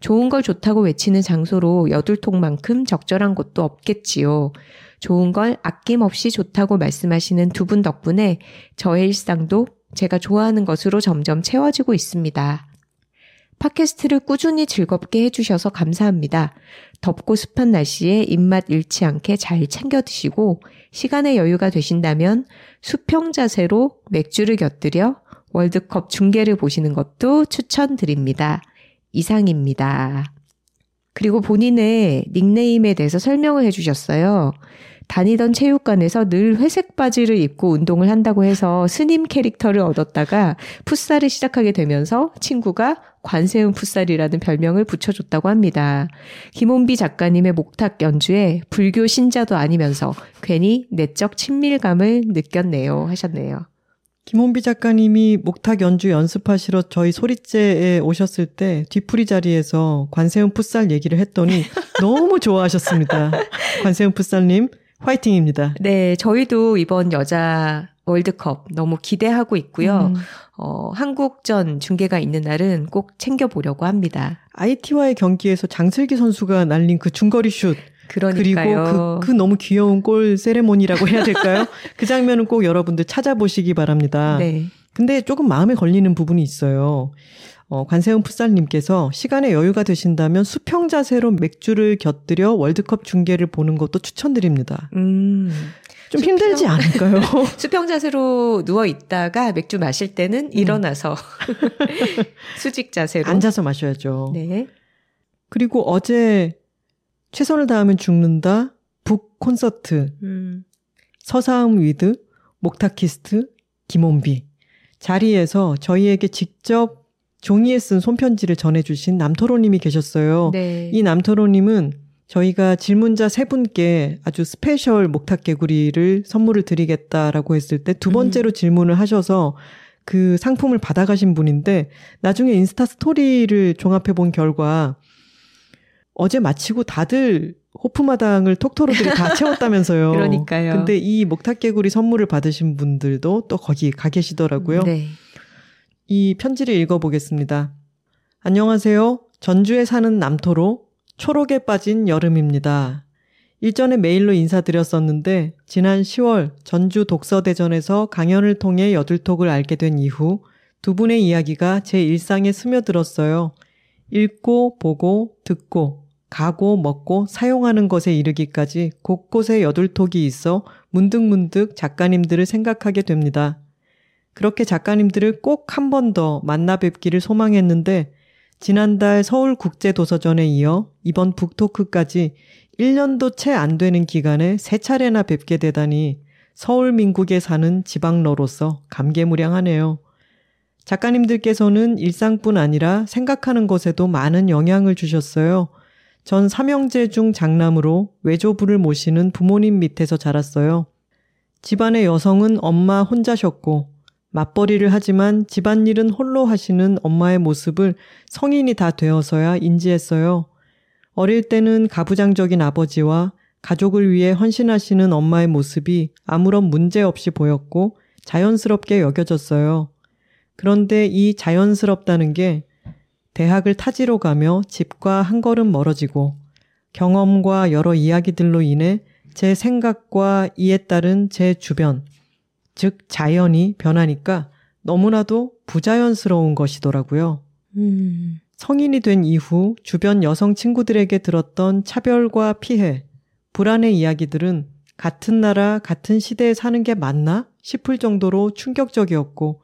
좋은 걸 좋다고 외치는 장소로 여둘통만큼 적절한 곳도 없겠지요. 좋은 걸 아낌없이 좋다고 말씀하시는 두 분 덕분에 저의 일상도 제가 좋아하는 것으로 점점 채워지고 있습니다. 팟캐스트를 꾸준히 즐겁게 해주셔서 감사합니다. 덥고 습한 날씨에 입맛 잃지 않게 잘 챙겨 드시고 시간의 여유가 되신다면 수평 자세로 맥주를 곁들여 월드컵 중계를 보시는 것도 추천드립니다. 이상입니다. 그리고 본인의 닉네임에 대해서 설명을 해주셨어요. 다니던 체육관에서 늘 회색 바지를 입고 운동을 한다고 해서 스님 캐릭터를 얻었다가 풋살을 시작하게 되면서 친구가 관세음 풋살이라는 별명을 붙여줬다고 합니다. 김원비 작가님의 목탁 연주에 불교 신자도 아니면서 괜히 내적 친밀감을 느꼈네요 하셨네요. 김원비 작가님이 목탁 연주 연습하시러 저희 소리째에 오셨을 때 뒤풀이 자리에서 관세음 풋살 얘기를 했더니 너무 좋아하셨습니다. 관세음 풋살님 화이팅입니다. 네, 저희도 이번 여자 월드컵 너무 기대하고 있고요. 음. 어, 한국전 중계가 있는 날은 꼭 챙겨보려고 합니다. IT와의 경기에서 장슬기 선수가 날린 그 중거리 슛. 그러니까요. 그리고 그, 그 너무 귀여운 골 세레모니라고 해야 될까요? 그 장면은 꼭 여러분들 찾아보시기 바랍니다. 네. 근데 조금 마음에 걸리는 부분이 있어요. 어, 관세음 풋살님께서 시간에 여유가 되신다면 수평 자세로 맥주를 곁들여 월드컵 중계를 보는 것도 추천드립니다. 음. 좀 수평, 힘들지 않을까요? 수평 자세로 누워 있다가 맥주 마실 때는 음. 일어나서 수직 자세로 앉아서 마셔야죠. 네. 그리고 어제 최선을 다하면 죽는다 북 콘서트 음. 서사음 with 목탁이스트 김원비 자리에서 저희에게 직접 종이에 쓴 손편지를 전해주신 남톡토로님이 계셨어요. 네. 이 남톡토로님은 저희가 질문자 세 분께 아주 special 목탁 개구리를 선물을 드리겠다라고 했을 때 두 번째로 음. 질문을 하셔서 그 상품을 받아가신 분인데 나중에 인스타 스토리를 종합해 본 결과 어제 마치고 다들 호프마당을 톡토로들이 다 채웠다면서요. 그러니까요. 근데 이 목탁개구리 선물을 받으신 분들도 또 거기 가 계시더라고요. 네. 이 편지를 읽어보겠습니다. 안녕하세요. 전주에 사는 남토로 초록에 빠진 여름입니다. 일전에 메일로 인사드렸었는데 지난 10월 전주 독서대전에서 강연을 통해 여들톡을 알게 된 이후 두 분의 이야기가 제 일상에 스며들었어요. 읽고 보고 듣고 가고 먹고 사용하는 것에 이르기까지 곳곳에 여들톡이 있어 문득문득 작가님들을 생각하게 됩니다. 그렇게 작가님들을 꼭 한 번 더 만나 뵙기를 소망했는데 지난달 서울국제도서전에 이어 이번 북토크까지 1년도 채 안 되는 기간에 세 차례나 뵙게 되다니 서울 민국에 사는 지방러로서 감개무량하네요. 작가님들께서는 일상뿐 아니라 생각하는 것에도 많은 영향을 주셨어요. 전 삼형제 중 장남으로 외조부를 모시는 부모님 밑에서 자랐어요. 집안의 여성은 엄마 혼자셨고 맞벌이를 하지만 집안일은 홀로 하시는 엄마의 모습을 성인이 다 되어서야 인지했어요. 어릴 때는 가부장적인 아버지와 가족을 위해 헌신하시는 엄마의 모습이 아무런 문제 없이 보였고 자연스럽게 여겨졌어요. 그런데 이 자연스럽다는 게 대학을 타지로 가며 집과 한 걸음 멀어지고 경험과 여러 이야기들로 인해 제 생각과 이에 따른 제 주변, 즉 자연이 변하니까 너무나도 부자연스러운 것이더라고요. 음. 성인이 된 이후 주변 여성 친구들에게 들었던 차별과 피해, 불안의 이야기들은 같은 나라, 같은 시대에 사는 게 맞나 싶을 정도로 충격적이었고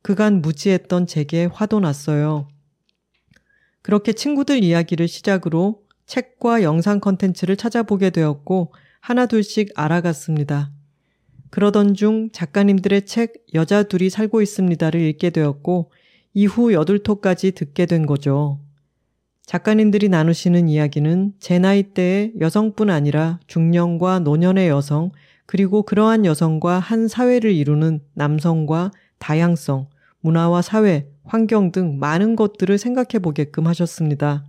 그간 무지했던 제게 화도 났어요. 그렇게 친구들 이야기를 시작으로 책과 영상 컨텐츠를 찾아보게 되었고 하나둘씩 알아갔습니다. 그러던 중 작가님들의 책 여자 둘이 살고 있습니다를 읽게 되었고 이후 여둘톡까지 듣게 된 거죠. 작가님들이 나누시는 이야기는 제 나이 대의 여성뿐 아니라 중년과 노년의 여성, 그리고 그러한 여성과 한 사회를 이루는 남성과 다양성, 문화와 사회, 환경 등 많은 것들을 생각해 보게끔 하셨습니다.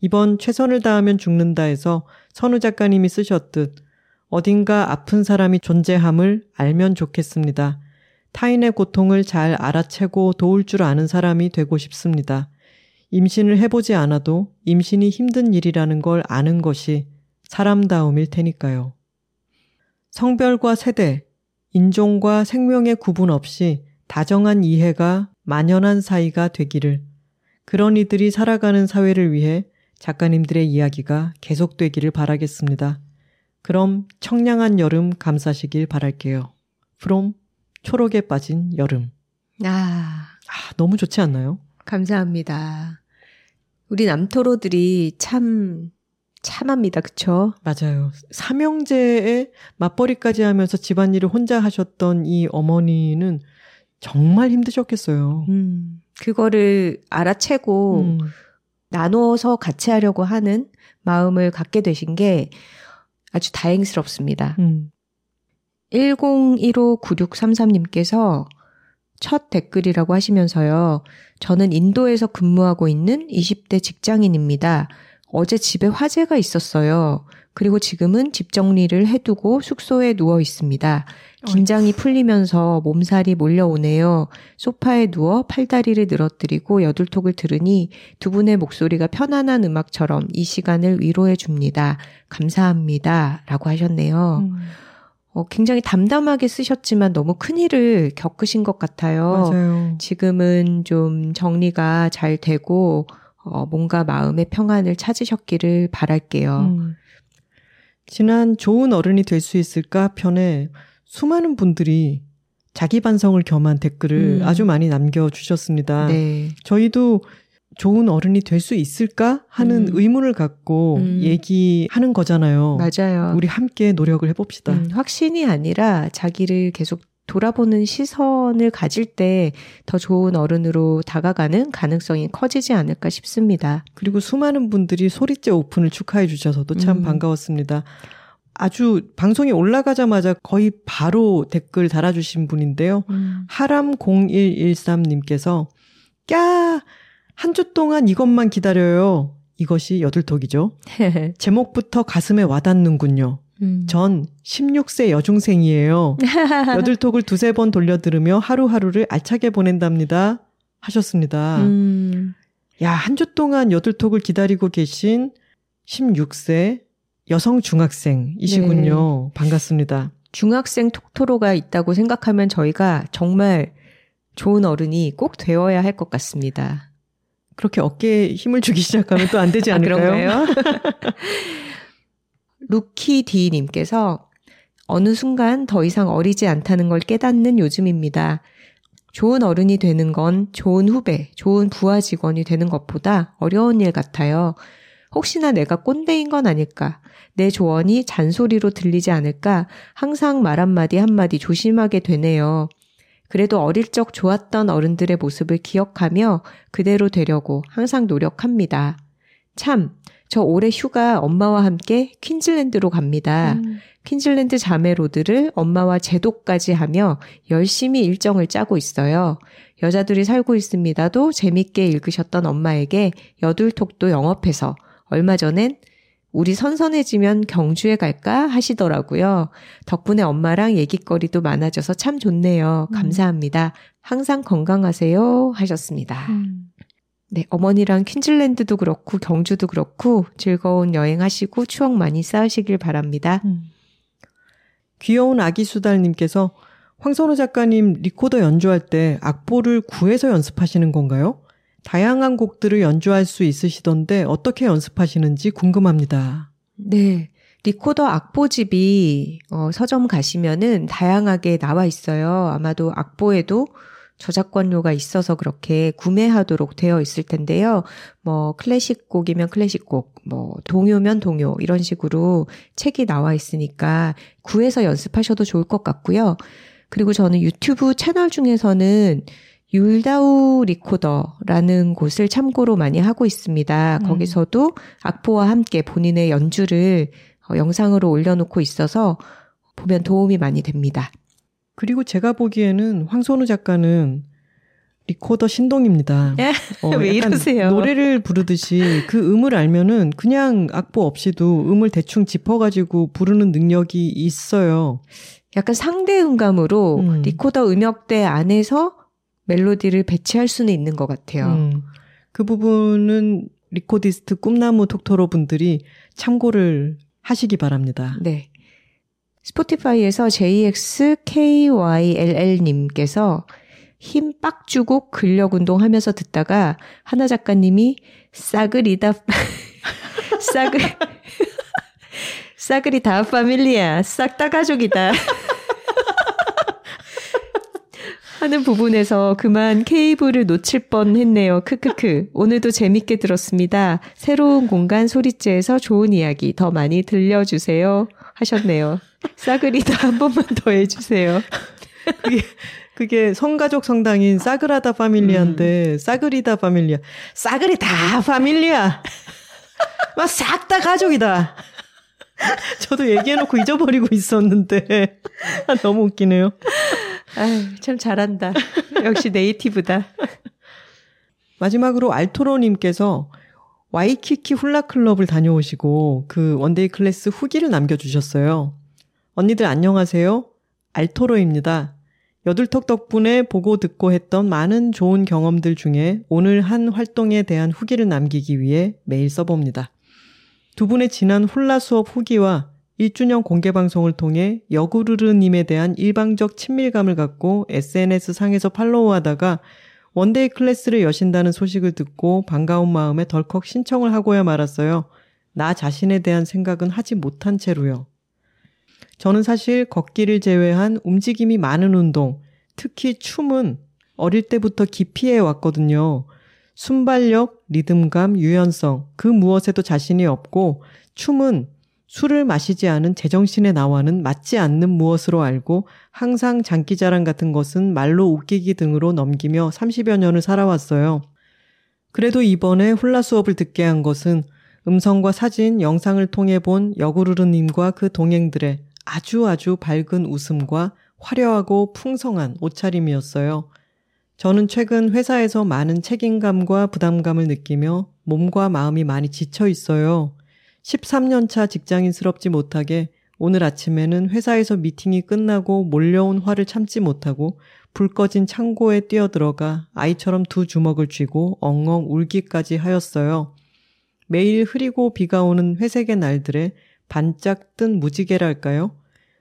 이번 최선을 다하면 죽는다에서 선우 작가님이 쓰셨듯 어딘가 아픈 사람이 존재함을 알면 좋겠습니다. 타인의 고통을 잘 알아채고 도울 줄 아는 사람이 되고 싶습니다. 임신을 해보지 않아도 임신이 힘든 일이라는 걸 아는 것이 사람다움일 테니까요. 성별과 세대, 인종과 생명의 구분 없이 다정한 이해가 만연한 사이가 되기를, 그런 이들이 살아가는 사회를 위해 작가님들의 이야기가 계속되기를 바라겠습니다. 그럼 청량한 여름 감사시길 바랄게요. from 초록에 빠진 여름. 아. 아, 너무 좋지 않나요? 감사합니다. 우리 남토로들이 참 참합니다. 그쵸? 맞아요. 삼형제의 맞벌이까지 하면서 집안일을 혼자 하셨던 이 어머니는 정말 힘드셨겠어요. 음, 그거를 알아채고 음. 나누어서 같이 하려고 하는 마음을 갖게 되신 게 아주 다행스럽습니다. 음. 10159633님께서 첫 댓글이라고 하시면서요. 저는 인도에서 근무하고 있는 20대 직장인입니다. 어제 집에 화재가 있었어요. 그리고 지금은 집 정리를 해두고 숙소에 누워 있습니다. 긴장이 풀리면서 몸살이 몰려오네요. 소파에 누워 팔다리를 늘어뜨리고 여둘톡을 들으니 두 분의 목소리가 편안한 음악처럼 이 시간을 위로해 줍니다. 감사합니다. 라고 하셨네요. 음. 어, 굉장히 담담하게 쓰셨지만 너무 큰 일을 겪으신 것 같아요. 맞아요. 지금은 좀 정리가 잘 되고 어, 뭔가 마음의 평안을 찾으셨기를 바랄게요. 음. 지난 좋은 어른이 될 수 있을까 편에 수많은 분들이 자기 반성을 겸한 댓글을 음. 아주 많이 남겨주셨습니다. 네. 저희도 좋은 어른이 될 수 있을까 하는 음. 의문을 갖고 음. 얘기하는 거잖아요. 맞아요. 우리 함께 노력을 해봅시다. 음, 확신이 아니라 자기를 계속 돌아보는 시선을 가질 때 더 좋은 어른으로 다가가는 가능성이 커지지 않을까 싶습니다. 그리고 수많은 분들이 소리째 오픈을 축하해 주셔서도 참 음. 반가웠습니다. 아주 방송이 올라가자마자 거의 바로 댓글 달아주신 분인데요. 하람0113님께서 까! 한 주 동안 이것만 기다려요. 이것이 여들톡이죠. 제목부터 가슴에 와닿는군요. 음. 전 16세 여중생이에요. 여들톡을 두세 번 돌려 들으며 하루하루를 알차게 보낸답니다. 하셨습니다. 음. 야, 한 주 동안 여들톡을 기다리고 계신 16세 여성 중학생이시군요. 반갑습니다. 중학생 톡토로가 있다고 생각하면 저희가 정말 좋은 어른이 꼭 되어야 할 것 같습니다. 그렇게 어깨에 힘을 주기 시작하면 또 안 되지 아, 않을까요? 그런가요? 루키디님께서 어느 순간 더 이상 어리지 않다는 걸 깨닫는 요즘입니다. 좋은 어른이 되는 건 좋은 후배, 좋은 부하 직원이 되는 것보다 어려운 일 같아요. 혹시나 내가 꼰대인 건 아닐까? 내 조언이 잔소리로 들리지 않을까? 항상 말 한마디 한마디 조심하게 되네요. 그래도 어릴 적 좋았던 어른들의 모습을 기억하며 그대로 되려고 항상 노력합니다. 참, 저 올해 휴가 엄마와 함께 퀸즐랜드로 갑니다. 음. 퀸즐랜드 자매 로드를 엄마와 재독까지 하며 열심히 일정을 짜고 있어요. 여자들이 살고 있습니다도 재밌게 읽으셨던 엄마에게 여둘톡도 영업해서 얼마 전엔 우리 선선해지면 경주에 갈까 하시더라고요. 덕분에 엄마랑 얘기거리도 많아져서 참 좋네요. 음. 감사합니다. 항상 건강하세요 하셨습니다. 음. 네, 어머니랑 퀸즐랜드도 그렇고 경주도 그렇고 즐거운 여행하시고 추억 많이 쌓으시길 바랍니다. 음. 귀여운 아기 수달님께서 황선우 작가님 리코더 연주할 때 악보를 구해서 연습하시는 건가요? 다양한 곡들을 연주할 수 있으시던데 어떻게 연습하시는지 궁금합니다. 네. 리코더 악보집이 어, 서점 가시면은 다양하게 나와 있어요. 아마도 악보에도 저작권료가 있어서 그렇게 구매하도록 되어 있을 텐데요. 뭐 클래식 곡이면 클래식 곡, 뭐 동요면 동요 이런 식으로 책이 나와 있으니까 구해서 연습하셔도 좋을 것 같고요. 그리고 저는 유튜브 채널 중에서는 율다우 리코더라는 곳을 참고로 많이 하고 있습니다. 음. 거기서도 악보와 함께 본인의 연주를 어, 영상으로 올려놓고 있어서 보면 도움이 많이 됩니다. 그리고 제가 보기에는 황선우 작가는 리코더 신동입니다. 어, 왜 이러세요? 노래를 부르듯이 그 음을 알면은 그냥 악보 없이도 음을 대충 짚어가지고 부르는 능력이 있어요. 약간 상대 음감으로 음. 리코더 음역대 안에서 멜로디를 배치할 수는 있는 것 같아요. 음, 그 부분은 리코디스트 꿈나무 톡토로 분들이 참고를 하시기 바랍니다. 네. 스포티파이에서 JXKYLL님께서 힘 빡 주고 근력 운동하면서 듣다가 하나 작가님이 싸그리다 싸그 싸그리 다 파밀리야 싹다 가족이다 하는 부분에서 그만 케이블을 놓칠 뻔 했네요. 크크크. 오늘도 재밌게 들었습니다. 새로운 공간 소리째에서 좋은 이야기 더 많이 들려주세요. 하셨네요. 싸그리다 한 번만 더 해주세요. 그게, 그게 성가족 성당인 싸그라다 파밀리아인데, 음. 싸그리다 파밀리아. 싸그리다 파밀리아! 싹다 가족이다! 저도 얘기해놓고 잊어버리고 있었는데. 아, 너무 웃기네요. 아유, 참 잘한다. 역시 native다. 마지막으로 알토로님께서 와이키키 훌라클럽을 다녀오시고 그 one-day class 후기를 남겨주셨어요. 언니들 안녕하세요. 알토로입니다. 여둘턱 덕분에 보고 듣고 했던 많은 좋은 경험들 중에 오늘 한 활동에 대한 후기를 남기기 위해 메일 써봅니다. 두 분의 지난 훌라 수업 후기와 1주년 공개 방송을 통해 여구르르님에 대한 일방적 친밀감을 갖고 SNS 상에서 follow하다가 one-day class를 여신다는 소식을 듣고 반가운 마음에 덜컥 신청을 하고야 말았어요. 나 자신에 대한 생각은 하지 못한 채로요. 저는 사실 걷기를 제외한 움직임이 많은 운동, 특히 춤은 어릴 때부터 기피해 왔거든요. 순발력, 리듬감, 유연성, 그 무엇에도 자신이 없고 춤은 술을 마시지 않은 제정신의 나와는 맞지 않는 무엇으로 알고 항상 장기자랑 같은 것은 말로 웃기기 등으로 넘기며 30여 년을 살아왔어요. 그래도 이번에 훌라 수업을 듣게 한 것은 음성과 사진, 영상을 통해 본 여구르르님과 그 동행들의 아주 아주 밝은 웃음과 화려하고 풍성한 옷차림이었어요. 저는 최근 회사에서 많은 책임감과 부담감을 느끼며 몸과 마음이 많이 지쳐 있어요. 13년차 직장인스럽지 못하게 오늘 아침에는 회사에서 미팅이 끝나고 몰려온 화를 참지 못하고 불 꺼진 창고에 뛰어들어가 아이처럼 두 주먹을 쥐고 엉엉 울기까지 하였어요. 매일 흐리고 비가 오는 회색의 날들에 반짝 뜬 무지개랄까요?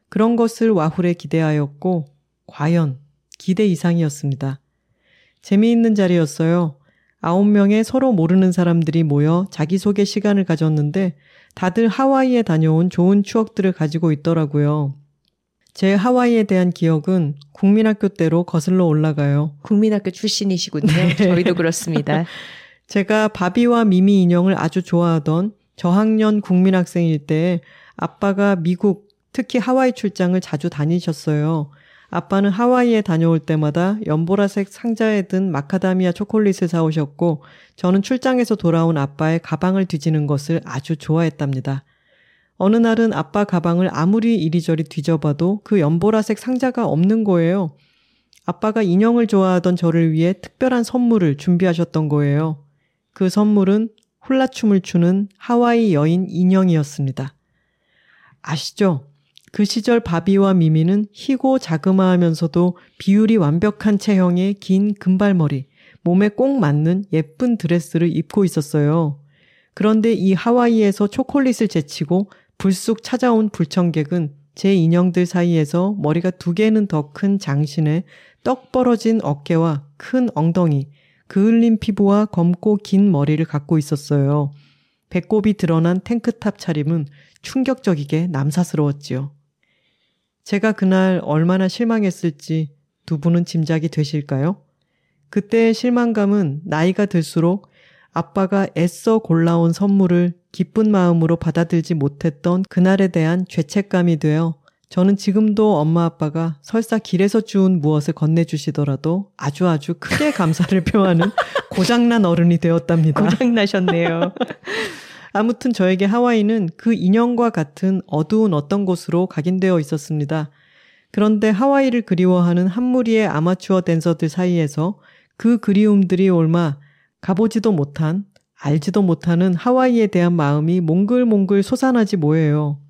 그런 것을 와훌에 기대하였고, 과연 기대 이상이었습니다. 재미있는 자리였어요. 아홉 명의 서로 모르는 사람들이 모여 자기소개 시간을 가졌는데 다들 하와이에 다녀온 좋은 추억들을 가지고 있더라고요. 제 하와이에 대한 기억은 국민학교 때로 거슬러 올라가요. 국민학교 출신이시군요. 네. 저희도 그렇습니다. 제가 바비와 미미 인형을 아주 좋아하던 저학년 국민학생일 때 아빠가 미국, 특히 하와이 출장을 자주 다니셨어요. 아빠는 하와이에 다녀올 때마다 연보라색 상자에 든 마카다미아 초콜릿을 사오셨고 저는 출장에서 돌아온 아빠의 가방을 뒤지는 것을 아주 좋아했답니다. 어느 날은 아빠 가방을 아무리 이리저리 뒤져봐도 그 연보라색 상자가 없는 거예요. 아빠가 인형을 좋아하던 저를 위해 특별한 선물을 준비하셨던 거예요. 그 선물은 훌라춤을 추는 하와이 여인 인형이었습니다. 아시죠? 그 시절 바비와 미미는 희고 자그마하면서도 비율이 완벽한 체형의 긴 금발머리, 몸에 꼭 맞는 예쁜 드레스를 입고 있었어요. 그런데 이 하와이에서 초콜릿을 제치고 불쑥 찾아온 불청객은 제 인형들 사이에서 머리가 두 개는 더 큰 장신에 떡 벌어진 어깨와 큰 엉덩이, 그을린 피부와 검고 긴 머리를 갖고 있었어요. 배꼽이 드러난 탱크탑 차림은 충격적이게 남사스러웠지요. 제가 그날 얼마나 실망했을지 두 분은 짐작이 되실까요? 그때의 실망감은 나이가 들수록 아빠가 애써 골라온 선물을 기쁜 마음으로 받아들지 못했던 그날에 대한 죄책감이 되어 저는 지금도 엄마 아빠가 설사 길에서 주운 무엇을 건네주시더라도 아주 아주 크게 감사를 표하는 고장난 어른이 되었답니다. 고장나셨네요. 아무튼 저에게 하와이는 그 인형과 같은 어두운 어떤 곳으로 각인되어 있었습니다. 그런데 하와이를 그리워하는 한 무리의 아마추어 댄서들 사이에서 그 그리움들이 옮아 가보지도 못한, 알지도 못하는 하와이에 대한 마음이 몽글몽글 솟아나지 뭐예요.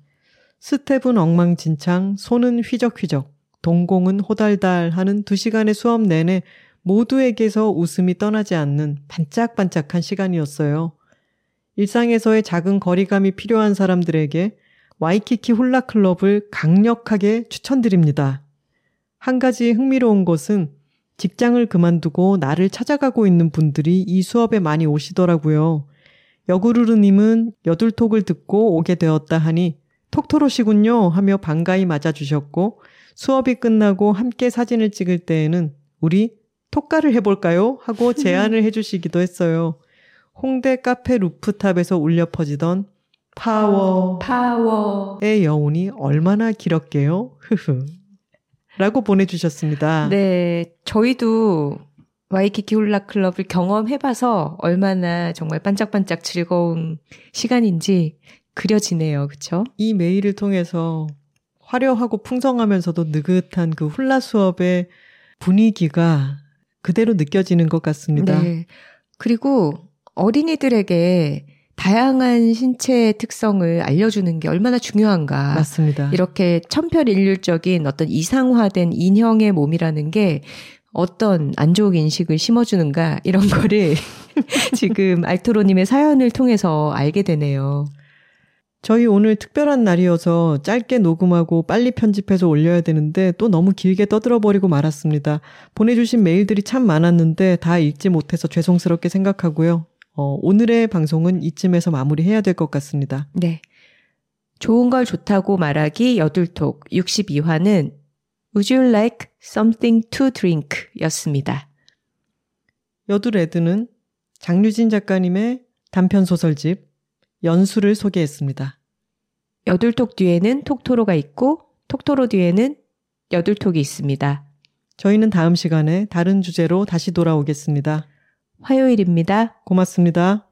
스텝은 엉망진창, 손은 휘적휘적, 동공은 호달달 하는 두 시간의 수업 내내 모두에게서 웃음이 떠나지 않는 반짝반짝한 시간이었어요. 일상에서의 작은 거리감이 필요한 사람들에게 와이키키 훌라클럽을 강력하게 추천드립니다. 한 가지 흥미로운 것은 직장을 그만두고 나를 찾아가고 있는 분들이 이 수업에 많이 오시더라고요. 여구르르님은 여둘톡을 듣고 오게 되었다 하니 톡토로시군요 하며 반가이 맞아주셨고 수업이 끝나고 함께 사진을 찍을 때에는 우리 톡가를 해볼까요? 하고 제안을 해주시기도 했어요. 홍대 카페 rooftop에서 울려 퍼지던 파워. 파워의 여운이 얼마나 길었게요? 흐흐. 라고 보내주셨습니다. 네, 저희도 와이키키 훌라 클럽을 경험해봐서 얼마나 정말 반짝반짝 즐거운 시간인지 그려지네요. 그쵸? 이 메일을 통해서 화려하고 풍성하면서도 느긋한 그 훌라 수업의 분위기가 그대로 느껴지는 것 같습니다. 네. 그리고 어린이들에게 다양한 신체 특성을 알려주는 게 얼마나 중요한가. 맞습니다. 이렇게 천편일률적인 어떤 이상화된 인형의 몸이라는 게 어떤 안 좋은 인식을 심어주는가 이런 거를 지금 알토로님의 사연을 통해서 알게 되네요. 저희 오늘 특별한 날이어서 짧게 녹음하고 빨리 편집해서 올려야 되는데 또 너무 길게 떠들어버리고 말았습니다. 보내주신 메일들이 참 많았는데 다 읽지 못해서 죄송스럽게 생각하고요. 어, 오늘의 방송은 이쯤에서 마무리해야 될 것 같습니다. 네. 좋은 걸 좋다고 말하기 여둘톡 62화는 Would you like something to drink? 였습니다. 여둘레드는 장류진 작가님의 단편 소설집 연수를 소개했습니다. 여둘톡 뒤에는 톡토로가 있고 톡토로 뒤에는 여둘톡이 있습니다. 저희는 다음 시간에 다른 주제로 다시 돌아오겠습니다. 화요일입니다. 고맙습니다.